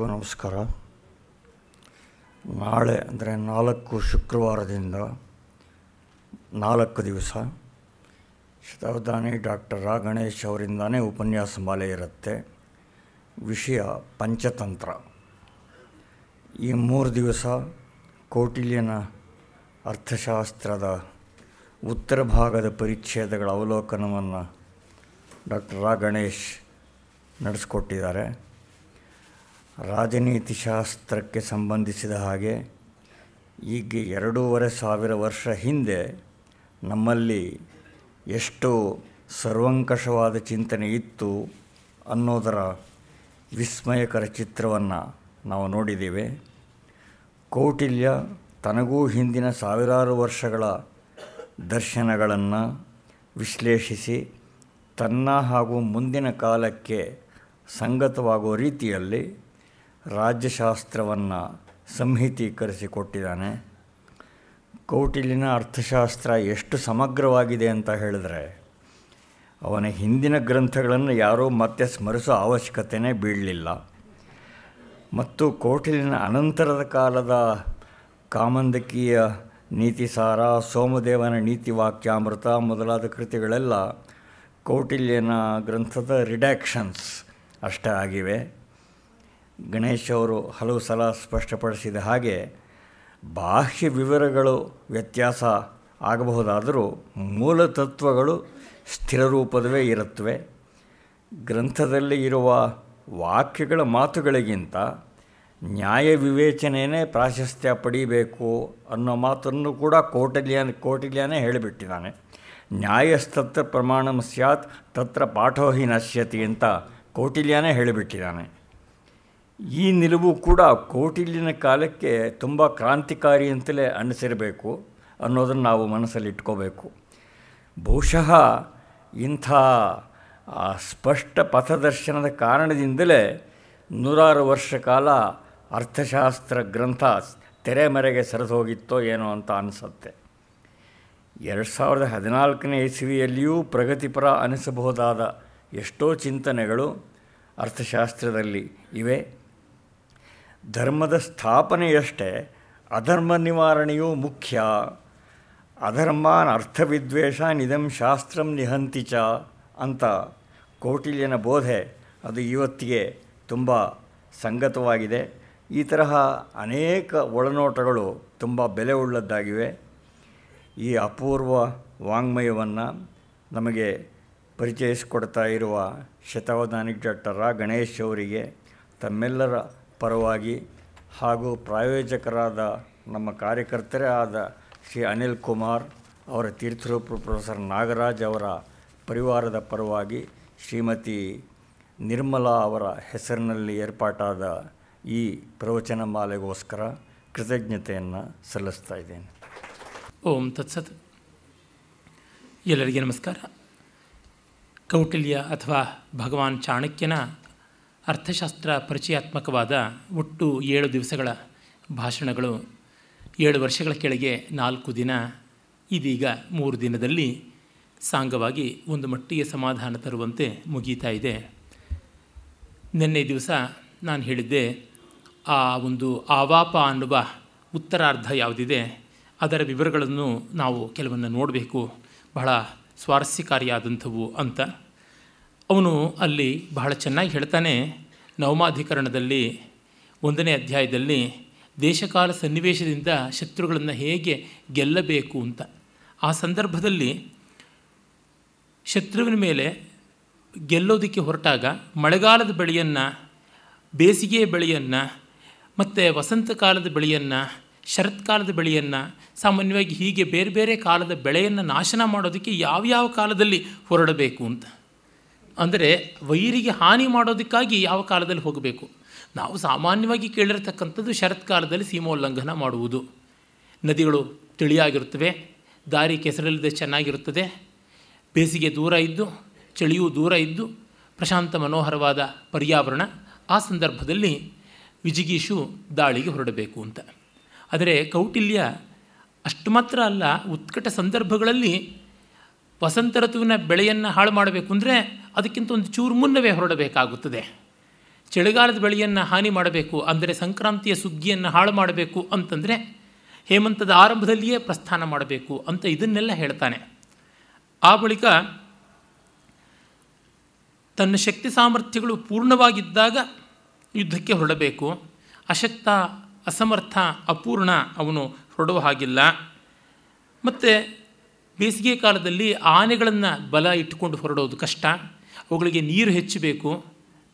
ನಮಸ್ಕಾರ. ನಾಳೆ ಅಂದರೆ ನಾಲ್ಕು ಶುಕ್ರವಾರದಿಂದ ನಾಲ್ಕು ದಿವಸ ಶತಾವಧಾನಿ ಡಾಕ್ಟರ್ ರಾ ಗಣೇಶ್ ಅವರಿಂದಾನೇ ಉಪನ್ಯಾಸ ಮಾಲೆ ಇರುತ್ತೆ. ವಿಷಯ ಪಂಚತಂತ್ರ. ಈ ಮೂರು ದಿವಸ ಕೌಟಿಲ್ಯನ ಅರ್ಥಶಾಸ್ತ್ರದ ಉತ್ತರ ಭಾಗದ ಪರಿಚ್ಛೇದಗಳ ಅವಲೋಕನವನ್ನು ಡಾಕ್ಟರ್ ರಾ ಗಣೇಶ್ ನಡೆಸ್ಕೊಟ್ಟಿದ್ದಾರೆ. ರಾಜನೀತಿ ಶಾಸ್ತ್ರಕ್ಕೆ ಸಂಬಂಧಿಸಿದ ಹಾಗೆ ಈಗ ಎರಡೂವರೆ ಸಾವಿರ ವರ್ಷ ಹಿಂದೆ ನಮ್ಮಲ್ಲಿ ಎಷ್ಟು ಸರ್ವಂಕಷವಾದ ಚಿಂತನೆ ಇತ್ತು ಅನ್ನೋದರ ವಿಸ್ಮಯಕರ ಚಿತ್ರವನ್ನು ನಾವು ನೋಡಿದ್ದೇವೆ. ಕೌಟಿಲ್ಯ ತನಗೂ ಹಿಂದಿನ ಸಾವಿರಾರು ವರ್ಷಗಳ ದರ್ಶನಗಳನ್ನು ವಿಶ್ಲೇಷಿಸಿ ತನ್ನ ಹಾಗೂ ಮುಂದಿನ ಕಾಲಕ್ಕೆ ಸಂಗತವಾಗುವ ರೀತಿಯಲ್ಲಿ ರಾಜ್ಯಶಾಸ್ತ್ರವನ್ನು ಸಂಹಿತೀಕರಿಸಿಕೊಟ್ಟಿದ್ದಾನೆ. ಕೌಟಿಲ್ಯನ ಅರ್ಥಶಾಸ್ತ್ರ ಎಷ್ಟು ಸಮಗ್ರವಾಗಿದೆ ಅಂತ ಹೇಳಿದ್ರೆ, ಅವನ ಹಿಂದಿನ ಗ್ರಂಥಗಳನ್ನು ಯಾರೂ ಮತ್ತೆ ಸ್ಮರಿಸೋ ಅವಶ್ಯಕತೆಯೇ ಬೀಳಲಿಲ್ಲ. ಮತ್ತು ಕೌಟಿಲ್ಯನ ಅನಂತರದ ಕಾಲದ ಕಾಮಂದಕೀಯ ನೀತಿಸಾರ ಸೋಮದೇವನ ನೀತಿ ವಾಕ್ಯಾಮೃತ ಮೊದಲಾದ ಕೃತಿಗಳೆಲ್ಲ ಕೌಟಿಲ್ಯನ ಗ್ರಂಥದ ರಿಡ್ಯಾಕ್ಷನ್ಸ್ ಅಷ್ಟೇ ಆಗಿವೆ. ಗಣೇಶ್ ಅವರು ಹಲವು ಸಲ ಸ್ಪಷ್ಟಪಡಿಸಿದ ಹಾಗೆ ಬಾಹ್ಯ ವಿವರಗಳು ವ್ಯತ್ಯಾಸ ಆಗಬಹುದಾದರೂ ಮೂಲ ತತ್ವಗಳು ಸ್ಥಿರ ರೂಪದವೇ ಇರುತ್ತವೆ. ಗ್ರಂಥದಲ್ಲಿ ಇರುವ ವಾಕ್ಯಗಳ ಮಾತುಗಳಿಗಿಂತ ನ್ಯಾಯ ವಿವೇಚನೆಯೇ ಪ್ರಾಶಸ್ತ್ಯ ಪಡೀಬೇಕು ಅನ್ನೋ ಮಾತನ್ನು ಕೂಡ ಕೋಟಲ್ಯ ಕೋಟಿಲ್ಯನೇ ಹೇಳಿಬಿಟ್ಟಿದ್ದಾನೆ. ನ್ಯಾಯಸ್ತತ್ರ ಪ್ರಮಾಣ ಸ್ಯಾತ್, ತತ್ರ ಪಾಠೋಹಿ ನಶ್ಯತಿ ಅಂತ ಕೌಟಿಲ್ಯನೇ ಹೇಳಿಬಿಟ್ಟಿದ್ದಾನೆ. ಈ ನಿಲುವು ಕೂಡ ಕೋಟಿಲಿನ ಕಾಲಕ್ಕೆ ತುಂಬ ಕ್ರಾಂತಿಕಾರಿ ಅಂತಲೇ ಅನ್ನಿಸಿರಬೇಕು ಅನ್ನೋದನ್ನು ನಾವು ಮನಸ್ಸಲ್ಲಿಟ್ಕೋಬೇಕು ಬಹುಶಃ ಇಂಥ ಸ್ಪಷ್ಟ ಪಥದರ್ಶನದ ಕಾರಣದಿಂದಲೇ ನೂರಾರು ವರ್ಷ ಕಾಲ ಅರ್ಥಶಾಸ್ತ್ರ ಗ್ರಂಥ ತೆರೆಮರೆಗೆ ಸರಿದು ಹೋಗಿತ್ತೋ ಏನೋ ಅಂತ ಅನಿಸುತ್ತೆ. ಎರಡು ಸಾವಿರದ ಹದಿನಾಲ್ಕನೇ ಇಸವಿಯಲ್ಲಿಯೂ ಪ್ರಗತಿಪರ ಅನಿಸಬಹುದಾದ ಎಷ್ಟೋ ಚಿಂತನೆಗಳು ಅರ್ಥಶಾಸ್ತ್ರದಲ್ಲಿ ಇವೆ. ಧರ್ಮದ ಸ್ಥಾಪನೆಯಷ್ಟೇ ಅಧರ್ಮ ನಿವಾರಣೆಯೂ ಮುಖ್ಯ. ಅಧರ್ಮಾನ್ ಅರ್ಥವಿದ್ವೇಷ ನಿಧಂ ಶಾಸ್ತ್ರಂ ನಿಹಂತಿ ಚ ಅಂತ ಕೌಟಿಲ್ಯನ ಬೋಧೆ ಅದು ಇವತ್ತಿಗೆ ತುಂಬ ಸಂಗತವಾಗಿದೆ. ಈ ತರಹ ಅನೇಕ ಒಳನೋಟಗಳು ತುಂಬ ಬೆಲೆ ಉಳ್ಳದ್ದಾಗಿವೆ. ಈ ಅಪೂರ್ವ ವಾಂಗ್ಮಯವನ್ನು ನಮಗೆ ಪರಿಚಯಿಸಿಕೊಡ್ತಾ ಇರುವ ಶತಾವಧಾನಿ ಡಾಕ್ಟರ್ ಗಣೇಶ್ ಅವರಿಗೆ, ತಮ್ಮೆಲ್ಲರ ಪರವಾಗಿ ಹಾಗೂ ಪ್ರಾಯೋಜಕರಾದ ನಮ್ಮ ಕಾರ್ಯಕರ್ತರೇ ಆದ ಶ್ರೀ ಅನಿಲ್ ಕುಮಾರ್ ಅವರ ತೀರ್ಥರೂಪ ಪ್ರೊಫೆಸರ್ ನಾಗರಾಜ್ ಅವರ ಪರಿವಾರದ ಪರವಾಗಿ ಶ್ರೀಮತಿ ನಿರ್ಮಲಾ ಅವರ ಹೆಸರಿನಲ್ಲಿ ಏರ್ಪಾಟಾದ ಈ ಪ್ರವಚನ ಮಾಲೆಗೋಸ್ಕರ ಕೃತಜ್ಞತೆಯನ್ನು ಸಲ್ಲಿಸ್ತಾ ಇದ್ದೇನೆ. ಓಂ ತತ್ಸತ್. ಎಲ್ಲರಿಗೆ ನಮಸ್ಕಾರ. ಕೌಟಿಲ್ಯ ಅಥವಾ ಭಗವಾನ್ ಚಾಣಕ್ಯನ ಅರ್ಥಶಾಸ್ತ್ರ ಪರಿಚಯಾತ್ಮಕವಾದ ಒಟ್ಟು ಏಳು ದಿವಸಗಳ ಭಾಷಣಗಳು ಏಳು ವರ್ಷಗಳ ಕೆಳಗೆ ನಾಲ್ಕು ದಿನ, ಇದೀಗ ಮೂರು ದಿನದಲ್ಲಿ ಸಾಂಗವಾಗಿ ಒಂದು ಮಟ್ಟಿಗೆ ಸಮಾಧಾನ ತರುವಂತೆ ಮುಗೀತಾ ಇದೆ. ನಿನ್ನೆ ದಿವಸ ನಾನು ಹೇಳಿದ್ದೆ, ಆ ಒಂದು ಆವಾಪ ಅನ್ನುವ ಉತ್ತರಾರ್ಧ ಯಾವುದಿದೆ, ಅದರ ವಿವರಗಳನ್ನು ನಾವು ಕೆಲವನ್ನು ನೋಡಬೇಕು. ಬಹಳ ಸ್ವಾರಸ್ಯಕಾರಿಯಾದಂಥವು ಅಂತ. ಅವನು ಅಲ್ಲಿ ಬಹಳ ಚೆನ್ನಾಗಿ ಹೇಳ್ತಾನೆ. ನವಮಾಧಿಕರಣದಲ್ಲಿ ಒಂದನೇ ಅಧ್ಯಾಯದಲ್ಲಿ ದೇಶಕಾಲ ಸನ್ನಿವೇಶದಿಂದ ಶತ್ರುಗಳನ್ನು ಹೇಗೆ ಗೆಲ್ಲಬೇಕು ಅಂತ. ಆ ಸಂದರ್ಭದಲ್ಲಿ ಶತ್ರುವಿನ ಮೇಲೆ ಗೆಲ್ಲೋದಕ್ಕೆ ಹೊರಟಾಗ ಮಳೆಗಾಲದ ಬೆಳೆಯನ್ನು, ಬೇಸಿಗೆಯ ಬೆಳೆಯನ್ನು, ಮತ್ತು ವಸಂತ ಕಾಲದ ಬೆಳೆಯನ್ನು ಶರತ್ಕಾಲದ ಬೆಳೆಯನ್ನು, ಸಾಮಾನ್ಯವಾಗಿ ಹೀಗೆ ಬೇರೆ ಬೇರೆ ಕಾಲದ ಬೆಳೆಯನ್ನು ನಾಶನ ಮಾಡೋದಕ್ಕೆ ಯಾವ್ಯಾವ ಕಾಲದಲ್ಲಿ ಹೊರಡಬೇಕು ಅಂತ. ಅಂದರೆ ವೈರಿಗೆ ಹಾನಿ ಮಾಡೋದಕ್ಕಾಗಿ ಯಾವ ಕಾಲದಲ್ಲಿ ಹೋಗಬೇಕು? ನಾವು ಸಾಮಾನ್ಯವಾಗಿ ಕೇಳಿರತಕ್ಕಂಥದ್ದು ಶರತ್ಕಾಲದಲ್ಲಿ ಸೀಮೋಲ್ಲಂಘನ ಮಾಡುವುದು. ನದಿಗಳು ತಿಳಿಯಾಗಿರುತ್ತವೆ, ದಾರಿ ಕೆಸರಲ್ಲದೆ ಚೆನ್ನಾಗಿರುತ್ತದೆ, ಬೇಸಿಗೆ ದೂರ ಇದ್ದು, ಚಳಿಯೂ ದೂರ ಇದ್ದು, ಪ್ರಶಾಂತ ಮನೋಹರವಾದ ಪರ್ಯಾವರಣ, ಆ ಸಂದರ್ಭದಲ್ಲಿ ವಿಜಿಗೀಶು ದಾಳಿಗೆ ಹೊರಡಬೇಕು ಅಂತ. ಆದರೆ ಕೌಟಿಲ್ಯ ಅಷ್ಟು ಮಾತ್ರ ಅಲ್ಲ, ಉತ್ಕಟ ಸಂದರ್ಭಗಳಲ್ಲಿ ವಸಂತ ಋತುವಿನ ಬೆಳೆಯನ್ನು ಹಾಳು ಮಾಡಬೇಕು ಅಂದರೆ ಅದಕ್ಕಿಂತ ಒಂದು ಚೂರು ಮುನ್ನವೇ ಹೊರಡಬೇಕಾಗುತ್ತದೆ. ಚಳಿಗಾಲದ ಬೆಳೆಯನ್ನು ಹಾನಿ ಮಾಡಬೇಕು, ಅಂದರೆ ಸಂಕ್ರಾಂತಿಯ ಸುಗ್ಗಿಯನ್ನು ಹಾಳು ಮಾಡಬೇಕು ಅಂತಂದರೆ ಹೇಮಂತದ ಆರಂಭದಲ್ಲಿಯೇ ಪ್ರಸ್ಥಾನ ಮಾಡಬೇಕು ಅಂತ ಇದನ್ನೆಲ್ಲ ಹೇಳ್ತಾನೆ. ಆ ಬಳಿಕ ತನ್ನ ಶಕ್ತಿ ಸಾಮರ್ಥ್ಯಗಳು ಪೂರ್ಣವಾಗಿದ್ದಾಗ ಯುದ್ಧಕ್ಕೆ ಹೊರಡಬೇಕು. ಅಶಕ್ತ, ಅಸಮರ್ಥ, ಅಪೂರ್ಣ ಅವನು ಹೊರಡುವ ಹಾಗಿಲ್ಲ. ಮತ್ತು ಬೇಸಿಗೆ ಕಾಲದಲ್ಲಿ ಆನೆಗಳನ್ನು ಬಲ ಇಟ್ಟುಕೊಂಡು ಹೊರಡೋದು ಕಷ್ಟ. ಅವುಗಳಿಗೆ ನೀರು ಹೆಚ್ಚಬೇಕು,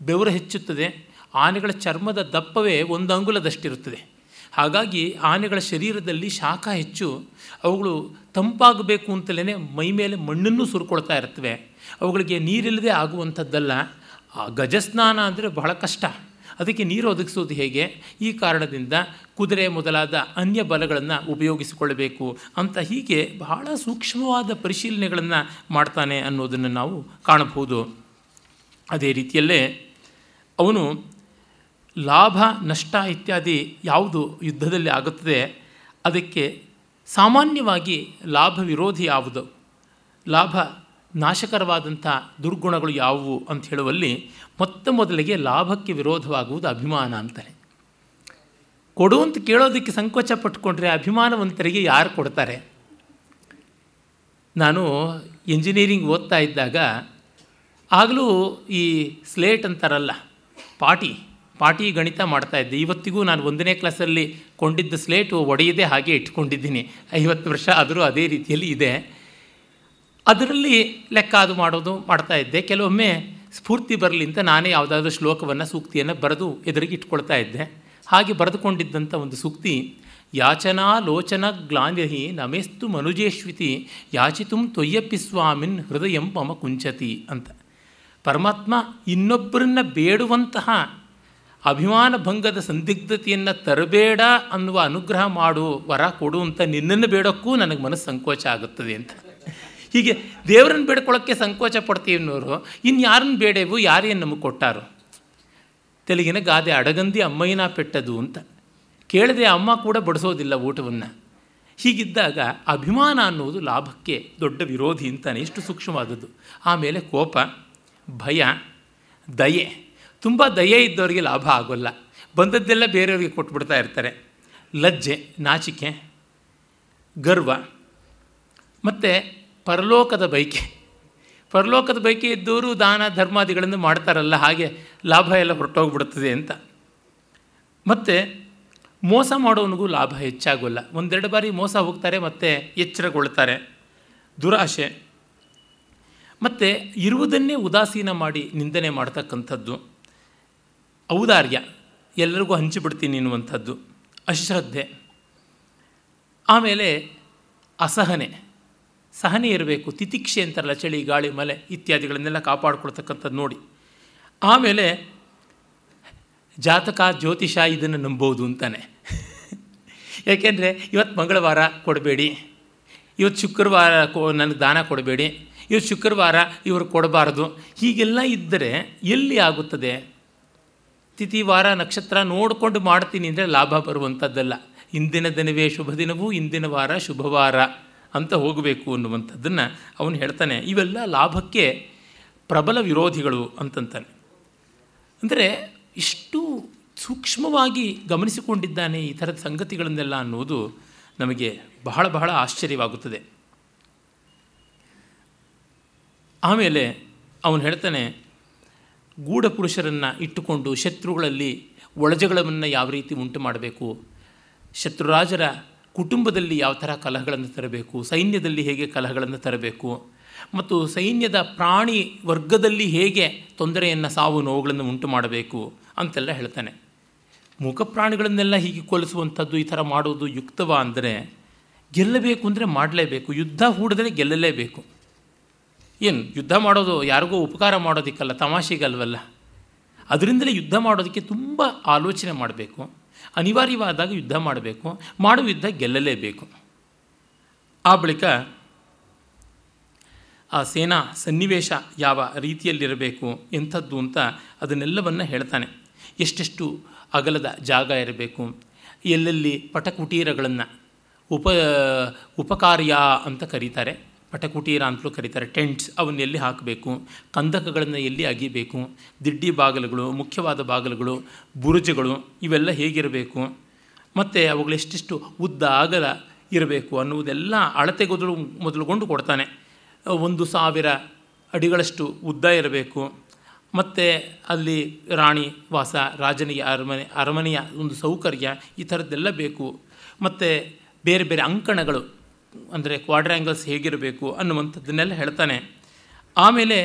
ಬೆವರು ಹೆಚ್ಚುತ್ತದೆ, ಆನೆಗಳ ಚರ್ಮದ ದಪ್ಪವೇ ಒಂದು ಅಂಗುಲದಷ್ಟಿರುತ್ತದೆ. ಹಾಗಾಗಿ ಆನೆಗಳ ಶರೀರದಲ್ಲಿ ಶಾಖ ಹೆಚ್ಚು, ಅವುಗಳು ತಂಪಾಗಬೇಕು ಅಂತಲೇ ಮೈ ಮೇಲೆ ಮಣ್ಣನ್ನು ಸುರ್ಕೊಳ್ತಾ ಇರ್ತವೆ ಅವುಗಳಿಗೆ ನೀರಿಲ್ಲದೆ ಆಗುವಂಥದ್ದಲ್ಲ. ಆ ಗಜಸ್ನಾನ ಅಂದರೆ ಬಹಳ ಕಷ್ಟ. ಅದಕ್ಕೆ ನೀರು ಒದಗಿಸೋದು ಹೇಗೆ? ಈ ಕಾರಣದಿಂದ ಕುದುರೆ ಮೊದಲಾದ ಅನ್ಯ ಬಲಗಳನ್ನು ಉಪಯೋಗಿಸಿಕೊಳ್ಳಬೇಕು ಅಂತ ಹೀಗೆ ಬಹಳ ಸೂಕ್ಷ್ಮವಾದ ಪರಿಶೀಲನೆಗಳನ್ನು ಮಾಡ್ತಾನೆ ಅನ್ನೋದನ್ನು ನಾವು ಕಾಣಬಹುದು. ಅದೇ ರೀತಿಯಲ್ಲೇ ಅವನು ಲಾಭ, ನಷ್ಟ ಇತ್ಯಾದಿ ಯಾವುದು ಯುದ್ಧದಲ್ಲಿ ಆಗುತ್ತದೆ, ಅದಕ್ಕೆ ಸಾಮಾನ್ಯವಾಗಿ ಲಾಭ ವಿರೋಧಿ ಯಾವುದು? ಲಾಭ ನಾಶಕರವಾದಂಥ ದುರ್ಗುಣಗಳು ಯಾವುವು ಅಂತ ಹೇಳುವಲ್ಲಿ ಮೊತ್ತ ಮೊದಲಿಗೆ ಲಾಭಕ್ಕೆ ವಿರೋಧವಾಗುವುದು ಅಭಿಮಾನ ಅಂತಾನೆ. ಕೊಡು ಅಂತ ಕೇಳೋದಕ್ಕೆ ಸಂಕೋಚ ಪಟ್ಟುಕೊಂಡ್ರೆ ಅಭಿಮಾನವಂತರಿಗೆ ಯಾರು ಕೊಡ್ತಾರೆ? ನಾನು ಇಂಜಿನಿಯರಿಂಗ್ ಓದ್ತಾ ಇದ್ದಾಗ ಆಗಲೂ ಈ ಸ್ಲೇಟ್ ಅಂತಾರಲ್ಲ, ಪಾಟಿ ಪಾಟಿ ಗಣಿತ ಮಾಡ್ತಾಯಿದ್ದೆ ಇವತ್ತಿಗೂ ನಾನು ಒಂದನೇ ಕ್ಲಾಸಲ್ಲಿ ಕೊಂಡಿದ್ದ ಸ್ಲೇಟು ಒಡೆಯದೇ ಹಾಗೆ ಇಟ್ಕೊಂಡಿದ್ದೀನಿ. ಐವತ್ತು ವರ್ಷ ಆದರೂ ಅದೇ ರೀತಿಯಲ್ಲಿ ಇದೆ. ಅದರಲ್ಲಿ ಲೆಕ್ಕ ಅದು ಮಾಡೋದು, ಮಾಡ್ತಾ ಇದ್ದೆ. ಕೆಲವೊಮ್ಮೆ ಸ್ಫೂರ್ತಿ ಬರಲಿ ಅಂತ ನಾನೇ ಯಾವುದಾದ್ರೂ ಶ್ಲೋಕವನ್ನು, ಸೂಕ್ತಿಯನ್ನು ಬರೆದು ಎದುರಿಗೆ ಇಟ್ಕೊಳ್ತಾ ಇದ್ದೆ. ಹಾಗೆ ಬರೆದುಕೊಂಡಿದ್ದಂಥ ಒಂದು ಸೂಕ್ತಿ, ಯಾಚನಾ ಲೋಚನ ಗ್ಲಾಂಧಿ ನಮೇಸ್ತು ಮನುಜೇಶ್ವಿತಿ, ಯಾಚಿತುಂ ತೊಯ್ಯಪ್ಪಿ ಸ್ವಾಮಿನ್ ಹೃದಯಂ ಮಮ ಕುಂಚತಿ ಅಂತ. ಪರಮಾತ್ಮ ಇನ್ನೊಬ್ಬರನ್ನ ಬೇಡುವಂತಹ ಅಭಿಮಾನ ಭಂಗದ ಸಂದಿಗ್ಧತೆಯನ್ನು ತರಬೇಡ ಅನ್ನುವ ಅನುಗ್ರಹ ಮಾಡು, ವರ ಕೊಡು ಅಂತ ನಿನ್ನನ್ನು ಬೇಡೋಕ್ಕೂ ನನಗೆ ಮನಸ್ಸು ಸಂಕೋಚ ಆಗುತ್ತದೆ ಅಂತ. ಹೀಗೆ ದೇವರನ್ನು ಬೇಡ್ಕೊಳ್ಳೋಕ್ಕೆ ಸಂಕೋಚ ಪಡ್ತೀವಿ ಅನ್ನೋರು ಇನ್ನು ಯಾರನ್ನು ಬೇಡೇವು ಯಾರೇನು ನಮಗೆ ಕೊಟ್ಟಾರು? ತೆಲುಗಿನ ಗಾದೆ ಅಡಗಂದಿ ಅಮ್ಮಯ್ಯನ ಪೆಟ್ಟದು ಅಂತ. ಕೇಳದೆ ಅಮ್ಮ ಕೂಡ ಬಡಿಸೋದಿಲ್ಲ ಊಟವನ್ನು. ಹೀಗಿದ್ದಾಗ ಅಭಿಮಾನ ಅನ್ನೋದು ಲಾಭಕ್ಕೆ ದೊಡ್ಡ ವಿರೋಧಿ ಅಂತಾನೆ ಇಷ್ಟು ಸೂಕ್ಷ್ಮವಾದದ್ದು. ಆಮೇಲೆ ಕೋಪ. ಭಯ, ದಯೆ. ತುಂಬ ದಯೆ ಇದ್ದವರಿಗೆ ಲಾಭ ಆಗೋಲ್ಲ. ಬಂದದ್ದೆಲ್ಲ ಬೇರೆಯವ್ರಿಗೆ ಕೊಟ್ಬಿಡ್ತಾ ಇರ್ತಾರೆ. ಲಜ್ಜೆ, ನಾಚಿಕೆ, ಗರ್ವ. ಮತ್ತು ಪರಲೋಕದ ಬೈಕೆ. ಪರಲೋಕದ ಬೈಕೆ ಇದ್ದವರು ದಾನ, ಧರ್ಮಾದಿಗಳನ್ನು ಮಾಡ್ತಾರಲ್ಲ, ಹಾಗೆ ಲಾಭ ಎಲ್ಲ ಹೊರಟೋಗ್ಬಿಡ್ತದೆ ಅಂತ. ಮತ್ತು ಮೋಸ ಮಾಡೋನಿಗೂ ಲಾಭ ಹೆಚ್ಚಾಗೋಲ್ಲ. ಒಂದೆರಡು ಬಾರಿ ಮೋಸ ಹೋಗ್ತಾರೆ, ಮತ್ತು ಎಚ್ಚರಗೊಳ್ತಾರೆ ದುರಾಶೆ. ಮತ್ತು ಇರುವುದನ್ನೇ ಉದಾಸೀನ ಮಾಡಿ ನಿಂದನೆ ಮಾಡ್ತಕ್ಕಂಥದ್ದು, ಔದಾರ್ಯ, ಎಲ್ಲರಿಗೂ ಹಂಚಿಬಿಡ್ತೀನಿ ಅನ್ನುವಂಥದ್ದು ಅಶ್ರದ್ಧೆ. ಆಮೇಲೆ ಅಸಹನೆ, ಸಹನೆ ಇರಬೇಕು, ತಿತಿಕ್ಷೆ ಅಂತಾರಲ್ಲ, ಚಳಿ, ಗಾಳಿ ಮಲೆ ಇತ್ಯಾದಿಗಳನ್ನೆಲ್ಲ ಕಾಪಾಡ್ಕೊಳ್ತಕ್ಕಂಥದ್ದು ನೋಡಿ. ಆಮೇಲೆ ಜಾತಕ, ಜ್ಯೋತಿಷ ಇದನ್ನು ನಂಬೋದು ಅಂತಾನೆ. ಯಾಕೆಂದರೆ ಇವತ್ತು ಮಂಗಳವಾರ ಕೊಡಬೇಡಿ, ಇವತ್ತು ಶುಕ್ರವಾರ ಕೊ ನನಗೆ ದಾನ ಕೊಡಬೇಡಿ ಇವತ್ತು ಶುಕ್ರವಾರ ಇವರು ಕೊಡಬಾರದು. ಹೀಗೆಲ್ಲ ಇದ್ದರೆ ಎಲ್ಲಿ ಆಗುತ್ತದೆ? ತಿಥಿ, ವಾರ, ನಕ್ಷತ್ರ ನೋಡಿಕೊಂಡು ಮಾಡ್ತೀನಿ ಅಂದರೆ ಲಾಭ ಬರುವಂಥದ್ದಲ್ಲ. ಇಂದಿನ ದಿನವೇ ಶುಭ ದಿನವೂ, ಇಂದಿನ ವಾರ ಶುಭವಾರ ಅಂತ ಹೋಗಬೇಕು ಅನ್ನುವಂಥದ್ದನ್ನು ಅವನು ಹೇಳ್ತಾನೆ. ಇವೆಲ್ಲ ಲಾಭಕ್ಕೆ ಪ್ರಬಲ ವಿರೋಧಿಗಳು ಅಂತಂತಾನೆ. ಅಂದರೆ ಇಷ್ಟು ಸೂಕ್ಷ್ಮವಾಗಿ ಗಮನಿಸಿಕೊಂಡಿದ್ದಾನೆ ಈ ಥರದ ಸಂಗತಿಗಳನ್ನೆಲ್ಲ ಅನ್ನೋದು ನಮಗೆ ಬಹಳ ಬಹಳ ಆಶ್ಚರ್ಯವಾಗುತ್ತದೆ. ಆಮೇಲೆ ಅವನು ಹೇಳ್ತಾನೆ, ಗೂಢ ಪುರುಷರನ್ನು ಇಟ್ಟುಕೊಂಡು ಶತ್ರುಗಳಲ್ಲಿ ಒಳಜಗಳನ್ನು ಯಾವ ರೀತಿ ಉಂಟು ಮಾಡಬೇಕು? ಶತ್ರುರಾಜರ ಕುಟುಂಬದಲ್ಲಿ ಯಾವ ಥರ ಕಲಹಗಳನ್ನು ತರಬೇಕು? ಸೈನ್ಯದಲ್ಲಿ ಹೇಗೆ ಕಲಹಗಳನ್ನು ತರಬೇಕು? ಮತ್ತು ಸೈನ್ಯದ ಪ್ರಾಣಿ ವರ್ಗದಲ್ಲಿ ಹೇಗೆ ತೊಂದರೆಯನ್ನು, ಸಾವು ನೋವುಗಳನ್ನು ಉಂಟು ಮಾಡಬೇಕು ಅಂತೆಲ್ಲ ಹೇಳ್ತಾನೆ. ಮೂಕ ಪ್ರಾಣಿಗಳನ್ನೆಲ್ಲ ಹೀಗೆ ಕೊಲಿಸುವಂಥದ್ದು ಈ ಥರ ಮಾಡೋದು ಯುಕ್ತವ ಅಂದರೆ ಗೆಲ್ಲಬೇಕು ಅಂದರೆ ಮಾಡಲೇಬೇಕು. ಯುದ್ಧ ಹೂಡಿದ್ರೆ ಗೆಲ್ಲಲೇಬೇಕು. ಏನು ಯುದ್ಧ ಮಾಡೋದು ಯಾರಿಗೂ ಉಪಕಾರ ಮಾಡೋದಕ್ಕಲ್ಲ, ತಮಾಷೆಗಲ್ವಲ್ಲ? ಅದರಿಂದಲೇ ಯುದ್ಧ ಮಾಡೋದಕ್ಕೆ ತುಂಬ ಆಲೋಚನೆ ಮಾಡಬೇಕು, ಅನಿವಾರ್ಯವಾದಾಗ ಯುದ್ಧ ಮಾಡಬೇಕು, ಮಾಡುವ ಯುದ್ಧ ಗೆಲ್ಲಲೇಬೇಕು. ಆ ಬಳಿಕ ಆ ಸೇನಾ ಸನ್ನಿವೇಶ ಯಾವ ರೀತಿಯಲ್ಲಿರಬೇಕು, ಎಂಥದ್ದು ಅಂತ ಅದನ್ನೆಲ್ಲವನ್ನು ಹೇಳ್ತಾನೆ. ಎಷ್ಟೆಷ್ಟು ಅಗಲದ ಜಾಗ ಇರಬೇಕು, ಎಲ್ಲೆಲ್ಲಿ ಪಟಕುಟೀರಗಳನ್ನು ಉಪ, ಉಪಕಾರ್ಯ ಅಂತ ಕರೀತಾರೆ. ಪಟಕುಟೀರ ಅಂತಲೂ ಕರೀತಾರೆ, ಟೆಂಟ್ಸ್ ಅವನ್ನ ಎಲ್ಲಿ ಹಾಕಬೇಕು? ಕಂದಕಗಳನ್ನು ಎಲ್ಲಿ ಅಗಿಬೇಕು ದಿಡ್ಡಿ ಬಾಗಿಲುಗಳು, ಮುಖ್ಯವಾದ ಬಾಗಿಲುಗಳು, ಬುರುಜುಗಳು ಇವೆಲ್ಲ ಹೇಗಿರಬೇಕು? ಮತ್ತು ಅವುಗಳೆಷ್ಟಿಷ್ಟು ಉದ್ದ ಅಗಲ ಇರಬೇಕು? ಅನ್ನುವುದೆಲ್ಲ ಅಳತೆಗೊದಲು ಮೊದಲುಗೊಂಡು ಕೊಡ್ತಾನೆ. ಒಂದು ಸಾವಿರ ಅಡಿಗಳಷ್ಟು ಉದ್ದ ಇರಬೇಕು. ಮತ್ತು ಅಲ್ಲಿ ರಾಣಿ ವಾಸ, ರಾಜನಿಗೆ ಅರಮನೆ, ಅರಮನೆಯ ಒಂದು ಸೌಕರ್ಯ ಈ ಥರದ್ದೆಲ್ಲ ಬೇಕು. ಮತ್ತು ಬೇರೆ ಬೇರೆ ಅಂಕಣಗಳು ಅಂದರೆ ಕ್ವಾಡ್ರ್ಯಾಂಗಲ್ಸ್ ಹೇಗಿರಬೇಕು ಅನ್ನುವಂಥದ್ದನ್ನೆಲ್ಲ ಹೇಳ್ತಾನೆ. ಆಮೇಲೆ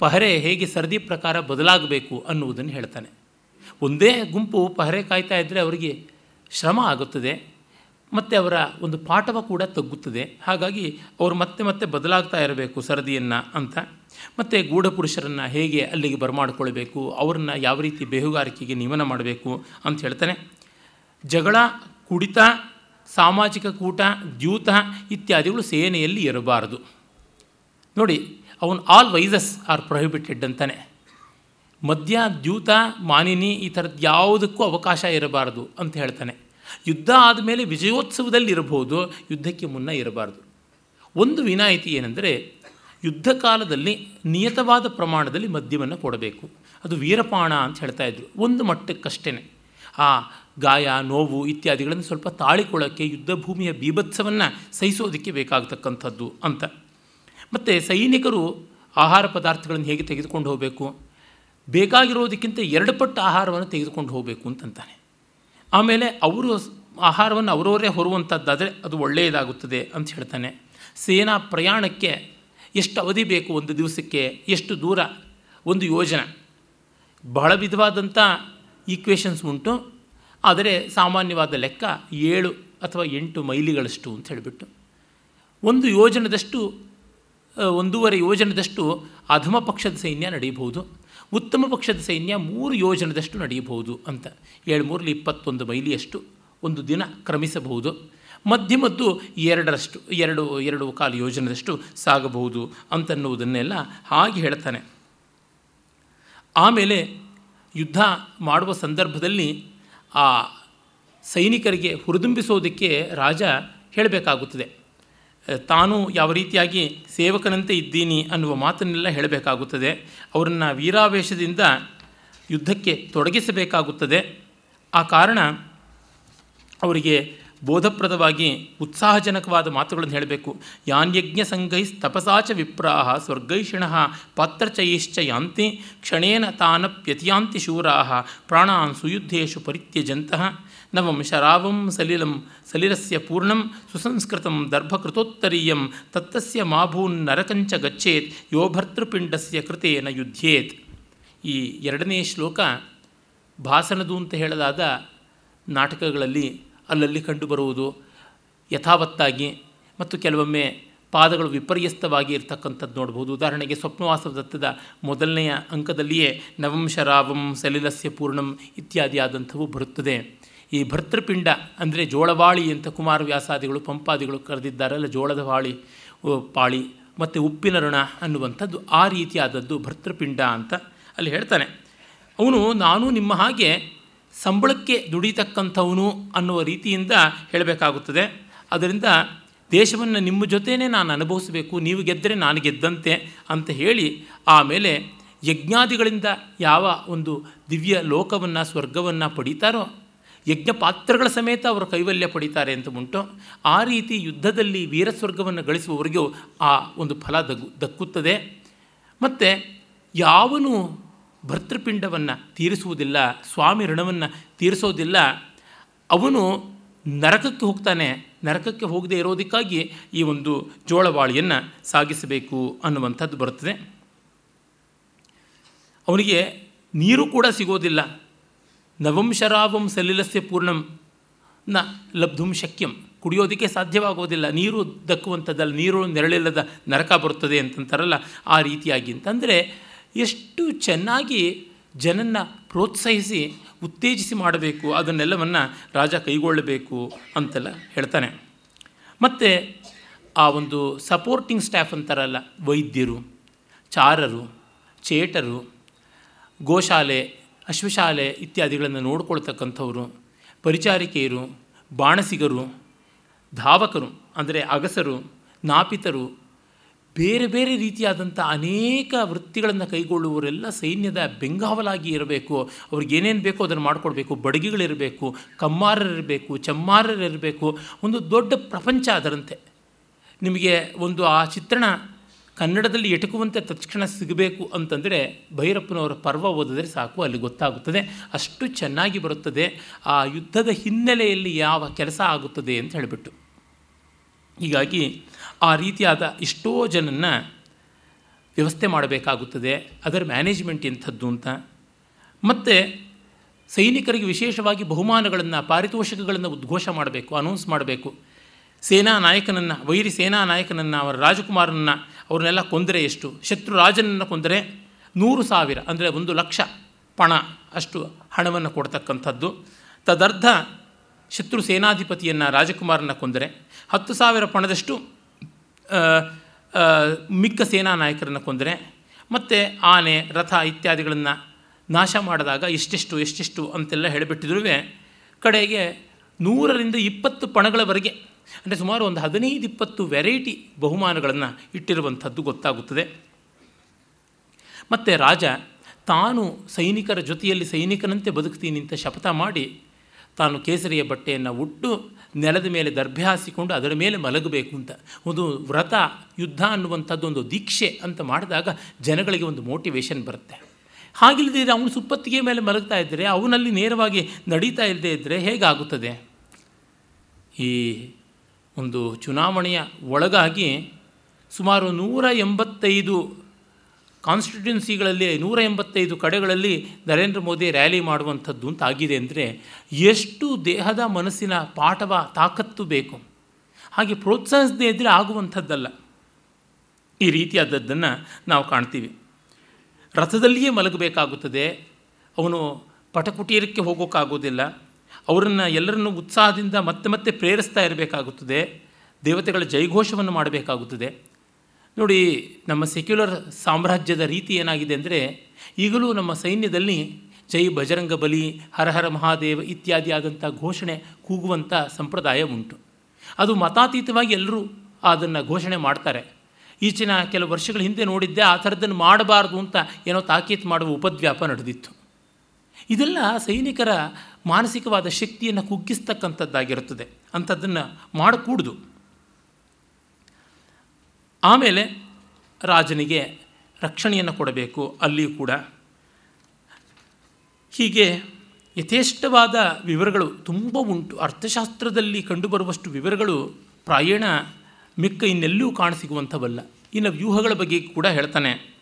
ಪಹರೆ ಹೇಗೆ ಸರದಿ ಪ್ರಕಾರ ಬದಲಾಗಬೇಕು ಅನ್ನುವುದನ್ನು ಹೇಳ್ತಾನೆ. ಒಂದೇ ಗುಂಪು ಪಹರೆ ಕಾಯ್ತಾ ಇದ್ದರೆ ಅವರಿಗೆ ಶ್ರಮ ಆಗುತ್ತದೆ, ಮತ್ತು ಅವರ ಒಂದು ಪಾಠವ ಕೂಡ ತಗ್ಗುತ್ತದೆ. ಹಾಗಾಗಿ ಅವರು ಮತ್ತೆ ಮತ್ತೆ ಬದಲಾಗ್ತಾ ಇರಬೇಕು ಸರದಿಯನ್ನು ಅಂತ. ಮತ್ತು ಗೂಢಪುರುಷರನ್ನು ಹೇಗೆ ಅಲ್ಲಿಗೆ ಬರಮಾಡಿಕೊಳ್ಬೇಕು, ಅವರನ್ನು ಯಾವ ರೀತಿ ಬೇಹುಗಾರಿಕೆಗೆ ನಿಯಮನ ಮಾಡಬೇಕು ಅಂತ ಹೇಳ್ತಾನೆ. ಜಗಳ, ಕುಡಿತ ಸಾಮಾಜಿಕ ಕೂಟ, ದ್ಯೂತ ಇತ್ಯಾದಿಗಳು ಸೇನೆಯಲ್ಲಿ ಇರಬಾರದು ನೋಡಿ, ಅವನು ಆಲ್ ವೈಸಸ್ ಆರ್ ಪ್ರೊಹಿಬಿಟೆಡ್ ಅಂತಾನೆ. ಮದ್ಯ, ದ್ಯೂತ, ಮಾನಿನಿ ಈ ಥರದ್ದು ಯಾವುದಕ್ಕೂ ಅವಕಾಶ ಇರಬಾರದು ಅಂತ ಹೇಳ್ತಾನೆ. ಯುದ್ಧ ಆದಮೇಲೆ ವಿಜಯೋತ್ಸವದಲ್ಲಿ ಇರಬಹುದು, ಯುದ್ಧಕ್ಕೆ ಮುನ್ನ ಇರಬಾರ್ದು. ಒಂದು ವಿನಾಯಿತಿ ಏನೆಂದರೆ, ಯುದ್ಧ ಕಾಲದಲ್ಲಿ ನಿಯತವಾದ ಪ್ರಮಾಣದಲ್ಲಿ ಮದ್ಯವನ್ನು ಕೊಡಬೇಕು. ಅದು ವೀರಪಾಣ ಅಂತ ಹೇಳ್ತಾ ಇದ್ರು. ಒಂದು ಮಟ್ಟಕ್ಕಷ್ಟೇ ಆ ಗಾಯ, ನೋವು ಇತ್ಯಾದಿಗಳನ್ನು ಸ್ವಲ್ಪ ತಾಳಿಕೊಳ್ಳೋಕ್ಕೆ ಯುದ್ಧ ಭೂಮಿಯ ಬೀಭತ್ಸವನ್ನು ಸಹಿಸೋದಕ್ಕೆ ಬೇಕಾಗತಕ್ಕಂಥದ್ದು ಅಂತ. ಮತ್ತು ಸೈನಿಕರು ಆಹಾರ ಪದಾರ್ಥಗಳನ್ನು ಹೇಗೆ ತೆಗೆದುಕೊಂಡು ಹೋಗಬೇಕು? ಬೇಕಾಗಿರೋದಕ್ಕಿಂತ ಎರಡು ಪಟ್ಟು ಆಹಾರವನ್ನು ತೆಗೆದುಕೊಂಡು ಹೋಗಬೇಕು ಅಂತಂತಾನೆ. ಆಮೇಲೆ ಅವರು ಆಹಾರವನ್ನು ಅವರವರೇ ಹೊರುವಂಥದ್ದಾದರೆ ಅದು ಒಳ್ಳೆಯದಾಗುತ್ತದೆ ಅಂತ ಹೇಳ್ತಾನೆ. ಸೇನಾ ಪ್ರಯಾಣಕ್ಕೆ ಎಷ್ಟು ಅವಧಿ ಬೇಕು ಒಂದು ದಿವಸಕ್ಕೆ? ಎಷ್ಟು ದೂರ? ಒಂದು ಯೋಜನೆ. ಬಹಳ ವಿಧವಾದಂಥ ಈಕ್ವೇಷನ್ಸ್ ಉಂಟು. ಆದರೆ ಸಾಮಾನ್ಯವಾದ ಲೆಕ್ಕ ಏಳು ಅಥವಾ ಎಂಟು ಮೈಲಿಗಳಷ್ಟು ಅಂತ ಹೇಳಿಬಿಟ್ಟು. ಒಂದು ಯೋಜನದಷ್ಟು ಒಂದೂವರೆ ಯೋಜನದಷ್ಟು ಅಧಮ ಪಕ್ಷದ ಸೈನ್ಯ ನಡೆಯಬಹುದು ಉತ್ತಮ ಪಕ್ಷದ ಸೈನ್ಯ ಮೂರು ಯೋಜನದಷ್ಟು ನಡೆಯಬಹುದು ಅಂತ. ಏಳು ಮೂರಲ್ಲಿ ಇಪ್ಪತ್ತೊಂದು ಮೈಲಿಯಷ್ಟು ಒಂದು ದಿನ ಕ್ರಮಿಸಬಹುದು. ಮಧ್ಯಮದ್ದು ಎರಡರಷ್ಟು, ಎರಡು ಎರಡು ಕಾಲು ಯೋಜನದಷ್ಟು ಸಾಗಬಹುದು ಅಂತನ್ನುವುದನ್ನೆಲ್ಲ ಹಾಗೆ ಹೇಳ್ತಾನೆ. ಆಮೇಲೆ ಯುದ್ಧ ಮಾಡುವ ಸಂದರ್ಭದಲ್ಲಿ ಆ ಸೈನಿಕರಿಗೆ ಹುರಿದುಂಬಿಸೋದಕ್ಕೆ ರಾಜ ಹೇಳಬೇಕಾಗುತ್ತದೆ. ತಾನು ಯಾವ ರೀತಿಯಾಗಿ ಸೇವಕನಂತೆ ಇದ್ದೀನಿ ಅನ್ನುವ ಮಾತನ್ನೆಲ್ಲ ಹೇಳಬೇಕಾಗುತ್ತದೆ. ಅವರನ್ನು ವೀರಾವೇಶದಿಂದ ಯುದ್ಧಕ್ಕೆ ತೊಡಗಿಸಬೇಕಾಗುತ್ತದೆ. ಆ ಕಾರಣ ಅವರಿಗೆ ಬೋಧಪ್ರದವಾಗಿ ಉತ್ಸಾಹಜನಕವಾದ ಮಾತುಗಳನ್ನು ಹೇಳಬೇಕು. ಯಾನ್ಯಜ್ಞ ಸಂಘೈ ತಪಸಾಚ ವಿಪ್ರಾಹ ಸ್ವರ್ಗೈಷಿಣ ಪಾತ್ರಚಯೈಶ್ಚ ಯಾಂತಿ ಕ್ಷಣೇನ ತಾನಪ್ಯತಿಯಾಂತಿ ಶೂರಾಹ ಪ್ರಾಣಾನ್ ಸುಯುದ್ಧೇಶು ಪರಿತ್ಯಜಂತಹ ನವಂ ಶರಾವಂ ಸಲಿಲಂ ಸಲಿಲಸ್ಯ ಪೂರ್ಣಂ ಸುಸಂಸ್ಕೃತಂ ದರ್ಭಕೃತೋತ್ತರೀಯಂ ತತ್ತಸ್ಯ ಮಾಭೂನ್ ನರಕಂಚ ಗಚ್ಚೇತ್ ಯೋ ಭರ್ತೃಪಿಂಡಸ್ಯ ಕೃತೇನ ಯುದ್ಧೇತ್ ಈ ಎರಡನೇ ಶ್ಲೋಕ ಭಾಸನದು ಅಂತ ಹೇಳಲಾದ ನಾಟಕಗಳಲ್ಲಿ ಅಲ್ಲಲ್ಲಿ ಕಂಡುಬರುವುದು ಯಥಾವತ್ತಾಗಿ ಮತ್ತು ಕೆಲವೊಮ್ಮೆ ಪಾದಗಳು ವಿಪರ್ಯಸ್ತವಾಗಿ ಇರತಕ್ಕಂಥದ್ದು ನೋಡ್ಬೋದು. ಉದಾಹರಣೆಗೆ ಸ್ವಪ್ನವಾಸದತ್ತದ ಮೊದಲನೆಯ ಅಂಕದಲ್ಲಿಯೇ ನವಂ ಶರಾವಂ ಸಲಿಲಸ್ಯ ಪೂರ್ಣಂ ಇತ್ಯಾದಿ ಆದಂಥವು ಬರುತ್ತದೆ. ಈ ಭರ್ತೃಪಿಂಡ ಅಂದರೆ ಜೋಳವಾಳಿ ಅಂತ ಕುಮಾರವ್ಯಾಸಾದಿಗಳು ಪಂಪಾದಿಗಳು ಕರೆದಿದ್ದಾರಲ್ಲ ಜೋಳದ ವಾಳಿ ಪಾಳಿ ಮತ್ತು ಉಪ್ಪಿನ ಋಣ ಅನ್ನುವಂಥದ್ದು ಆ ರೀತಿಯಾದದ್ದು ಭರ್ತೃಪಿಂಡ ಅಂತ ಅಲ್ಲಿ ಹೇಳ್ತಾನೆ. ಅವನು, ನಾನು ನಿಮ್ಮ ಹಾಗೆ ಸಂಬಳಕ್ಕೆ ದುಡಿತಕ್ಕಂಥವನು ಅನ್ನುವ ರೀತಿಯಿಂದ ಹೇಳಬೇಕಾಗುತ್ತದೆ. ಅದರಿಂದ ದೇಶವನ್ನು ನಿಮ್ಮ ಜೊತೆಯೇ ನಾನು ಅನುಭವಿಸಬೇಕು, ನೀವು ಗೆದ್ದರೆ ನಾನು ಗೆದ್ದಂತೆ ಅಂತ ಹೇಳಿ ಆಮೇಲೆ ಯಜ್ಞಾದಿಗಳಿಂದ ಯಾವ ಒಂದು ದಿವ್ಯ ಲೋಕವನ್ನು, ಸ್ವರ್ಗವನ್ನು ಪಡೀತಾರೋ, ಯಜ್ಞ ಪಾತ್ರಗಳ ಸಮೇತ ಅವರು ಕೈವಲ್ಯ ಪಡೀತಾರೆ ಅಂತ ಉಂಟು. ಆ ರೀತಿ ಯುದ್ಧದಲ್ಲಿ ವೀರಸ್ವರ್ಗವನ್ನು ಗಳಿಸುವವರಿಗೂ ಆ ಒಂದು ಫಲ ದಗ್ಗು ದಕ್ಕುತ್ತದೆ. ಮತ್ತು ಯಾವನು ಭರ್ತೃಪಿಂಡವನ್ನು ತೀರಿಸುವುದಿಲ್ಲ, ಸ್ವಾಮಿ ಋಣವನ್ನು ತೀರಿಸೋದಿಲ್ಲ. ಅವನು ನರಕಕ್ಕೆ ಹೋಗ್ತಾನೆ, ನರಕಕ್ಕೆ ಹೋಗದೆ ಇರೋದಕ್ಕಾಗಿ ಈ ಒಂದು ಜೋಳವಾಳಿಯನ್ನು ಸಾಗಿಸಬೇಕು ಅನ್ನುವಂಥದ್ದು ಬರುತ್ತದೆ. ಅವನಿಗೆ ನೀರು ಕೂಡ ಸಿಗೋದಿಲ್ಲ. ನವಂಶರಾವಂ ಸಲಿಲಸ್ಯ ಪೂರ್ಣಂ, ನ ಲಬ್ಧುಂ ಶಕ್ಯಂ. ಕುಡಿಯೋದಕ್ಕೆ ಸಾಧ್ಯವಾಗೋದಿಲ್ಲ. ನೀರು ದಕ್ಕುವಂಥದ್ದಲ್ಲ, ನೀರು ನೆರಳಿಲ್ಲದ ನರಕ ಬರುತ್ತದೆ ಅಂತಂತಾರಲ್ಲ ಆ ರೀತಿಯಾಗಿ ಅಂತಂದರೆ ಎಷ್ಟು ಚೆನ್ನಾಗಿ ಜನನ್ನ ಪ್ರೋತ್ಸಾಹಿಸಿ, ಉತ್ತೇಜಿಸಿ ಮಾಡಬೇಕು, ಅದನ್ನೆಲ್ಲವನ್ನು ರಾಜ ಕೈಗೊಳ್ಳಬೇಕು ಅಂತೆಲ್ಲ ಹೇಳ್ತಾನೆ. ಮತ್ತು ಆ ಒಂದು ಸಪೋರ್ಟಿಂಗ್ ಸ್ಟಾಫ್ ಅಂತಾರಲ್ಲ, ವೈದ್ಯರು, ಚಾರರು, ಚೇಟರು, ಗೋಶಾಲೆ, ಅಶ್ವಶಾಲೆ ಇತ್ಯಾದಿಗಳನ್ನು ನೋಡ್ಕೊಳ್ತಕ್ಕಂಥವರು, ಪರಿಚಾರಿಕೆಯರು, ಬಾಣಸಿಗರು, ಧಾವಕರು, ಅಂದರೆ ಅಗಸರು, ನಾಪಿತರು ಬೇರೆ ಬೇರೆ ರೀತಿಯಾದಂಥ ಅನೇಕ ವೃತ್ತಿಗಳನ್ನು ಕೈಗೊಳ್ಳುವವರೆಲ್ಲ ಸೈನ್ಯದ ಬೆಂಗಾವಲಾಗಿ ಇರಬೇಕು. ಅವ್ರಿಗೆ ಏನೇನು ಬೇಕೋ ಅದನ್ನು ಮಾಡಿಕೊಡ್ಬೇಕು. ಬಡಗಿಗಳಿರಬೇಕು, ಕಮ್ಮಾರರಿರಬೇಕು, ಚಮ್ಮಾರರಿರಬೇಕು. ಒಂದು ದೊಡ್ಡ ಪ್ರಪಂಚ ಅದರಂತೆ. ನಿಮಗೆ ಒಂದು ಆ ಚಿತ್ರಣ ಕನ್ನಡದಲ್ಲಿ ಎಟಕುವಂತೆ ತಕ್ಷಣ ಸಿಗಬೇಕು ಅಂತಂದರೆ ಭೈರಪ್ಪನವರ ಪರ್ವ ಓದಿದ್ರೆ ಸಾಕು, ಅಲ್ಲಿ ಗೊತ್ತಾಗುತ್ತದೆ. ಅಷ್ಟು ಚೆನ್ನಾಗಿ ಬರುತ್ತದೆ. ಆ ಯುದ್ಧದ ಹಿನ್ನೆಲೆಯಲ್ಲಿ ಯಾವ ಕೆಲಸ ಆಗುತ್ತದೆ ಅಂತ ಹೇಳಿಬಿಟ್ಟು. ಹೀಗಾಗಿ ಆ ರೀತಿಯಾದ ಎಷ್ಟೋ ಜನನ್ನ ವ್ಯವಸ್ಥೆ ಮಾಡಬೇಕಾಗುತ್ತದೆ, ಅದರ ಮ್ಯಾನೇಜ್ಮೆಂಟ್ ಎಂಥದ್ದು ಅಂತ. ಮತ್ತು ಸೈನಿಕರಿಗೆ ವಿಶೇಷವಾಗಿ ಬಹುಮಾನಗಳನ್ನು, ಪಾರಿತೋಷಕಗಳನ್ನು ಉದ್ಘೋಷ ಮಾಡಬೇಕು ಅನೌನ್ಸ್ ಮಾಡಬೇಕು. ಸೇನಾ ನಾಯಕನನ್ನು, ವೈರಿ ಸೇನಾ ನಾಯಕನನ್ನು, ಅವರ ರಾಜಕುಮಾರನನ್ನು ಅವ್ರನ್ನೆಲ್ಲ ಕೊಂದರೆ ಎಷ್ಟು? ಶತ್ರು ರಾಜನನ್ನು ಕೊಂದರೆ ನೂರು ಸಾವಿರ, ಅಂದರೆ ಒಂದು ಲಕ್ಷ ಪಣ ಅಷ್ಟು ಹಣವನ್ನು ಕೊಡ್ತಕ್ಕಂಥದ್ದು. ತದರ್ಧ ಶತ್ರು ಸೇನಾಧಿಪತಿಯನ್ನು ರಾಜಕುಮಾರನ ಕೊಂದರೆ ಹತ್ತು ಸಾವಿರ ಪಣದಷ್ಟು ಮಿಕ್ಕ ಸೇನಾ ನಾಯಕರನ್ನು ಕೊಂದರೆ ಮತ್ತು ಆನೆ, ರಥ ಇತ್ಯಾದಿಗಳನ್ನು ನಾಶ ಮಾಡಿದಾಗ ಎಷ್ಟೆಷ್ಟು ಎಷ್ಟೆಷ್ಟು ಅಂತೆಲ್ಲ ಹೇಳಿಬಿಟ್ಟಿದ್ರೂ ಕಡೆಗೆ ನೂರರಿಂದ ಇಪ್ಪತ್ತು ಪಣಗಳವರೆಗೆ, ಅಂದರೆ ಸುಮಾರು ಒಂದು ಹದಿನೈದು, ಇಪ್ಪತ್ತು ವೆರೈಟಿ ಬಹುಮಾನಗಳನ್ನು ಇಟ್ಟಿರುವಂಥದ್ದು ಗೊತ್ತಾಗುತ್ತದೆ. ಮತ್ತು ರಾಜ, ತಾನು ಸೈನಿಕರ ಜೊತೆಯಲ್ಲಿ ಸೈನಿಕನಂತೆ ಬದುಕ್ತೀನಿ ಅಂತ ಶಪಥ ಮಾಡಿ, ತಾನು ಕೇಸರಿಯ ಬಟ್ಟೆಯನ್ನು ಉಟ್ಟು ನೆಲದ ಮೇಲೆ ದರ್ಭೆ ಹಾಸಿಕೊಂಡು ಅದರ ಮೇಲೆ ಮಲಗಬೇಕು ಅಂತ. ಒಂದು ವ್ರತ, ಯುದ್ಧ ಅನ್ನುವಂಥದ್ದು ಒಂದು ದೀಕ್ಷೆ ಅಂತ ಮಾಡಿದಾಗ ಜನಗಳಿಗೆ ಒಂದು ಮೋಟಿವೇಶನ್ ಬರುತ್ತೆ. ಹಾಗಿಲ್ಲದಿದ್ದರೆ ಅವನು ಸುಪ್ಪತ್ತಿಗೆ ಮೇಲೆ ಮಲಗ್ತಾ ಇದ್ದರೆ ಅವನಲ್ಲಿ ನೇರವಾಗಿ ನಡೀತಾ ಇಲ್ಲದೇ ಇದ್ದರೆ ಹೇಗಾಗುತ್ತದೆ? ಈ ಒಂದು ಚುನಾವಣೆಯ ಒಳಗಾಗಿ ಸುಮಾರು ನೂರ ಎಂಬತ್ತೈದು ಕಾನ್ಸ್ಟಿಟ್ಯೂನ್ಸಿಗಳಲ್ಲಿ ನೂರ ಎಂಬತ್ತೈದು ಕಡೆಗಳಲ್ಲಿ ನರೇಂದ್ರ ಮೋದಿ ರ್ಯಾಲಿ ಮಾಡುವಂಥದ್ದು ಅಂತ ಆಗಿದೆ ಅಂದರೆ ಎಷ್ಟು ದೇಹದ ಮನಸ್ಸಿನ ಪಾಠವ ತಾಕತ್ತು ಬೇಕು. ಹಾಗೆ ಪ್ರೋತ್ಸಾಹಿಸದೇ ಇದ್ದರೆ ಆಗುವಂಥದ್ದಲ್ಲ. ಈ ರೀತಿಯಾದದ್ದನ್ನು ನಾವು ಕಾಣ್ತೀವಿ. ರಥದಲ್ಲಿಯೇ ಮಲಗಬೇಕಾಗುತ್ತದೆ. ಅವನು ಪಟಕುಟೀರಕ್ಕೆ ಹೋಗೋಕ್ಕಾಗೋದಿಲ್ಲ. ಅವರನ್ನು ಎಲ್ಲರನ್ನೂ ಉತ್ಸಾಹದಿಂದ ಮತ್ತೆ ಮತ್ತೆ ಪ್ರೇರಿಸ್ತಾ ಇರಬೇಕಾಗುತ್ತದೆ. ದೇವತೆಗಳ ಜೈಘೋಷವನ್ನು ಮಾಡಬೇಕಾಗುತ್ತದೆ. ನೋಡಿ, ನಮ್ಮ ಸೆಕ್ಯುಲರ್ ಸಾಮ್ರಾಜ್ಯದ ರೀತಿ ಏನಾಗಿದೆ ಅಂದರೆ, ಈಗಲೂ ನಮ್ಮ ಸೈನ್ಯದಲ್ಲಿ ಜೈ ಬಜರಂಗ ಬಲಿ, ಹರ ಹರ ಮಹಾದೇವ ಇತ್ಯಾದಿ ಆದಂಥ ಘೋಷಣೆ ಕೂಗುವಂಥ ಸಂಪ್ರದಾಯ ಉಂಟು. ಅದು ಮತಾತೀತವಾಗಿ ಎಲ್ಲರೂ ಅದನ್ನು ಘೋಷಣೆ ಮಾಡ್ತಾರೆ. ಈಚಿನ ಕೆಲವು ವರ್ಷಗಳ ಹಿಂದೆ ನೋಡಿದ್ದೆ, ಆ ಥರದ್ದನ್ನು ಮಾಡಬಾರ್ದು ಅಂತ ಏನೋ ತಾಕೀತು ಮಾಡುವ ಉಪದ್ವ್ಯಾಪ ನಡೆದಿತ್ತು. ಇದೆಲ್ಲ ಸೈನಿಕರ ಮಾನಸಿಕವಾದ ಶಕ್ತಿಯನ್ನು ಕುಗ್ಗಿಸ್ತಕ್ಕಂಥದ್ದಾಗಿರುತ್ತದೆ. ಅಂಥದ್ದನ್ನು ಮಾಡಕೂಡ್ದು. ಆಮೇಲೆ ರಾಜನಿಗೆ ರಕ್ಷಣೆಯನ್ನು ಕೊಡಬೇಕು, ಅಲ್ಲಿಯೂ ಕೂಡ. ಹೀಗೆ ಯಥೇಷ್ಟವಾದ ವಿವರಗಳು ತುಂಬ ಉಂಟು. ಅರ್ಥಶಾಸ್ತ್ರದಲ್ಲಿ ಕಂಡುಬರುವಷ್ಟು ವಿವರಗಳು ಪ್ರಾಯಣ ಮಿಕ್ಕ ಇನ್ನೆಲ್ಲೂ ಕಾಣಸಿಗುವಂಥವಲ್ಲ. ಇನ್ನು ವ್ಯೂಹಗಳ ಬಗ್ಗೆ ಕೂಡ ಹೇಳ್ತಾನೆ.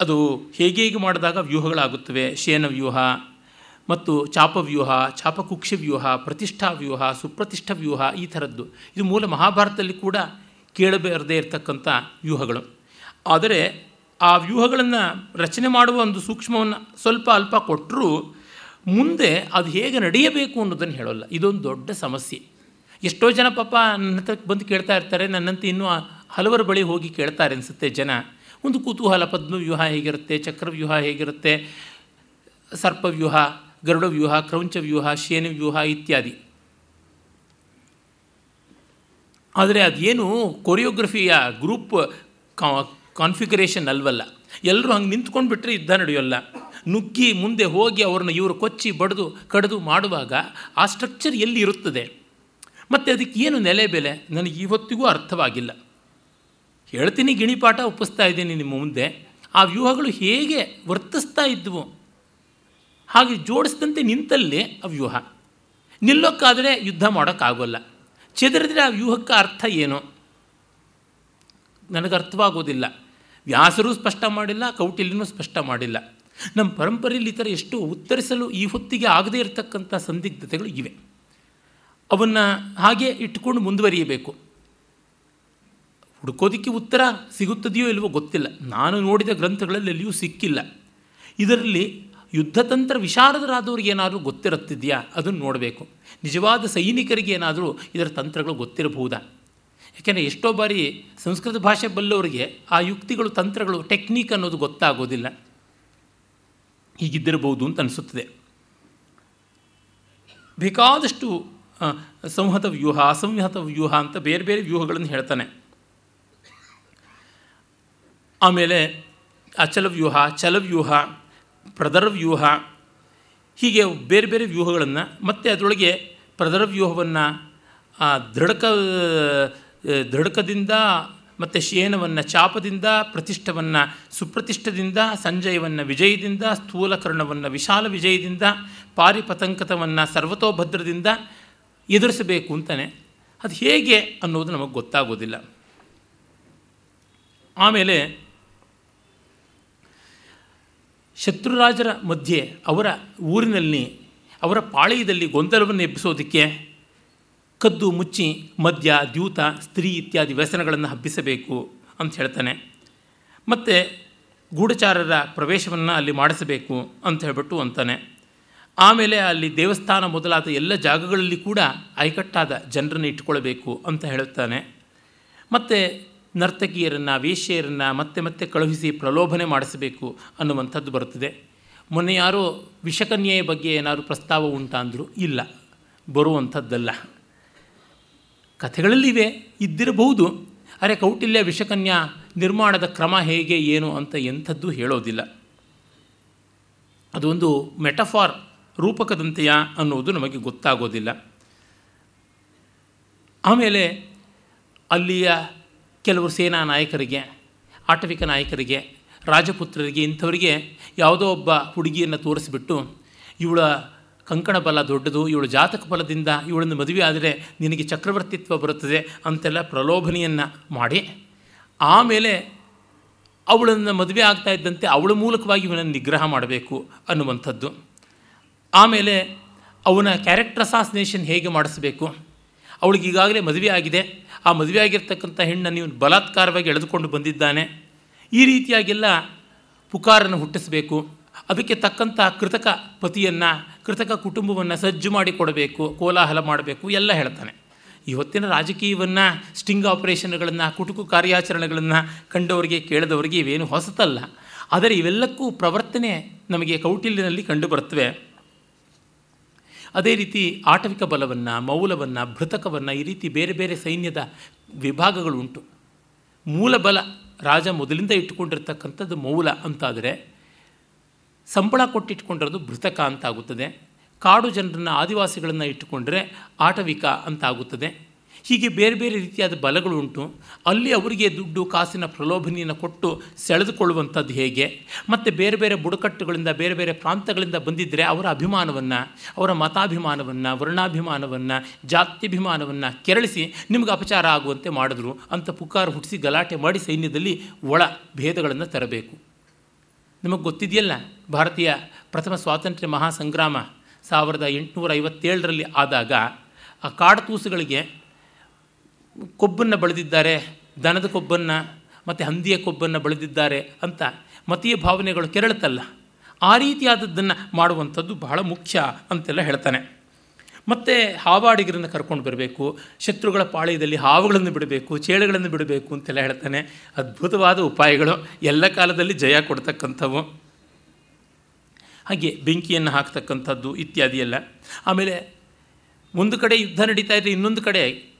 ಅದು ಹೇಗೆ ಹೇಗೆ ಮಾಡಿದಾಗ ವ್ಯೂಹಗಳಾಗುತ್ತವೆ? ಶೇನ ವ್ಯೂಹ ಮತ್ತು ಚಾಪವ್ಯೂಹ ಚಾಪಕುಕ್ಷ ವ್ಯೂಹ, ಪ್ರತಿಷ್ಠಾ ವ್ಯೂಹ, ಸುಪ್ರತಿಷ್ಠ ವ್ಯೂಹ ಈ ಥರದ್ದು. ಇದು ಮೂಲ ಮಹಾಭಾರತದಲ್ಲಿ ಕೂಡ ಕೇಳಬಾರದೇ ಇರತಕ್ಕಂಥ ವ್ಯೂಹಗಳು. ಆದರೆ ಆ ವ್ಯೂಹಗಳನ್ನು ರಚನೆ ಮಾಡುವ ಒಂದು ಸೂಕ್ಷ್ಮವನ್ನು ಸ್ವಲ್ಪ ಅಲ್ಪ ಕೊಟ್ಟರೂ ಮುಂದೆ ಅದು ಹೇಗೆ ನಡೆಯಬೇಕು ಅನ್ನೋದನ್ನು ಹೇಳೋಲ್ಲ. ಇದೊಂದು ದೊಡ್ಡ ಸಮಸ್ಯೆ. ಎಷ್ಟೋ ಜನ ಪಾಪ ನನ್ನ ಹತ್ರ ಬಂದು ಕೇಳ್ತಾ ಇರ್ತಾರೆ, ನನ್ನಂತೆ ಇನ್ನೂ ಹಲವರ ಬಳಿ ಹೋಗಿ ಕೇಳ್ತಾರೆ ಅನಿಸುತ್ತೆ ಜನ. ಒಂದು ಕುತೂಹಲ ಪದ್ಮವ್ಯೂಹ ಹೇಗಿರುತ್ತೆ ಚಕ್ರವ್ಯೂಹ ಹೇಗಿರುತ್ತೆ ಸರ್ಪವ್ಯೂಹ ಗರುಡ ಕ್ರೌಂಚವ್ಯೂಹ ಶೇನವ್ಯೂಹ ವ್ಯೂಹ, ಶೇನ ವ್ಯೂಹ ಇತ್ಯಾದಿ. ಆದರೆ ಅದೇನು ಕೊರಿಯೋಗ್ರಫಿಯ ಗ್ರೂಪ್ ಕಾನ್ಫಿಗರೇಷನ್ ಅಲ್ವಲ್ಲ. ಎಲ್ಲರೂ ಹಂಗೆ ನಿಂತ್ಕೊಂಡು ಬಿಟ್ಟರೆ ಯುದ್ಧ ನಡೆಯೋಲ್ಲ. ನುಗ್ಗಿ ಮುಂದೆ ಹೋಗಿ ಅವ್ರನ್ನ ಇವರು ಕೊಚ್ಚಿ, ಬಡಿದು, ಕಡಿದು ಮಾಡುವಾಗ ಆ ಸ್ಟ್ರಕ್ಚರ್ ಎಲ್ಲಿ ಇರುತ್ತದೆ? ಮತ್ತು ಅದಕ್ಕೆ ಏನು ನೆಲೆ ಬೆಲೆ? ನನಗೆ ಇವತ್ತಿಗೂ ಅರ್ಥವಾಗಿಲ್ಲ. ಹೇಳ್ತೀನಿ ಗಿಣಿಪಾಠ ಒಪ್ಪಿಸ್ತಾ ಇದ್ದೀನಿ ನಿಮ್ಮ ಮುಂದೆ. ಆ ವ್ಯೂಹಗಳು ಹೇಗೆ ವರ್ತಿಸ್ತಾ ಇದ್ವು? ಹಾಗೆ ಜೋಡಿಸಿದಂತೆ ನಿಂತಲ್ಲಿ ಆ ವ್ಯೂಹ. ನಿಲ್ಲೋಕ್ಕಾದರೆ ಯುದ್ಧ ಮಾಡೋಕ್ಕಾಗೋಲ್ಲ. ಚೆದರಿದ್ರೆ ಆ ವ್ಯೂಹಕ್ಕೆ ಅರ್ಥ ಏನು? ನನಗೆ ಅರ್ಥವಾಗೋದಿಲ್ಲ. ವ್ಯಾಸರೂ ಸ್ಪಷ್ಟ ಮಾಡಿಲ್ಲ, ಕೌಟಿಲ್ಯನೂ ಸ್ಪಷ್ಟ ಮಾಡಿಲ್ಲ. ನಮ್ಮ ಪರಂಪರೆಯಲ್ಲಿ ಈ ಥರ ಎಷ್ಟು ಉತ್ತರಿಸಲು ಈ ಹೊತ್ತಿಗೆ ಆಗದೇ ಇರತಕ್ಕಂಥ ಸಂದಿಗ್ಧತೆಗಳು ಇವೆ. ಅವನ್ನು ಹಾಗೆ ಇಟ್ಕೊಂಡು ಮುಂದುವರಿಯಬೇಕು. ಹುಡುಕೋದಕ್ಕೆ ಉತ್ತರ ಸಿಗುತ್ತದೆಯೋ ಇಲ್ವೋ ಗೊತ್ತಿಲ್ಲ. ನಾನು ನೋಡಿದ ಗ್ರಂಥಗಳಲ್ಲಿ ಸಿಕ್ಕಿಲ್ಲ. ಇದರಲ್ಲಿ ಯುದ್ಧತಂತ್ರ ವಿಶಾರದರಾದವ್ರಿಗೆ ಏನಾದರೂ ಗೊತ್ತಿರುತ್ತಿದೆಯಾ? ಅದನ್ನು ನೋಡಬೇಕು. ನಿಜವಾದ ಸೈನಿಕರಿಗೆ ಏನಾದರೂ ಇದರ ತಂತ್ರಗಳು ಗೊತ್ತಿರಬಹುದಾ? ಯಾಕೆಂದರೆ ಎಷ್ಟೋ ಬಾರಿ ಸಂಸ್ಕೃತ ಭಾಷೆ ಬಲ್ಲವರಿಗೆ ಆ ಯುಕ್ತಿಗಳು, ತಂತ್ರಗಳು, ಟೆಕ್ನಿಕ್ ಅನ್ನೋದು ಗೊತ್ತಾಗೋದಿಲ್ಲ. ಹೀಗಿದ್ದಿರಬಹುದು ಅಂತ ಅನಿಸುತ್ತದೆ. ಬೇಕಾದಷ್ಟು ಸಂಹತ ವ್ಯೂಹ, ಅಸಂಹತ ವ್ಯೂಹ ಅಂತ ಬೇರೆ ಬೇರೆ ವ್ಯೂಹಗಳನ್ನು ಹೇಳ್ತಾನೆ. ಆಮೇಲೆ ಅಚಲವ್ಯೂಹ ಚಲವ್ಯೂಹ ಪ್ರದರವ್ಯೂಹ. ಹೀಗೆ ಬೇರೆ ಬೇರೆ ವ್ಯೂಹಗಳನ್ನು ಮತ್ತು ಅದರೊಳಗೆ ಪ್ರದರವ್ಯೂಹವನ್ನು ದೃಢಕ ದೃಢಕದಿಂದ ಮತ್ತು ಶೇನವನ್ನು ಚಾಪದಿಂದ ಪ್ರತಿಷ್ಠವನ್ನು, ಸುಪ್ರತಿಷ್ಠದಿಂದ ಸಂಜಯವನ್ನು, ವಿಜಯದಿಂದ ಸ್ಥೂಲಕರ್ಣವನ್ನು, ವಿಶಾಲ ವಿಜಯದಿಂದ ಪಾರಿಪತಂಕತವನ್ನು, ಸರ್ವತೋಭದ್ರದಿಂದ ಎದುರಿಸಬೇಕು ಅಂತಾನೆ. ಅದು ಹೇಗೆ ಅನ್ನೋದು ನಮಗೆ ಗೊತ್ತಾಗೋದಿಲ್ಲ. ಆಮೇಲೆ ಶತ್ರುರಾಜರ ಮಧ್ಯೆ ಅವರ ಊರಿನಲ್ಲಿ, ಅವರ ಪಾಳೆಯದಲ್ಲಿ ಗೊಂದಲವನ್ನು ಎಬ್ಬಿಸೋದಕ್ಕೆ ಕದ್ದು ಮುಚ್ಚಿ ಮದ್ಯ, ದ್ಯೂತ, ಸ್ತ್ರೀ ಇತ್ಯಾದಿ ವ್ಯಸನಗಳನ್ನು ಹಬ್ಬಿಸಬೇಕು ಅಂತ ಹೇಳ್ತಾನೆ. ಮತ್ತು ಗೂಢಚಾರರ ಪ್ರವೇಶವನ್ನು ಅಲ್ಲಿ ಮಾಡಿಸಬೇಕು ಅಂತ ಹೇಳ್ಬಿಟ್ಟು ಅಂತಾನೆ. ಆಮೇಲೆ ಅಲ್ಲಿ ದೇವಸ್ಥಾನ ಮೊದಲಾದ ಎಲ್ಲ ಜಾಗಗಳಲ್ಲಿ ಕೂಡ ಅಯಕಟ್ಟಾದ ಜನರನ್ನು ಇಟ್ಕೊಳ್ಬೇಕು ಅಂತ ಹೇಳುತ್ತಾನೆ ಮತ್ತು ನರ್ತಕಿಯರನ್ನು, ವೇಶ್ಯೆಯರನ್ನು ಮತ್ತೆ ಮತ್ತೆ ಕಳುಹಿಸಿ ಪ್ರಲೋಭನೆ ಮಾಡಿಸಬೇಕು ಅನ್ನುವಂಥದ್ದು ಬರುತ್ತದೆ. ಮೊನ್ನೆ ಯಾರೋ ವಿಷಕನ್ಯೆಯ ಬಗ್ಗೆ ಏನಾದರೂ ಪ್ರಸ್ತಾವ ಉಂಟ ಇಲ್ಲ, ಬರುವಂಥದ್ದಲ್ಲ. ಕಥೆಗಳಲ್ಲಿವೆ ಇದ್ದಿರಬಹುದು, ಅರೆ ಕೌಟಿಲ್ಯ ವಿಷಕನ್ಯಾ ನಿರ್ಮಾಣದ ಕ್ರಮ ಹೇಗೆ, ಏನು ಅಂತ ಎಂಥದ್ದು ಹೇಳೋದಿಲ್ಲ. ಅದೊಂದು ಮೆಟಫಾರ್ ರೂಪಕದಂತೆಯ ಅನ್ನೋದು ನಮಗೆ ಗೊತ್ತಾಗೋದಿಲ್ಲ. ಆಮೇಲೆ ಅಲ್ಲಿಯ ಕೆಲವರು ಸೇನಾ ನಾಯಕರಿಗೆ, ಆಟವಿಕ ನಾಯಕರಿಗೆ, ರಾಜಪುತ್ರರಿಗೆ, ಇಂಥವರಿಗೆ ಯಾವುದೋ ಒಬ್ಬ ಹುಡುಗಿಯನ್ನು ತೋರಿಸಿಬಿಟ್ಟು, ಇವಳ ಕಂಕಣ ಬಲ ದೊಡ್ಡದು, ಇವಳು ಜಾತಕ ಬಲದಿಂದ ಇವಳನ್ನು ಮದುವೆ ಆದರೆ ನಿನಗೆ ಚಕ್ರವರ್ತಿತ್ವ ಬರುತ್ತದೆ ಅಂತೆಲ್ಲ ಪ್ರಲೋಭನೆಯನ್ನು ಮಾಡಿ, ಆಮೇಲೆ ಅವಳನ್ನು ಮದುವೆ ಆಗ್ತಾ ಇದ್ದಂತೆ ಅವಳ ಮೂಲಕವಾಗಿ ಇವನನ್ನು ನಿಗ್ರಹ ಮಾಡಬೇಕು ಅನ್ನುವಂಥದ್ದು. ಆಮೇಲೆ ಅವನ ಕ್ಯಾರೆಕ್ಟರ್ ಅಸಾಸಿನೇಷನ್ ಹೇಗೆ ಮಾಡಿಸಬೇಕು? ಅವಳಿಗೆ ಈಗಾಗಲೇ ಮದುವೆ ಆಗಿದೆ. ಆ ಮದುವೆ ಆಗಿರ್ತಕ್ಕಂಥ ಹೆಣ್ಣನ್ನು ಇವನು ಬಲಾತ್ಕಾರವಾಗಿ ಎಳೆದುಕೊಂಡು ಬಂದಿದ್ದಾನೆ, ಈ ರೀತಿಯಾಗೆಲ್ಲ ಪುಕಾರನ್ನು ಹುಟ್ಟಿಸಬೇಕು. ಅದಕ್ಕೆ ತಕ್ಕಂಥ ಕೃತಕ ಪತಿಯನ್ನು, ಕೃತಕ ಕುಟುಂಬವನ್ನು ಸಜ್ಜು ಮಾಡಿ ಕೊಡಬೇಕು ಕೋಲಾಹಲ ಮಾಡಬೇಕು, ಎಲ್ಲ ಹೇಳ್ತಾನೆ. ಇವತ್ತಿನ ರಾಜಕೀಯವನ್ನು, ಸ್ಟಿಂಗ್ ಆಪರೇಷನ್ಗಳನ್ನು, ಕುಟುಕು ಕಾರ್ಯಾಚರಣೆಗಳನ್ನು ಕಂಡವರಿಗೆ ಕೇಳಿದವರಿಗೆ ಇವೇನು ಹೊಸತಲ್ಲ. ಆದರೆ ಇವೆಲ್ಲಕ್ಕೂ ಪ್ರವರ್ತನೆ ನಮಗೆ ಕೌಟಿಲ್ಯನಲ್ಲಿ ಕಂಡುಬರುತ್ತವೆ ಅದೇ ರೀತಿ ಆಟವಿಕ ಬಲವನ್ನು, ಮೌಲವನ್ನು, ಭೃತಕವನ್ನು ಈ ರೀತಿ ಬೇರೆ ಬೇರೆ ಸೈನ್ಯದ ವಿಭಾಗಗಳುಂಟು. ಮೂಲ ಬಲ ರಾಜ ಮೊದಲಿಂದ ಇಟ್ಟುಕೊಂಡಿರ್ತಕ್ಕಂಥದ್ದು ಮೌಲ ಅಂತಾದರೆ ಸಂಬಳ ಕೊಟ್ಟಿಟ್ಕೊಂಡಿರೋದು ಭೃತಕ ಅಂತಾಗುತ್ತದೆ. ಕಾಡು ಜನರನ್ನು ಆದಿವಾಸಿಗಳನ್ನು ಇಟ್ಟುಕೊಂಡ್ರೆ ಆಟವಿಕ ಅಂತಾಗುತ್ತದೆ. ಹೀಗೆ ಬೇರೆ ಬೇರೆ ರೀತಿಯಾದ ಬಲಗಳುಂಟು. ಅಲ್ಲಿ ಅವರಿಗೆ ದುಡ್ಡು, ಕಾಸಿನ ಪ್ರಲೋಭನೆಯನ್ನು ಕೊಟ್ಟು ಸೆಳೆದುಕೊಳ್ಳುವಂಥದ್ದು ಹೇಗೆ? ಮತ್ತು ಬೇರೆ ಬೇರೆ ಬುಡಕಟ್ಟುಗಳಿಂದ, ಬೇರೆ ಬೇರೆ ಪ್ರಾಂತಗಳಿಂದ ಬಂದಿದ್ದರೆ ಅವರ ಅಭಿಮಾನವನ್ನು, ಅವರ ಮತಾಭಿಮಾನವನ್ನು, ವರ್ಣಾಭಿಮಾನವನ್ನು, ಜಾತ್ಯಭಿಮಾನವನ್ನು ಕೆರಳಿಸಿ ನಿಮಗೆ ಅಪಚಾರ ಆಗುವಂತೆ ಮಾಡಿದ್ರು ಅಂತ ಪುಕಾರ ಹುಟ್ಟಿಸಿ ಗಲಾಟೆ ಮಾಡಿ ಸೈನ್ಯದಲ್ಲಿ ಒಳ ಭೇದಗಳನ್ನು ತರಬೇಕು. ನಿಮಗೆ ಗೊತ್ತಿದೆಯಲ್ಲ, ಭಾರತೀಯ ಪ್ರಥಮ ಸ್ವಾತಂತ್ರ್ಯ ಮಹಾಸಂಗ್ರಾಮ ಸಾವಿರದ ಎಂಟುನೂರ ಐವತ್ತೇಳರಲ್ಲಿ ಆದಾಗ ಆ ಕಾಡತೂಸುಗಳಿಗೆ ಕೊಬ್ಬನ್ನು ಬೆಳೆದಿದ್ದಾರೆ, ದನದ ಕೊಬ್ಬನ್ನು ಮತ್ತು ಹಂದಿಯ ಕೊಬ್ಬನ್ನು ಬೆಳೆದಿದ್ದಾರೆ ಅಂತ ಮತೀಯ ಭಾವನೆಗಳು ಕೆರಳುತ್ತಲ್ಲ. ಆ ರೀತಿಯಾದದ್ದನ್ನು ಮಾಡುವಂಥದ್ದು ಬಹಳ ಮುಖ್ಯ ಅಂತೆಲ್ಲ ಹೇಳ್ತಾನೆ. ಮತ್ತು ಹಾವಾಡಿಗರನ್ನು ಕರ್ಕೊಂಡು ಬರಬೇಕು, ಶತ್ರುಗಳ ಪಾಳ್ಯದಲ್ಲಿ ಹಾವುಗಳನ್ನು ಬಿಡಬೇಕು, ಚೇಳುಗಳನ್ನು ಬಿಡಬೇಕು ಅಂತೆಲ್ಲ ಹೇಳ್ತಾನೆ. ಅದ್ಭುತವಾದ ಉಪಾಯಗಳು. ಎಲ್ಲ ಕಾಲದಲ್ಲಿ ಜಯ ಕೊಡ್ತಕ್ಕಂಥವು. ಹಾಗೆ ಬೆಂಕಿಯನ್ನು ಹಾಕ್ತಕ್ಕಂಥದ್ದು ಇತ್ಯಾದಿ ಎಲ್ಲ. ಆಮೇಲೆ ಒಂದು ಕಡೆ ಯುದ್ಧ ನಡೀತಾ ಇದ್ದರೆ ಇನ್ನೊಂದು ಕಡೆ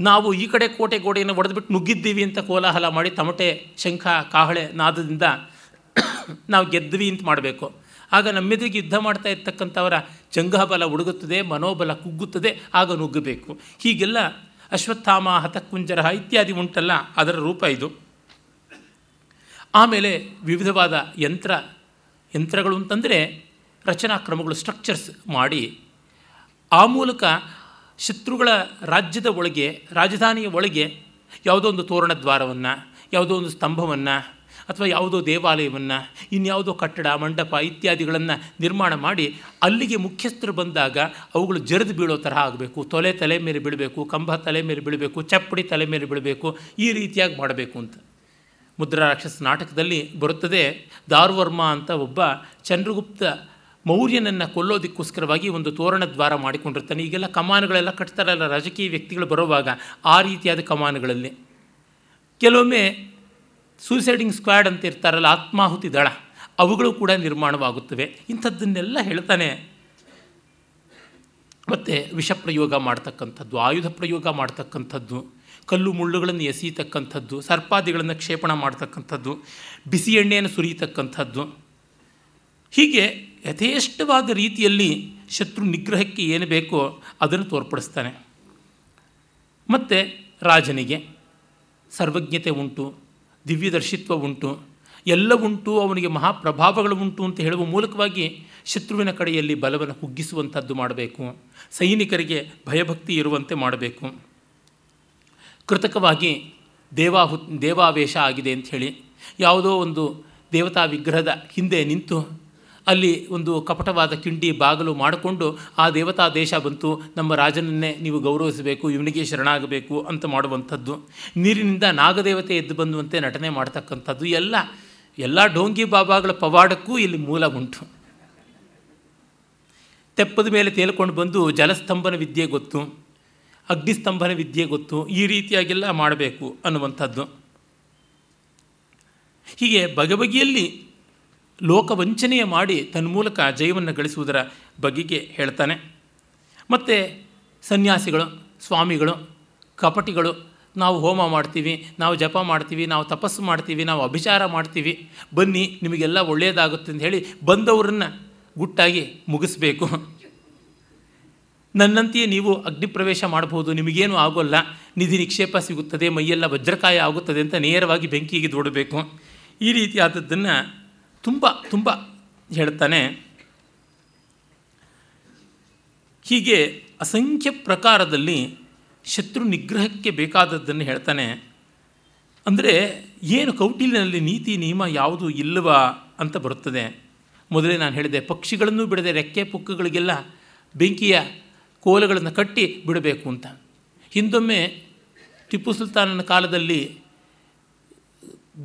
ನಾವು ಈ ಕಡೆ ಕೋಟೆ ಗೋಡೆಯನ್ನು ಒಡೆದ್ಬಿಟ್ಟು ನುಗ್ಗಿದ್ದೀವಿ ಅಂತ ಕೋಲಾಹಲ ಮಾಡಿ ತಮಟೆ, ಶಂಖ, ಕಾಹಳೆ ನಾದದಿಂದ ನಾವು ಗೆದ್ವಿ ಅಂತ ಮಾಡಬೇಕು. ಆಗ ನಮ್ಮೆದುರಿಗೆ ಯುದ್ಧ ಮಾಡ್ತಾ ಇರ್ತಕ್ಕಂಥವರ ಜಂಗಬಲ ಉಡುಗುತ್ತದೆ ಮನೋಬಲ ಕುಗ್ಗುತ್ತದೆ, ಆಗ ನುಗ್ಗಬೇಕು. ಹೀಗೆಲ್ಲ ಅಶ್ವತ್ಥಾಮ ಹತಕುಂಜರ ಇತ್ಯಾದಿ ಉಂಟಲ್ಲ, ಅದರ ರೂಪ ಇದು. ಆಮೇಲೆ ವಿವಿಧವಾದ ಯಂತ್ರ, ಯಂತ್ರಗಳು ಅಂತಂದರೆ ರಚನಾ ಕ್ರಮಗಳು ಸ್ಟ್ರಕ್ಚರ್ಸ್ ಮಾಡಿ ಆ ಮೂಲಕ ಶತ್ರುಗಳ ರಾಜ್ಯದ ಒಳಗೆ, ರಾಜಧಾನಿಯ ಒಳಗೆ ಯಾವುದೋ ಒಂದು ತೋರಣ ದ್ವಾರವನ್ನು, ಯಾವುದೋ ಒಂದು ಸ್ತಂಭವನ್ನು ಅಥವಾ ಯಾವುದೋ ದೇವಾಲಯವನ್ನು, ಇನ್ಯಾವುದೋ ಕಟ್ಟಡ, ಮಂಟಪ ಇತ್ಯಾದಿಗಳನ್ನು ನಿರ್ಮಾಣ ಮಾಡಿ ಅಲ್ಲಿಗೆ ಮುಖ್ಯಸ್ಥರು ಬಂದಾಗ ಅವುಗಳು ಜರಿದು ಬೀಳೋ ತರಹ ಆಗಬೇಕು. ತೊಲೆ ತಲೆ ಮೇಲೆ ಬೀಳಬೇಕು, ಕಂಬ ತಲೆ ಮೇಲೆ ಬೀಳಬೇಕು, ಚಪ್ಪಡಿ ತಲೆ ಮೇಲೆ ಬೀಳಬೇಕು, ಈ ರೀತಿಯಾಗಿ ಮಾಡಬೇಕು ಅಂತ. ಮುದ್ರಾ ರಾಕ್ಷಸ ನಾಟಕದಲ್ಲಿ ಬರುತ್ತದೆ ದಾರುವರ್ಮ ಅಂತ ಒಬ್ಬ ಚಂದ್ರಗುಪ್ತ ಮೌರ್ಯನನ್ನು ಕೊಲ್ಲೋದಕ್ಕೋಸ್ಕರವಾಗಿ ಒಂದು ತೋರಣ ದ್ವಾರ ಮಾಡಿಕೊಂಡಿರ್ತಾನೆ. ಈಗೆಲ್ಲ ಕಮಾನುಗಳೆಲ್ಲ ಕಟ್ತಾರಲ್ಲ, ರಾಜಕೀಯ ವ್ಯಕ್ತಿಗಳು ಬರುವಾಗ ಆ ರೀತಿಯಾದ ಕಮಾನುಗಳಲ್ಲಿ. ಕೆಲವೊಮ್ಮೆ ಸೂಸೈಡಿಂಗ್ ಸ್ಕ್ವಾಡ್ ಅಂತ ಇರ್ತಾರಲ್ಲ, ಆತ್ಮಾಹುತಿ ದಳ, ಅವುಗಳು ಕೂಡ ನಿರ್ಮಾಣವಾಗುತ್ತವೆ. ಇಂಥದ್ದನ್ನೆಲ್ಲ ಹೇಳ್ತಾನೆ. ಮತ್ತು ವಿಷ ಪ್ರಯೋಗ ಮಾಡ್ತಕ್ಕಂಥದ್ದು, ಆಯುಧ ಪ್ರಯೋಗ ಮಾಡ್ತಕ್ಕಂಥದ್ದು, ಕಲ್ಲು ಮುಳ್ಳುಗಳನ್ನು ಎಸೆಯತಕ್ಕಂಥದ್ದು, ಸರ್ಪಾದಿಗಳನ್ನು ಕ್ಷೇಪಣ ಮಾಡ್ತಕ್ಕಂಥದ್ದು, ಬಿಸಿ ಎಣ್ಣೆಯನ್ನು ಸುರಿಯತಕ್ಕಂಥದ್ದು. ಹೀಗೆ ಯಥೇಷ್ಟವಾದ ರೀತಿಯಲ್ಲಿ ಶತ್ರು ನಿಗ್ರಹಕ್ಕೆ ಏನು ಬೇಕೋ ಅದನ್ನು ತೋರ್ಪಡಿಸ್ತಾನೆ. ಮತ್ತು ರಾಜನಿಗೆ ಸರ್ವಜ್ಞತೆ ಉಂಟು, ದಿವ್ಯದರ್ಶಿತ್ವ ಉಂಟು, ಎಲ್ಲ ಉಂಟು, ಅವನಿಗೆ ಮಹಾಪ್ರಭಾವಗಳು ಉಂಟು ಅಂತ ಹೇಳುವ ಮೂಲಕವಾಗಿ ಶತ್ರುವಿನ ಕಡೆಯಲ್ಲಿ ಬಲವನ್ನು ಹುಗ್ಗಿಸುವಂಥದ್ದು ಮಾಡಬೇಕು. ಸೈನಿಕರಿಗೆ ಭಯಭಕ್ತಿ ಇರುವಂತೆ ಮಾಡಬೇಕು. ಕೃತಕವಾಗಿ ದೇವಾಹು, ದೇವಾವೇಶ ಆಗಿದೆ ಅಂಥೇಳಿ ಯಾವುದೋ ಒಂದು ದೇವತಾ ವಿಗ್ರಹದ ಹಿಂದೆ ನಿಂತು ಅಲ್ಲಿ ಒಂದು ಕಪಟವಾದ ಕಿಂಡಿ ಬಾಗಿಲು ಮಾಡಿಕೊಂಡು ಆ ದೇವತಾ ದೇಶ ಬಂತು. ನಮ್ಮ ರಾಜನನ್ನೇ ನೀವು ಗೌರವಿಸಬೇಕು, ಇವನಿಗೆ ಶರಣಾಗಬೇಕು ಅಂತ ಮಾಡುವಂಥದ್ದು. ನೀರಿನಿಂದ ನಾಗದೇವತೆ ಎದ್ದು ಬಂದುವಂತೆ ನಟನೆ ಮಾಡ್ತಕ್ಕಂಥದ್ದು. ಎಲ್ಲ ಎಲ್ಲ ಡೋಂಗಿ ಬಾಬಾಗಳ ಪವಾಡಕ್ಕೂ ಇಲ್ಲಿ ಮೂಲ ಉಂಟು. ತೆಪ್ಪದ ಮೇಲೆ ತೇಲ್ಕೊಂಡು ಬಂದು ಜಲಸ್ತಂಭನ ವಿದ್ಯೆ ಗೊತ್ತು. ಅಗ್ನಿಸ್ತಂಭನ ವಿದ್ಯೆ ಗೊತ್ತು. ಈ ರೀತಿಯಾಗೆಲ್ಲ ಮಾಡಬೇಕು ಅನ್ನುವಂಥದ್ದು. ಹೀಗೆ ಬಗೆ ಬಗೆಯಲ್ಲಿ ಲೋಕವಂಚನೆಯ ಮಾಡಿ ತನ್ಮೂಲಕ ಜಯವನ್ನು ಗಳಿಸುವುದರ ಬಗೆಗೆ ಹೇಳ್ತಾನೆ. ಮತ್ತು ಸನ್ಯಾಸಿಗಳು, ಸ್ವಾಮಿಗಳು, ಕಪಟಿಗಳು, ನಾವು ಹೋಮ ಮಾಡ್ತೀವಿ, ನಾವು ಜಪ ಮಾಡ್ತೀವಿ, ನಾವು ತಪಸ್ಸು ಮಾಡ್ತೀವಿ, ನಾವು ಅಭಿಚಾರ ಮಾಡ್ತೀವಿ, ಬನ್ನಿ, ನಿಮಗೆಲ್ಲ ಒಳ್ಳೆಯದಾಗುತ್ತೆ ಅಂತ ಹೇಳಿ ಬಂದವರನ್ನು ಗುಟ್ಟಾಗಿ ಮುಗಿಸ್ಬೇಕು. ನನ್ನಂತೆಯೇ ನೀವು ಅಗ್ನಿಪ್ರವೇಶ ಮಾಡಬಹುದು, ನಿಮಗೇನು ಆಗೋಲ್ಲ, ನಿಧಿ ನಿಕ್ಷೇಪ ಸಿಗುತ್ತದೆ, ಮೈಯೆಲ್ಲ ವಜ್ರಕಾಯ ಆಗುತ್ತದೆ ಅಂತ ನೇರವಾಗಿ ಬೆಂಕಿಗೆ ದೊಡಬೇಕು. ಈ ರೀತಿಯಾದದ್ದನ್ನು ತುಂಬ ತುಂಬ ಹೇಳ್ತಾನೆ, ಹೀಗೆ ಅಸಂಖ್ಯ ಪ್ರಕಾರದಲ್ಲಿ ಶತ್ರು ನಿಗ್ರಹಕ್ಕೆ ಬೇಕಾದದ್ದನ್ನು ಹೇಳ್ತಾನೆ. ಅಂದರೆ ಏನು ಕೌಟಿಲ್ಯನಲ್ಲಿ ನೀತಿ, ನಿಯಮ ಯಾವುದು ಇಲ್ಲವಾ ಅಂತ ಬರುತ್ತದೆ. ಮೊದಲೇ ನಾನು ಹೇಳಿದೆ, ಪಕ್ಷಿಗಳನ್ನು ಬಿಡದೆ ರೆಕ್ಕೆ ಪುಕ್ಕಗಳಿಗೆಲ್ಲ ಬೆಂಕಿಯ ಕೋಲಗಳನ್ನು ಕಟ್ಟಿ ಬಿಡಬೇಕು ಅಂತ. ಹಿಂದೊಮ್ಮೆ ಟಿಪ್ಪು ಸುಲ್ತಾನನ ಕಾಲದಲ್ಲಿ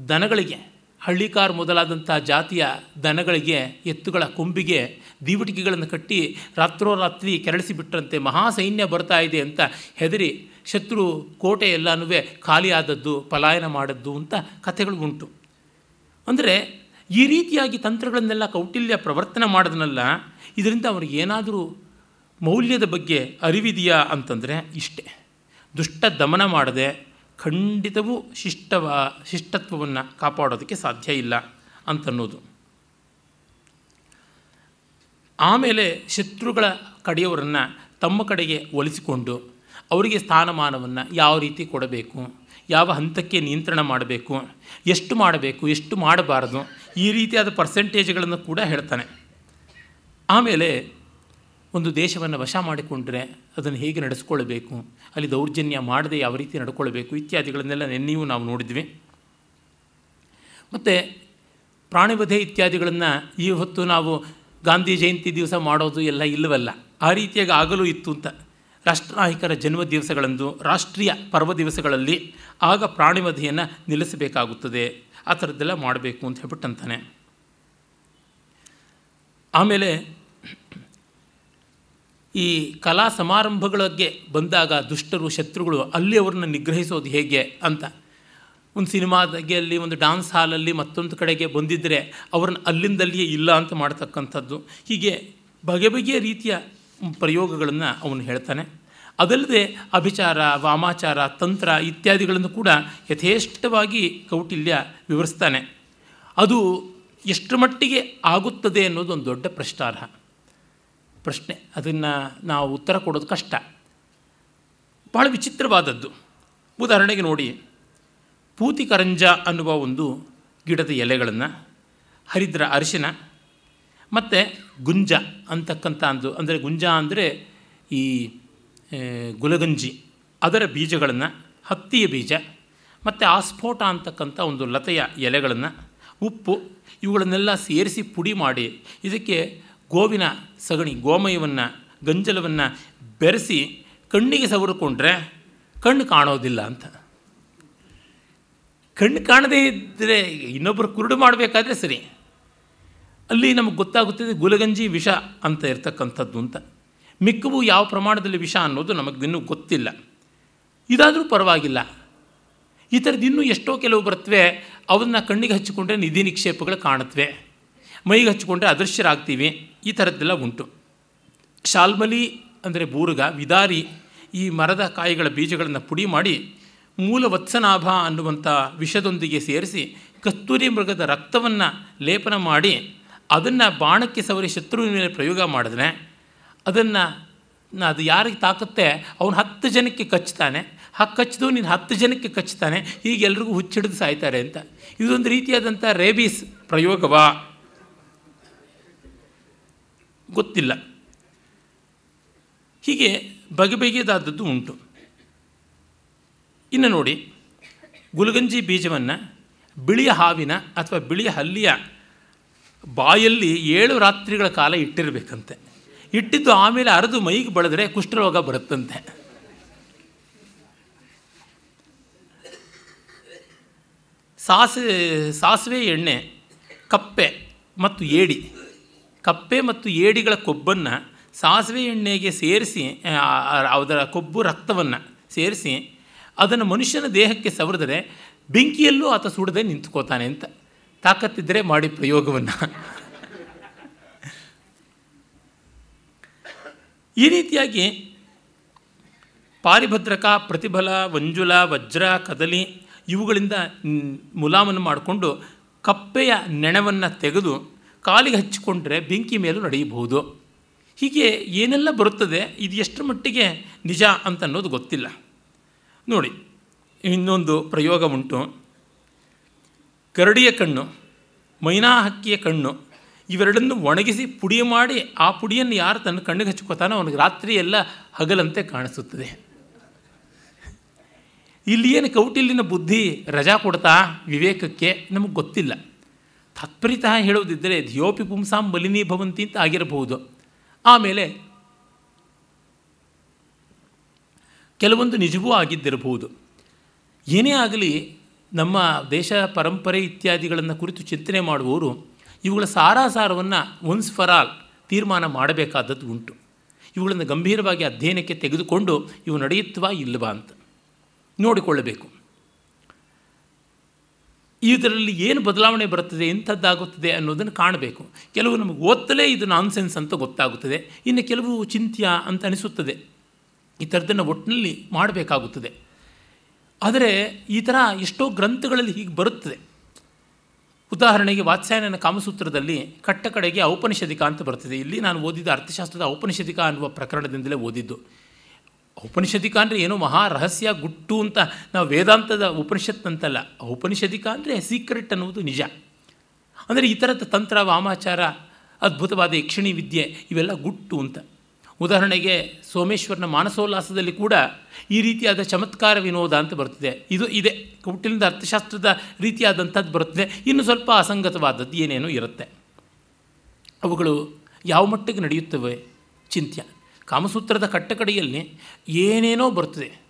ದನಗಳಿಗೆ ಹಳ್ಳಿಕಾರ್ ಮೊದಲಾದಂಥ ಜಾತಿಯ ದನಗಳಿಗೆ ಎತ್ತುಗಳ ಕೊಂಬಿಗೆ ದೀವಟಿಕೆಗಳನ್ನು ಕಟ್ಟಿ ರಾತ್ರೋರಾತ್ರಿ ಕೆರಳಿಸಿಬಿಟ್ರಂತೆ ಮಹಾ ಸೈನ್ಯ ಬರ್ತಾ ಇದೆ ಅಂತ ಹೆದರಿ ಶತ್ರು ಕೋಟೆ ಎಲ್ಲನೂ ಖಾಲಿಯಾದದ್ದು ಪಲಾಯನ ಮಾಡದ್ದು ಅಂತ ಕಥೆಗಳು ಉಂಟು. ಅಂದರೆ ಈ ರೀತಿಯಾಗಿ ತಂತ್ರಗಳನ್ನೆಲ್ಲ ಕೌಟಿಲ್ಯ ಪ್ರವರ್ತನ ಮಾಡೋದನ್ನೆಲ್ಲ ಇದರಿಂದ ಅವ್ರಿಗೆ ಏನಾದರೂ ಮೌಲ್ಯದ ಬಗ್ಗೆ ಅರಿವಿದೆಯಾ ಅಂತಂದರೆ ಇಷ್ಟೇ. ದುಷ್ಟ ದಮನ ಮಾಡದೆ ಖಂಡಿತವೂ ಶಿಷ್ಟವ, ಶಿಷ್ಟತ್ವವನ್ನು ಕಾಪಾಡೋದಕ್ಕೆ ಸಾಧ್ಯ ಇಲ್ಲ ಅಂತನ್ನೋದು ಆಮೇಲೆ ಶತ್ರುಗಳ ಕಡೆಯವರನ್ನು ತಮ್ಮ ಕಡೆಗೆ ಒಲಿಸಿಕೊಂಡು ಅವರಿಗೆ ಸ್ಥಾನಮಾನವನ್ನು ಯಾವ ರೀತಿ ಕೊಡಬೇಕು, ಯಾವ ಹಂತಕ್ಕೆ ನಿಯಂತ್ರಣ ಮಾಡಬೇಕು, ಎಷ್ಟು ಮಾಡಬೇಕು, ಎಷ್ಟು ಮಾಡಬಾರದು, ಈ ರೀತಿಯಾದ ಪರ್ಸೆಂಟೇಜ್ಗಳನ್ನು ಕೂಡ ಹೇಳ್ತಾನೆ. ಆಮೇಲೆ ಒಂದು ದೇಶವನ್ನು ವಶ ಮಾಡಿಕೊಂಡ್ರೆ ಅದನ್ನು ಹೇಗೆ ನಡೆಸ್ಕೊಳ್ಬೇಕು, ಅಲ್ಲಿ ದೌರ್ಜನ್ಯ ಮಾಡದೆ ಯಾವ ರೀತಿ ನಡ್ಕೊಳ್ಬೇಕು ಇತ್ಯಾದಿಗಳನ್ನೆಲ್ಲ ನೆನ್ನೆಯೂ ನಾವು ನೋಡಿದ್ವಿ. ಮತ್ತು ಪ್ರಾಣಿವಧೆ ಇತ್ಯಾದಿಗಳನ್ನು ಈ ಹೊತ್ತು ನಾವು ಗಾಂಧಿ ಜಯಂತಿ ದಿವಸ ಮಾಡೋದು ಎಲ್ಲ ಇಲ್ಲವಲ್ಲ, ಆ ರೀತಿಯಾಗಿ ಆಗಲೂ ಇತ್ತು ಅಂತ. ರಾಷ್ಟ್ರನಾಯಕರ ಜನ್ಮ ದಿವಸಗಳಂದು ರಾಷ್ಟ್ರೀಯ ಪರ್ವ ದಿವಸಗಳಲ್ಲಿ ಆಗ ಪ್ರಾಣಿವಧೆಯನ್ನು ನಿಲ್ಲಿಸಬೇಕಾಗುತ್ತದೆ, ಆ ಥರದ್ದೆಲ್ಲ ಮಾಡಬೇಕು ಅಂತ ಹೇಳ್ಬಿಟ್ಟಂತಾನೆ. ಆಮೇಲೆ ಈ ಕಲಾ ಸಮಾರಂಭಗಳಿಗೆ ಬಂದಾಗ ದುಷ್ಟರು, ಶತ್ರುಗಳು ಅಲ್ಲಿ ಅವ್ರನ್ನ ನಿಗ್ರಹಿಸೋದು ಹೇಗೆ ಅಂತ. ಒಂದು ಸಿನಿಮಾದಾಗೆ ಅಲ್ಲಿ ಒಂದು ಡಾನ್ಸ್ ಹಾಲಲ್ಲಿ ಮತ್ತೊಂದು ಕಡೆಗೆ ಬಂದಿದ್ದರೆ ಅವ್ರನ್ನ ಅಲ್ಲಿಂದಲ್ಲಿಯೇ ಇಲ್ಲ ಅಂತ ಮಾಡ್ತಕ್ಕಂಥದ್ದು. ಹೀಗೆ ಬಗೆ ಬಗೆಯ ರೀತಿಯ ಪ್ರಯೋಗಗಳನ್ನು ಅವನು ಹೇಳ್ತಾನೆ. ಅದಲ್ಲದೆ ಅಭಿಚಾರ, ವಾಮಾಚಾರ, ತಂತ್ರ ಇತ್ಯಾದಿಗಳನ್ನು ಕೂಡ ಯಥೇಷ್ಟವಾಗಿ ಕೌಟಿಲ್ಯ ವಿವರಿಸ್ತಾನೆ. ಅದು ಎಷ್ಟು ಮಟ್ಟಿಗೆ ಆಗುತ್ತದೆ ಅನ್ನೋದು ಒಂದು ದೊಡ್ಡ ಪ್ರಶ್ನಾರ್ಹ. ಪ್ರಶ್ನೆ. ಅದನ್ನು ನಾವು ಉತ್ತರ ಕೊಡೋದು ಕಷ್ಟ. ಭಾಳ ವಿಚಿತ್ರವಾದದ್ದು. ಉದಾಹರಣೆಗೆ ನೋಡಿ. ಪೂತಿ ಕರಂಜ ಅನ್ನುವ ಒಂದು ಗಿಡದ ಎಲೆಗಳನ್ನು, ಹರಿದ್ರ ಅರಿಶಿನ, ಮತ್ತು ಗುಂಜ ಅಂತಕ್ಕಂಥ ಅಂದು, ಅಂದರೆ ಗುಂಜ ಅಂದರೆ ಈ ಗುಲಗಂಜಿ, ಅದರ ಬೀಜಗಳನ್ನು, ಹತ್ತಿಯ ಬೀಜ, ಮತ್ತು ಆಸ್ಫೋಟ ಅಂತಕ್ಕಂಥ ಒಂದು ಲತೆಯ ಎಲೆಗಳನ್ನು, ಉಪ್ಪು, ಇವುಗಳನ್ನೆಲ್ಲ ಸೇರಿಸಿ ಪುಡಿ ಮಾಡಿ, ಇದಕ್ಕೆ ಗೋವಿನ ಸಗಣಿ, ಗೋಮಯವನ್ನು, ಗಂಜಲವನ್ನು ಬೆರೆಸಿ ಕಣ್ಣಿಗೆ ಸವರಿಕೊಂಡ್ರೆ ಕಣ್ಣು ಕಾಣೋದಿಲ್ಲ ಅಂತ. ಕಣ್ಣು ಕಾಣದೇ ಇದ್ದರೆ ಇನ್ನೊಬ್ಬರು ಕುರುಡು ಮಾಡಬೇಕಾದ್ರೆ ಸರಿ. ಅಲ್ಲಿ ನಮಗೆ ಗೊತ್ತಾಗುತ್ತದೆ ಗುಲಗಂಜಿ ವಿಷ ಅಂತ ಇರ್ತಕ್ಕಂಥದ್ದು ಅಂತ. ಮಿಕ್ಕವು ಯಾವ ಪ್ರಮಾಣದಲ್ಲಿ ವಿಷ ಅನ್ನೋದು ನಮಗೆ ಇನ್ನೂ ಗೊತ್ತಿಲ್ಲ. ಇದಾದರೂ ಪರವಾಗಿಲ್ಲ. ಈ ಥರದ್ದು ಇನ್ನೂ ಎಷ್ಟೋ ಕೆಲವು ಬರ್ತವೆ, ಅವನ್ನ ಕಣ್ಣಿಗೆ ಹಚ್ಚಿಕೊಂಡ್ರೆ ನಿಧಿ ನಿಕ್ಷೇಪಗಳು ಕಾಣುತ್ತವೆ ಮೈಗೆ ಹಚ್ಚಿಕೊಂಡ್ರೆ ಅದೃಶ್ಯರಾಗ್ತೀವಿ. ಈ ಥರದ್ದೆಲ್ಲ ಉಂಟು. ಶಾಲ್ಮಲಿ ಅಂದರೆ ಬೂರುಗ, ವಿದಾರಿ ಈ ಮರದ ಕಾಯಿಗಳ ಬೀಜಗಳನ್ನು ಪುಡಿ ಮಾಡಿ ಮೂಲ ವತ್ಸನಾಭ ಅನ್ನುವಂಥ ವಿಷದೊಂದಿಗೆ ಸೇರಿಸಿ ಕಸ್ತೂರಿ ಮೃಗದ ರಕ್ತವನ್ನು ಲೇಪನ ಮಾಡಿ ಅದನ್ನು ಬಾಣಕ್ಕೆ ಸವರಿ ಶತ್ರುವಿನ ಮೇಲೆ ಪ್ರಯೋಗ ಮಾಡಿದ್ರೆ ಅದನ್ನು ಅದು ಯಾರಿಗೆ ತಾಕತ್ತೆ? ಅವನು ಹತ್ತು ಜನಕ್ಕೆ ಕಚ್ತಾನೆ. ಹಾಗೆ ಕಚ್ಚಿದು ನೀನು ಹತ್ತು ಜನಕ್ಕೆ ಕಚ್ತಾನೆ. ಹೀಗೆ ಎಲ್ರಿಗೂ ಹುಚ್ಚಿಡಿದು ಸಾಯ್ತಾರೆ ಅಂತ. ಇದೊಂದು ರೀತಿಯಾದಂಥ ರೇಬೀಸ್ ಪ್ರಯೋಗವಾ? ಗೊತ್ತಿಲ್ಲ. ಹೀಗೆ ಬಗೆ ಬಗೆದಾದದ್ದು ಉಂಟು. ಇನ್ನು ನೋಡಿ, ಗುಲಗಂಜಿ ಬೀಜವನ್ನು ಬಿಳಿಯ ಹಾವಿನ ಅಥವಾ ಬಿಳಿಯ ಹಲ್ಲಿಯ ಬಾಯಲ್ಲಿ ಏಳು ರಾತ್ರಿಗಳ ಕಾಲ ಇಟ್ಟಿರಬೇಕಂತೆ. ಇಟ್ಟಿದ್ದು ಆಮೇಲೆ ಅರೆದು ಮೈಗೆ ಬಳದರೆ ಕುಷ್ಠರೋಗ ಬರುತ್ತಂತೆ. ಸಾಸಿವೆ ಸಾಸಿವೆ ಎಣ್ಣೆ, ಕಪ್ಪೆ ಮತ್ತು ಏಡಿ ಕಪ್ಪೆ ಮತ್ತು ಏಡಿಗಳ ಕೊಬ್ಬನ್ನು ಸಾಸಿವೆ ಎಣ್ಣೆಗೆ ಸೇರಿಸಿ ಅದರ ಕೊಬ್ಬು ರಕ್ತವನ್ನು ಸೇರಿಸಿ ಅದನ್ನು ಮನುಷ್ಯನ ದೇಹಕ್ಕೆ ಸವರಿದರೆ ಬೆಂಕಿಯಲ್ಲೂ ಆತ ಸುಡದೆ ನಿಂತ್ಕೋತಾನೆ ಅಂತ. ತಾಕತ್ತಿದ್ದರೆ ಮಾಡಿ ಪ್ರಯೋಗವನ್ನು. ಈ ರೀತಿಯಾಗಿ ಪಾರಿಭದ್ರಕ ಪ್ರತಿಫಲ ವಂಜುಲ, ವಜ್ರ, ಕದಲಿ ಇವುಗಳಿಂದ ಮುಲಾಮನ್ನು ಮಾಡಿಕೊಂಡು ಕಪ್ಪೆಯ ನೆಣವನ್ನು ತೆಗೆದು ಕಾಲಿಗೆ ಹಚ್ಚಿಕೊಂಡ್ರೆ ಬೆಂಕಿ ಮೇಲೂ ನಡೆಯಬಹುದು. ಹೀಗೆ ಏನೆಲ್ಲ ಬರುತ್ತದೆ? ಇದು ಎಷ್ಟರ ಮಟ್ಟಿಗೆ ನಿಜ ಅಂತ ಅನ್ನೋದು ಗೊತ್ತಿಲ್ಲ. ನೋಡಿ, ಇನ್ನೊಂದು ಪ್ರಯೋಗ ಉಂಟು. ಕರಡಿಯ ಕಣ್ಣು ಮೈನಾ ಹಕ್ಕಿಯ ಕಣ್ಣು, ಇವೆರಡನ್ನು ಒಣಗಿಸಿ ಪುಡಿ ಮಾಡಿ ಆ ಪುಡಿಯನ್ನು ಯಾರು ತನ್ನ ಕಣ್ಣಿಗೆ ಹಚ್ಕೋತಾನೋ ಅವನಿಗೆ ರಾತ್ರಿ ಎಲ್ಲ ಹಗಲಂತೆ ಕಾಣಿಸುತ್ತದೆ. ಇಲ್ಲಿ ಏನು ಕೌಟಿಲ್ಯನ ಬುದ್ಧಿ ರಜಾ ಕೊಡ್ತಾ ವಿವೇಕಕ್ಕೆ ನಮಗೆ ಗೊತ್ತಿಲ್ಲ. ತಾತ್ಪರ್ಯತಃ ಹೇಳೋದಿದ್ದರೆ ಧಿಯೋಪಿ ಪುಂಸಾಂ ಬಲಿನಿ ಭವಂತಿ ಅಂತ ಆಗಿರಬಹುದು. ಆಮೇಲೆ ಕೆಲವೊಂದು ನಿಜವೂ ಆಗಿದ್ದಿರಬಹುದು. ಏನೇ ಆಗಲಿ ನಮ್ಮ ದೇಶ ಪರಂಪರೆ ಇತ್ಯಾದಿಗಳನ್ನು ಕುರಿತು ಚಿಂತನೆ ಮಾಡುವವರು ಇವುಗಳ ಸಾರಾಸಾರವನ್ನು ಒನ್ಸ್ ಫರ್ ಆಲ್ ತೀರ್ಮಾನ ಮಾಡಬೇಕಾದದ್ದು ಉಂಟು. ಇವುಗಳನ್ನು ಗಂಭೀರವಾಗಿ ಅಧ್ಯಯನಕ್ಕೆ ತೆಗೆದುಕೊಂಡು ಇವು ನಡೆಯುತ್ತವಾ ಇಲ್ಲವಾ ಅಂತ ನೋಡಿಕೊಳ್ಳಬೇಕು. ಇದರಲ್ಲಿ ಏನು ಬದಲಾವಣೆ ಬರುತ್ತದೆ, ಎಂಥದ್ದಾಗುತ್ತದೆ ಅನ್ನೋದನ್ನು ಕಾಣಬೇಕು. ಕೆಲವು ನಮಗೆ ಓದ್ತಲೇ ಇದು ನಾನ್ಸೆನ್ಸ್ ಅಂತ ಗೊತ್ತಾಗುತ್ತದೆ. ಇನ್ನು ಕೆಲವು ಚಿಂತ್ಯ ಅಂತ ಅನಿಸುತ್ತದೆ. ಈ ಥರದನ್ನು ಒಟ್ಟಿನಲ್ಲಿ ಮಾಡಬೇಕಾಗುತ್ತದೆ. ಆದರೆ ಈ ಥರ ಎಷ್ಟೋ ಗ್ರಂಥಗಳಲ್ಲಿ ಹೀಗೆ ಬರುತ್ತದೆ. ಉದಾಹರಣೆಗೆ ವಾತ್ಸಾಯನನ ಕಾಮಸೂತ್ರದಲ್ಲಿ ಕಟ್ಟ ಕಡೆಗೆ ಔಪನಿಷದಿಕ ಅಂತ ಬರ್ತದೆ. ಇಲ್ಲಿ ನಾನು ಓದಿದ ಅರ್ಥಶಾಸ್ತ್ರದ ಔಪನಿಷದಿಕ ಅನ್ನುವ ಪ್ರಕರಣದಿಂದಲೇ ಓದಿದ್ದು. ಔಪನಿಷದಿಕ ಅಂದರೆ ಏನೋ ಮಹಾ ರಹಸ್ಯ ಗುಟ್ಟು ಅಂತ ನಾವು ವೇದಾಂತದ ಉಪನಿಷತ್ ಅಂತಲ್ಲ ಔಪನಿಷದಿಕ ಅಂದರೆ ಸೀಕ್ರೆಟ್ ಅನ್ನುವುದು ನಿಜ. ಅಂದರೆ ಈ ಥರದ ತಂತ್ರ, ವಾಮಾಚಾರ, ಅದ್ಭುತವಾದ ಯಕ್ಷಿಣಿ ವಿದ್ಯೆ ಇವೆಲ್ಲ ಗುಟ್ಟು ಅಂತ. ಉದಾಹರಣೆಗೆ ಸೋಮೇಶ್ವರನ ಮಾನಸೋಲ್ಲಾಸದಲ್ಲಿ ಕೂಡ ಈ ರೀತಿಯಾದ ಚಮತ್ಕಾರ ವಿನೋದ ಅಂತ ಬರ್ತದೆ ಇದು ಇದೆ. ಕೌಟಿಲ್ಯದ ಅರ್ಥಶಾಸ್ತ್ರದ ರೀತಿಯಾದಂಥದ್ದು ಬರುತ್ತದೆ. ಇನ್ನು ಸ್ವಲ್ಪ ಅಸಂಗತವಾದದ್ದು ಏನೇನೋ ಇರುತ್ತೆ. ಅವುಗಳು ಯಾವ ಮಟ್ಟಿಗೆ ನಡೆಯುತ್ತವೆ? ಚಿಂತ್ಯ. ಕಾಮಸೂತ್ರದ ಕಟ್ಟಕಡೆಯಲ್ಲಿ ಏನೇನೋ ಬರ್ತದೆ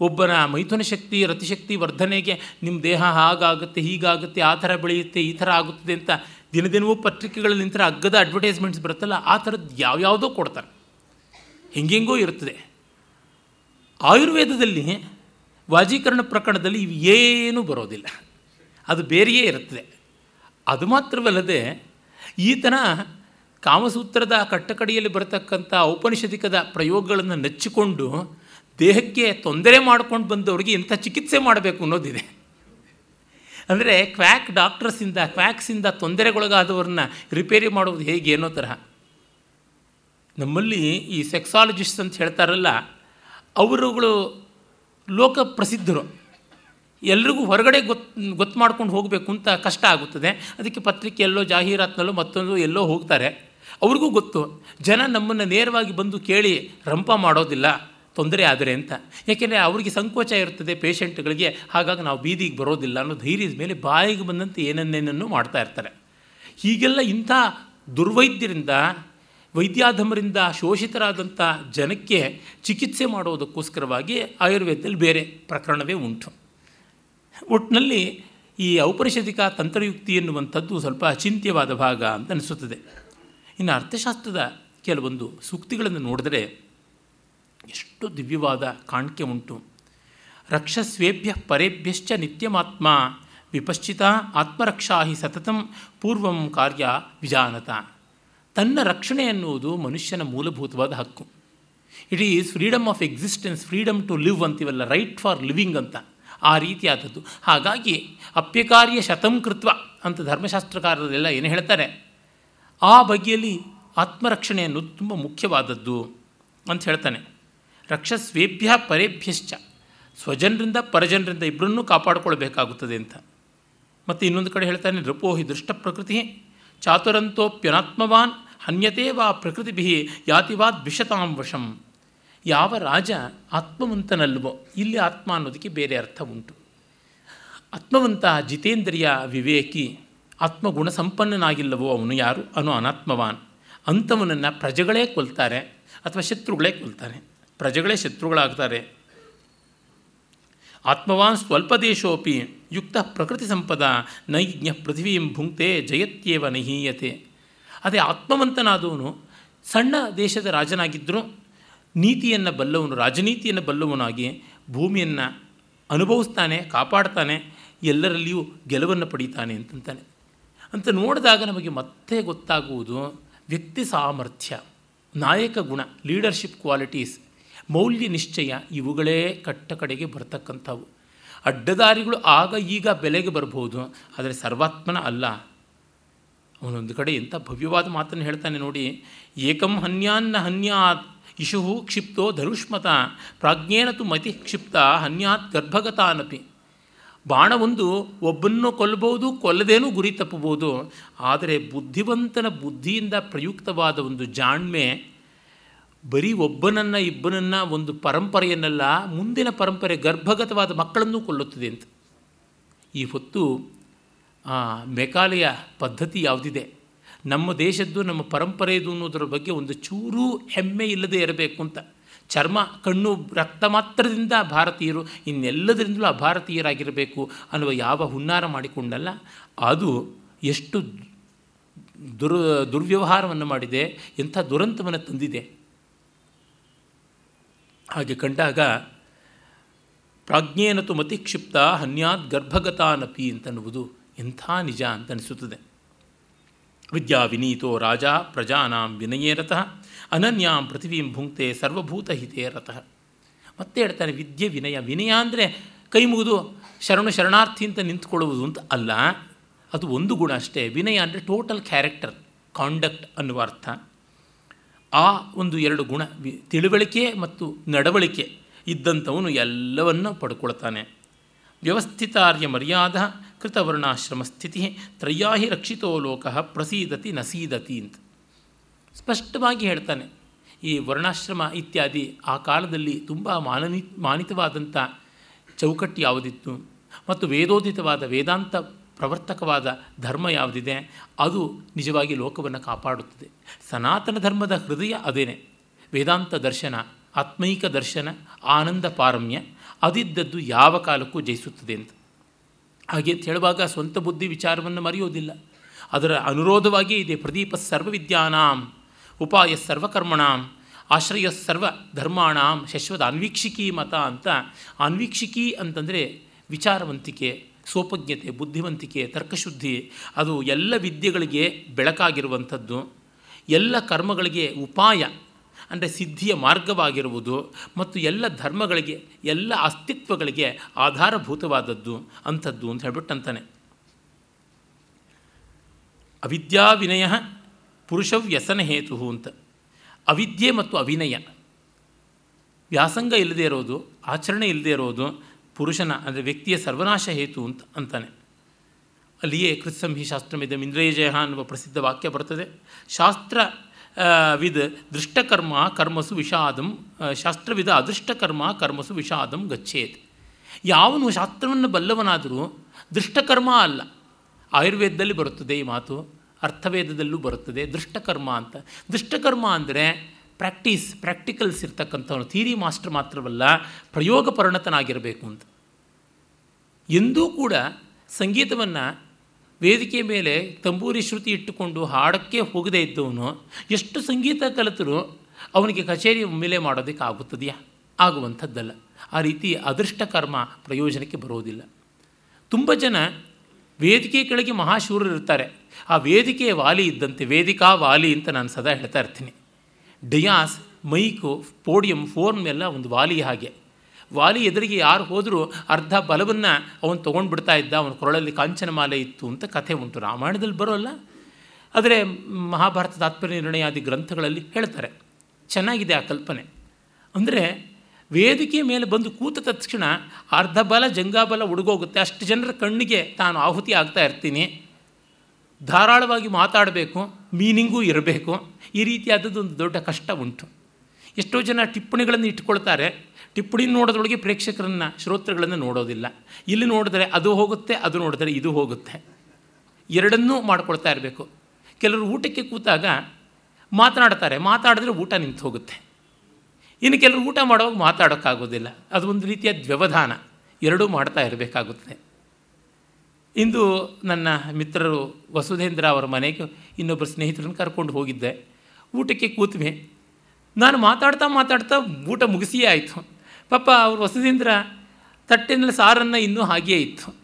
ಒಬ್ಬನ ಮೈಥುನ ಶಕ್ತಿ, ರತಿಶಕ್ತಿ ವರ್ಧನೆಗೆ ನಿಮ್ಮ ದೇಹ ಹಾಗಾಗುತ್ತೆ, ಹೀಗಾಗುತ್ತೆ, ಆ ಥರ ಬೆಳೆಯುತ್ತೆ, ಈ ಥರ ಆಗುತ್ತದೆ ಅಂತ ದಿನದಿನವೂ ಪತ್ರಿಕೆಗಳಲ್ಲಿ ನಿಂತರ ಅಗ್ಗದ ಅಡ್ವರ್ಟೈಸ್ಮೆಂಟ್ಸ್ ಬರುತ್ತಲ್ಲ, ಆ ಥರದ್ದು ಯಾವ್ಯಾವುದೋ ಕೊಡ್ತಾರೆ. ಹೆಂಗೆಂಗೋ ಇರ್ತದೆ ಆಯುರ್ವೇದದಲ್ಲಿ ವಾಜೀಕರಣ ಪ್ರಕರಣದಲ್ಲಿ ಇವು ಏನೂ ಬರೋದಿಲ್ಲ. ಅದು ಬೇರೆಯೇ ಇರುತ್ತದೆ. ಅದು ಮಾತ್ರವಲ್ಲದೆ ಈತನ ಕಾಮಸೂತ್ರದ ಕಟ್ಟಕಡಿಯಲ್ಲಿ ಬರತಕ್ಕಂಥ ಔಪನಿಷದಿಕದ ಪ್ರಯೋಗಗಳನ್ನು ನೆಚ್ಚಿಕೊಂಡು ದೇಹಕ್ಕೆ ತೊಂದರೆ ಮಾಡ್ಕೊಂಡು ಬಂದವರಿಗೆ ಇಂಥ ಚಿಕಿತ್ಸೆ ಮಾಡಬೇಕು ಅನ್ನೋದಿದೆ. ಅಂದರೆ ಕ್ವ್ಯಾಕ್ ಡಾಕ್ಟರ್ಸಿಂದ ಕ್ವ್ಯಾಕ್ಸಿಂದ ತೊಂದರೆಗೊಳಗಾದವ್ರನ್ನ ರಿಪೇರಿ ಮಾಡೋದು ಹೇಗೆ ಅನ್ನೋ ತರಹ. ನಮ್ಮಲ್ಲಿ ಈ ಸೆಕ್ಸಾಲಜಿಸ್ಟ್ ಅಂತ ಹೇಳ್ತಾರಲ್ಲ, ಅವರುಗಳು ಲೋಕ ಪ್ರಸಿದ್ಧರು. ಎಲ್ರಿಗೂ ಹೊರಗಡೆ ಗೊತ್ತು ಗೊತ್ತು ಮಾಡ್ಕೊಂಡು ಹೋಗಬೇಕು ಅಂತ ಕಷ್ಟ ಆಗುತ್ತದೆ. ಅದಕ್ಕೆ ಪತ್ರಿಕೆಯಲ್ಲೋ, ಜಾಹೀರಾತಿನಲ್ಲೋ ಮತ್ತೊಂದು ಎಲ್ಲೋ ಹೋಗ್ತಾರೆ. ಅವ್ರಿಗೂ ಗೊತ್ತು, ಜನ ನಮ್ಮನ್ನು ನೇರವಾಗಿ ಬಂದು ಕೇಳಿ ರಂಪ ಮಾಡೋದಿಲ್ಲ, ತೊಂದರೆ ಆದರೆ ಅಂತ. ಯಾಕೆಂದರೆ ಅವರಿಗೆ ಸಂಕೋಚ ಇರ್ತದೆ ಪೇಷಂಟ್ಗಳಿಗೆ, ಹಾಗಾಗಿ ನಾವು ಬೀದಿಗೆ ಬರೋದಿಲ್ಲ ಅನ್ನೋ ಧೈರ್ಯದ ಮೇಲೆ ಬಾಯಿಗೆ ಬಂದಂತೆ ಏನನ್ನೇನನ್ನು ಮಾಡ್ತಾ ಇರ್ತಾರೆ. ಹೀಗೆಲ್ಲ ಇಂಥ ದುರ್ವೈದ್ಯರಿಂದ, ವೈದ್ಯಾಧಮರಿಂದ ಶೋಷಿತರಾದಂಥ ಜನಕ್ಕೆ ಚಿಕಿತ್ಸೆ ಮಾಡೋದಕ್ಕೋಸ್ಕರವಾಗಿ ಆಯುರ್ವೇದದಲ್ಲಿ ಬೇರೆ ಪ್ರಕರಣವೇ ಉಂಟು. ಒಟ್ಟಿನಲ್ಲಿ ಈ ಔಪನಿಷದಿಕ ತಂತ್ರಯುಕ್ತಿ ಎನ್ನುವಂಥದ್ದು ಸ್ವಲ್ಪ ಅಚಿಂತ್ಯವಾದ ಭಾಗ ಅಂತ ಅನಿಸುತ್ತದೆ. ಇನ್ನು ಅರ್ಥಶಾಸ್ತ್ರದ ಕೆಲವೊಂದು ಸೂಕ್ತಿಗಳನ್ನು ನೋಡಿದರೆ ಎಷ್ಟು ದಿವ್ಯವಾದ ಕಾಣಿಕೆ ಉಂಟು. ರಕ್ಷಸ್ವೇಭ್ಯ ಪರೇಭ್ಯಶ್ಚ ನಿತ್ಯಮಾತ್ಮ ವಿಪಶ್ಚಿತ ಆತ್ಮರಕ್ಷಾ ಹಿ ಸತತಂ ಪೂರ್ವಂ ಕಾರ್ಯ ವಿಜಾನತ. ತನ್ನ ರಕ್ಷಣೆ ಎನ್ನುವುದು ಮನುಷ್ಯನ ಮೂಲಭೂತವಾದ ಹಕ್ಕು. It is freedom of existence, freedom to live ಅಂತೀವಲ್ಲ, ರೈಟ್ ಫಾರ್ ಲಿವಿಂಗ್ ಅಂತ ಆ ರೀತಿಯಾದದ್ದು. ಹಾಗಾಗಿ ಅಪ್ಯಕಾರ್ಯ ಶತಂ ಕೃತ್ವ ಅಂತ ಧರ್ಮಶಾಸ್ತ್ರಕಾರರೆಲ್ಲ ಏನು ಹೇಳ್ತಾರೆ? ಆ ಬಗೆಯಲ್ಲಿ ಆತ್ಮರಕ್ಷಣೆ ಅನ್ನೋದು ತುಂಬ ಮುಖ್ಯವಾದದ್ದು ಅಂತ ಹೇಳ್ತಾನೆ. ರಕ್ಷಸ್ವೇಭ್ಯ ಪರೇಭ್ಯಶ್ಚ. ಸ್ವಜನರಿಂದ ಪರಜನರಿಂದ ಇಬ್ಬರನ್ನೂ ಕಾಪಾಡಿಕೊಳ್ಬೇಕಾಗುತ್ತದೆ ಅಂತ. ಮತ್ತು ಇನ್ನೊಂದು ಕಡೆ ಹೇಳ್ತಾನೆ ನೃಪೋಹಿ ದೃಷ್ಟ ಪ್ರಕೃತಿ ಚಾತುರಂತೋಪ್ಯನಾತ್ಮವಾನ್ ಹನ್ಯತೆ ವಾ ಪ್ರಕೃತಿಭಿ ಯಾತಿವಾ ವಿಷತಾಂ ವಶಂ. ಯಾವ ರಾಜ ಆತ್ಮವಂತನಲ್ವೋ, ಇಲ್ಲಿ ಆತ್ಮ ಅನ್ನೋದಕ್ಕೆ ಬೇರೆ ಅರ್ಥ ಉಂಟು. ಆತ್ಮವಂತ ಜಿತೇಂದ್ರಿಯ ವಿವೇಕಿ ಆತ್ಮಗುಣ ಸಂಪನ್ನನಾಗಿಲ್ಲವೋ ಅವನು ಯಾರು? ಅವನು ಅನಾತ್ಮವಾನ್. ಅಂಥವನನ್ನು ಪ್ರಜೆಗಳೇ ಕೊಲ್ತಾರೆ ಅಥವಾ ಶತ್ರುಗಳೇ ಕೊಲ್ತಾರೆ. ಪ್ರಜೆಗಳೇ ಶತ್ರುಗಳಾಗ್ತಾರೆ. ಆತ್ಮವಾನ್ ಸ್ವಲ್ಪ ದೇಶೋಪಿ ಯುಕ್ತ ಪ್ರಕೃತಿ ಸಂಪದ ನೈಜ್ಞ ಪೃಥ್ವೀಂ ಭುಂಕ್ತೆ ಜಯತ್ಯೇವ ನಹೀಯತೆ. ಅದೇ ಆತ್ಮವಂತನಾದವನು ಸಣ್ಣ ದೇಶದ ರಾಜನಾಗಿದ್ದರೂ ನೀತಿಯನ್ನು ಬಲ್ಲವನು, ರಾಜನೀತಿಯನ್ನು ಬಲ್ಲವನಾಗಿ ಭೂಮಿಯನ್ನು ಅನುಭವಿಸ್ತಾನೆ, ಕಾಪಾಡ್ತಾನೆ, ಎಲ್ಲರಲ್ಲಿಯೂ ಗೆಲುವನ್ನು ಪಡೀತಾನೆ ಅಂತಂತಾನೆ. ಅಂತ ನೋಡಿದಾಗ ನಮಗೆ ಮತ್ತೆ ಗೊತ್ತಾಗುವುದು ವ್ಯಕ್ತಿ ಸಾಮರ್ಥ್ಯ, ನಾಯಕ ಗುಣ ಲೀಡರ್ಶಿಪ್ ಕ್ವಾಲಿಟೀಸ್ ಮೌಲ್ಯ ನಿಶ್ಚಯ, ಇವುಗಳೇ ಕಟ್ಟ ಕಡೆಗೆ ಬರ್ತಕ್ಕಂಥವು. ಅಡ್ಡದಾರಿಗಳು ಆಗ ಈಗ ಬೆಲೆಗೆ ಬರಬಹುದು ಆದರೆ ಸರ್ವಾತ್ಮನ ಅಲ್ಲ. ಅವನೊಂದು ಕಡೆ ಎಂಥ ಭವ್ಯವಾದ ಮಾತನ್ನು ಹೇಳ್ತಾನೆ ನೋಡಿ, ಏಕಂ ಹನ್ಯಾನ್ನ ಹನ್ಯಾತ್ ಇಶುಹು ಕ್ಷಿಪ್ತೋ ಧನುಷ್ಮತ ಪ್ರಾಜ್ಞೇನ ತು ಮತಿ ಕ್ಷಿಪ್ತ ಹನ್ಯಾತ್ ಗರ್ಭಗತಾನಪಿ. ಬಾಣವೊಂದು ಒಬ್ಬನ್ನು ಕೊಲ್ಲಬಹುದು, ಕೊಲ್ಲದೇನು ಗುರಿ ತಪ್ಪಬಹುದು. ಆದರೆ ಬುದ್ಧಿವಂತನ ಬುದ್ಧಿಯಿಂದ ಪ್ರಯುಕ್ತವಾದ ಒಂದು ಜಾಣ್ಮೆ ಬರೀ ಒಬ್ಬನನ್ನು ಇಬ್ಬನನ್ನು ಒಂದು ಪರಂಪರೆಯನ್ನೆಲ್ಲ, ಮುಂದಿನ ಪರಂಪರೆ ಗರ್ಭಗತವಾದ ಮಕ್ಕಳನ್ನು ಕೊಲ್ಲುತ್ತದೆ ಅಂತ. ಈ ಹೊತ್ತು ಮೆಕಾಲೆಯ ಪದ್ಧತಿ ಯಾವುದಿದೆ? ನಮ್ಮ ದೇಶದ್ದು, ನಮ್ಮ ಪರಂಪರೆಯದು ಅನ್ನೋದರ ಬಗ್ಗೆ ಒಂದು ಚೂರೂ ಹೆಮ್ಮೆ ಇಲ್ಲದೆ ಇರಬೇಕು ಅಂತ. ಚರ್ಮ, ಕಣ್ಣು, ರಕ್ತ ಮಾತ್ರದಿಂದ ಭಾರತೀಯರು ಇನ್ನೆಲ್ಲದರಿಂದಲೂ ಅಭಾರತೀಯರಾಗಿರಬೇಕು ಅನ್ನುವ ಯಾವ ಹುನ್ನಾರ ಮಾಡಿಕೊಂಡಲ್ಲ, ಅದು ಎಷ್ಟು ದುರ್, ದುರ್ವ್ಯವಹಾರವನ್ನು ಮಾಡಿದೆ, ಎಂಥ ದುರಂತವನ್ನು ತಂದಿದೆ. ಹಾಗೆ ಕಂಡಾಗ, ಪ್ರಾಜ್ಞೇನತು ಮತಿಕ್ಷಿಪ್ತ ಹನ್ಯಾತ್ ಗರ್ಭಗತಾನಪಿ ಅಂತನ್ನುವುದು ಎಂಥ ನಿಜ ಅಂತ ಅನಿಸುತ್ತದೆ. ವಿದ್ಯಾ ವಿನೀತೋ ರಾಜ ಪ್ರಜಾನಾಂ ವಿನಯೇ ರತಃ ಅನನ್ಯಾಂ ಪೃಥಿವೀಂ ಭುಂಕ್ತೆ ಸರ್ವಭೂತಹಿತೇ ರಥಃ ಮತ್ತೆ ಹೇಳ್ತಾರೆ ವಿದ್ಯೆ, ವಿನಯ. ವಿನಯ ಅಂದರೆ ಕೈ ಮುಗಿದು ಶರಣು, ಶರಣಾರ್ಥಿ ಅಂತ ನಿಂತ್ಕೊಳ್ಳುವುದು ಅಂತ ಅಲ್ಲ. ಅದು ಒಂದು ಗುಣ ಅಷ್ಟೇ. ವಿನಯ ಅಂದರೆ ಟೋಟಲ್ ಕ್ಯಾರೆಕ್ಟರ್ ಕಾಂಡಕ್ಟ್ ಅನ್ನುವ ಅರ್ಥ. ಆ ಒಂದು ಎರಡು ಗುಣ ತಿಳುವಳಿಕೆ ಮತ್ತು ನಡವಳಿಕೆ ಇದ್ದಂಥವನು ಎಲ್ಲವನ್ನು ಪಡ್ಕೊಳ್ತಾನೆ. ವ್ಯವಸ್ಥಿತಾರ್ಯ ಮರ್ಯಾದ ಕೃತವರ್ಣಾಶ್ರಮ ಸ್ಥಿತಿ ತ್ರಯ್ಯಾಹಿ ರಕ್ಷಿತೋ ಲೋಕ ಪ್ರಸೀದತಿ ನಸೀದತಿ ಅಂತ. ಸ್ಪಷ್ಟವಾಗಿ ಹೇಳ್ತಾನೆ. ಈ ವರ್ಣಾಶ್ರಮ ಇತ್ಯಾದಿ ಆ ಕಾಲದಲ್ಲಿ ತುಂಬ ಮಾನನಿ ಮಾನಿತವಾದಂಥ ಚೌಕಟ್ಟು ಯಾವುದಿತ್ತು? ಮತ್ತು ವೇದೋದಿತವಾದ ವೇದಾಂತ ಪ್ರವರ್ತಕವಾದ ಧರ್ಮ ಯಾವುದಿದೆ? ಅದು ನಿಜವಾಗಿ ಲೋಕವನ್ನು ಕಾಪಾಡುತ್ತದೆ. ಸನಾತನ ಧರ್ಮದ ಹೃದಯ ಅದೇನೆ. ವೇದಾಂತ ದರ್ಶನ, ಆತ್ಮೈಕ ದರ್ಶನ, ಆನಂದ ಪಾರಮ್ಯ ಅದಿದ್ದದ್ದು ಯಾವ ಕಾಲಕ್ಕೂ ಜಯಿಸುತ್ತದೆ ಅಂತ. ಹಾಗೆ ಹೇಳುವಾಗ ಸ್ವಂತ ಬುದ್ಧಿ ವಿಚಾರವನ್ನು ಮರೆಯೋದಿಲ್ಲ. ಅದರ ಅನುರೋಧವಾಗಿ ಇದೆ ಪ್ರದೀಪ ಸರ್ವವಿದ್ಯಾನಾಂ. ಉಪಾಯ ಸರ್ವಕರ್ಮಣಾಂ, ಆಶ್ರಯ ಸರ್ವ ಧರ್ಮಾಣಾಂ, ಶಶ್ವತ ಅನ್ವೀಕ್ಷಿಕಿ ಮತ ಅಂತ. ಅನ್ವೀಕ್ಷಿಕಿ ಅಂತಂದರೆ ವಿಚಾರವಂತಿಕೆ, ಸೋಪಜ್ಞತೆ, ಬುದ್ಧಿವಂತಿಕೆ, ತರ್ಕಶುದ್ಧಿ, ಅದು ಎಲ್ಲ ವಿದ್ಯೆಗಳಿಗೆ ಬೆಳಕಾಗಿರುವಂಥದ್ದು. ಎಲ್ಲ ಕರ್ಮಗಳಿಗೆ ಉಪಾಯ, ಅಂದರೆ ಸಿದ್ಧಿಯ ಮಾರ್ಗವಾಗಿರುವುದು ಮತ್ತು ಎಲ್ಲ ಧರ್ಮಗಳಿಗೆ, ಎಲ್ಲ ಅಸ್ತಿತ್ವಗಳಿಗೆ ಆಧಾರಭೂತವಾದದ್ದು ಅಂಥದ್ದು ಅಂತ ಹೇಳ್ಬಿಟ್ಟಂತಾನೆ ಅವಿದ್ಯಾ ಅವಿದ್ಯಾ ಪುರುಷ ವ್ಯಸನ ಹೇತು ಅಂತ. ಅವಿದ್ಯೆ ಮತ್ತು ಅವಿನಯ. ವ್ಯಾಸಂಗ ಇಲ್ಲದೆ ಇರೋದು, ಆಚರಣೆ ಇಲ್ಲದೆ ಇರೋದು, ಪುರುಷನ ಅಂದರೆ ವ್ಯಕ್ತಿಯ ಸರ್ವನಾಶ ಹೇತು ಅಂತ ಅಂತಾನೆ. ಅಲ್ಲಿಯೇ ಕೃತ್ಸಂಹಿ ಶಾಸ್ತ್ರಮಿದಂ ಇಂದ್ರಿಯಜಯ ಅನ್ನುವ ಪ್ರಸಿದ್ಧ ವಾಕ್ಯ ಬರ್ತದೆ. ಶಾಸ್ತ್ರ ವಿದ್ ದೃಷ್ಟಕರ್ಮ ಕರ್ಮಸು ವಿಷಾದಂ ಶಾಸ್ತ್ರವಿದ ಅದೃಷ್ಟಕರ್ಮ ಕರ್ಮಸು ವಿಷಾದಂ ಗಚ್ಚೇತ್. ಯಾವನು ಶಾಸ್ತ್ರವನ್ನು ಬಲ್ಲವನಾದರೂ ದೃಷ್ಟಕರ್ಮ ಅಲ್ಲ. ಆಯುರ್ವೇದದಲ್ಲಿ ಬರುತ್ತದೆ ಈ ಮಾತು. ಅರ್ಥವೇದದಲ್ಲೂ ಬರುತ್ತದೆ, ದುಷ್ಟಕರ್ಮ ಅಂತ. ದುಷ್ಟಕರ್ಮ ಅಂದರೆ ಪ್ರಾಕ್ಟೀಸ್, ಪ್ರಾಕ್ಟಿಕಲ್ಸ್ ಇರ್ತಕ್ಕಂಥವನು ಥೀರಿ ಮಾಸ್ಟರ್ ಮಾತ್ರವಲ್ಲ ಪ್ರಯೋಗ ಪರಿಣತನಾಗಿರಬೇಕು ಅಂತ. ಎಂದೂ ಕೂಡ ಸಂಗೀತವನ್ನು ವೇದಿಕೆ ಮೇಲೆ ತಂಬೂರಿ ಶ್ರುತಿ ಇಟ್ಟುಕೊಂಡು ಹಾಡಕ್ಕೆ ಹೋಗದೇ ಇದ್ದವನು, ಎಷ್ಟು ಸಂಗೀತ ಕಲಿತರೂ ಅವನಿಗೆ ಕಚೇರಿ ಮೇಲೆ ಮಾಡೋದಕ್ಕೆ ಆಗುತ್ತದೆಯಾ? ಆಗುವಂಥದ್ದಲ್ಲ. ಆ ರೀತಿ ಅದೃಷ್ಟ ಕರ್ಮ ಪ್ರಯೋಜನಕ್ಕೆ ಬರೋದಿಲ್ಲ. ತುಂಬ ಜನ ವೇದಿಕೆ ಕೆಳಗೆ ಮಹಾಶೂರರು ಇರ್ತಾರೆ. ಆ ವೇದಿಕೆಯ ವಾಲಿ ಇದ್ದಂತೆ ವೇದಿಕಾ ವಾಲಿ ಅಂತ ನಾನು ಸದಾ ಹೇಳ್ತಾ ಇರ್ತೀನಿ. ಡಯಾಸ್, ಮೈಕು, ಪೋಡಿಯಂ, ಫೋರ್ಮ್ ಎಲ್ಲ ಒಂದು ವಾಲಿ ಹಾಗೆ. ವಾಲಿ ಎದುರಿಗೆ ಯಾರು ಹೋದರೂ ಅರ್ಧ ಬಲವನ್ನು ಅವನು ತೊಗೊಂಡು ಬಿಡ್ತಾ ಇದ್ದ, ಅವನ ಕೊರಳಲ್ಲಿ ಕಾಂಚನ ಮಾಲೆ ಇತ್ತು ಅಂತ ಕಥೆ ಉಂಟು. ರಾಮಾಯಣದಲ್ಲಿ ಬರೋಲ್ಲ. ಆದರೆ ಮಹಾಭಾರತ ತಾತ್ಪರ್ಯ ನಿರ್ಣಯಾದಿ ಗ್ರಂಥಗಳಲ್ಲಿ ಹೇಳ್ತಾರೆ. ಚೆನ್ನಾಗಿದೆ ಆ ಕಲ್ಪನೆ. ಅಂದರೆ ವೇದಿಕೆಯ ಮೇಲೆ ಬಂದು ಕೂತ ತಕ್ಷಣ ಅರ್ಧ ಬಲ ಜಂಗಾಬಲ ಉಡುಗೋಗುತ್ತೆ ಅಷ್ಟು ಜನರ ಕಣ್ಣಿಗೆ ತಾನು ಆಹುತಿ ಆಗ್ತಾ ಇರ್ತೀನಿ. ಧಾರಾಳವಾಗಿ ಮಾತಾಡಬೇಕು, ಮೀನಿಂಗೂ ಇರಬೇಕು. ಈ ರೀತಿಯಾದದ್ದು ಒಂದು ದೊಡ್ಡ ಕಷ್ಟ ಉಂಟು. ಎಷ್ಟೋ ಜನ ಟಿಪ್ಪಣಿಗಳನ್ನು ಇಟ್ಕೊಳ್ತಾರೆ. ಟಿಪ್ಪಣಿ ನೋಡೋದ್ರೊಳಗೆ ಪ್ರೇಕ್ಷಕರನ್ನು, ಶ್ರೋತೃಗಳನ್ನು ನೋಡೋದಿಲ್ಲ. ಇಲ್ಲಿ ನೋಡಿದ್ರೆ ಅದು ಹೋಗುತ್ತೆ, ಅದು ನೋಡಿದ್ರೆ ಇದು ಹೋಗುತ್ತೆ. ಎರಡನ್ನೂ ಮಾಡ್ಕೊಳ್ತಾ ಇರಬೇಕು. ಕೆಲವರು ಊಟಕ್ಕೆ ಕೂತಾಗ ಮಾತನಾಡ್ತಾರೆ. ಮಾತಾಡಿದ್ರೆ ಊಟ ನಿಂತು ಹೋಗುತ್ತೆ. ಇನ್ನು ಕೆಲವರು ಊಟ ಮಾಡುವಾಗ ಮಾತಾಡೋಕ್ಕಾಗೋದಿಲ್ಲ. ಅದು ಒಂದು ರೀತಿಯ ವ್ಯವಧಾನ ಎರಡೂ ಮಾಡ್ತಾ ಇರಬೇಕಾಗುತ್ತದೆ. ಇಂದು ನನ್ನ ಮಿತ್ರರು ವಸುಧೇಂದ್ರ ಅವರ ಮನೆಗೆ ಇನ್ನೊಬ್ಬರು ಸ್ನೇಹಿತರನ್ನು ಕರ್ಕೊಂಡು ಹೋಗಿದ್ದೆ. ಊಟಕ್ಕೆ ಕೂತ್ವಿ. ನಾನು ಮಾತಾಡ್ತಾ ಮಾತಾಡ್ತಾ ಊಟ ಮುಗಿಸಿಯೇ ಆಯಿತು. ಪಾಪ ಅವರು ವಸುಧೇಂದ್ರ ತಟ್ಟೆನಲ್ಲಿ ಸಾರನ್ನು ಇನ್ನೂ ಹಾಗೆಯೇ ಇತ್ತು.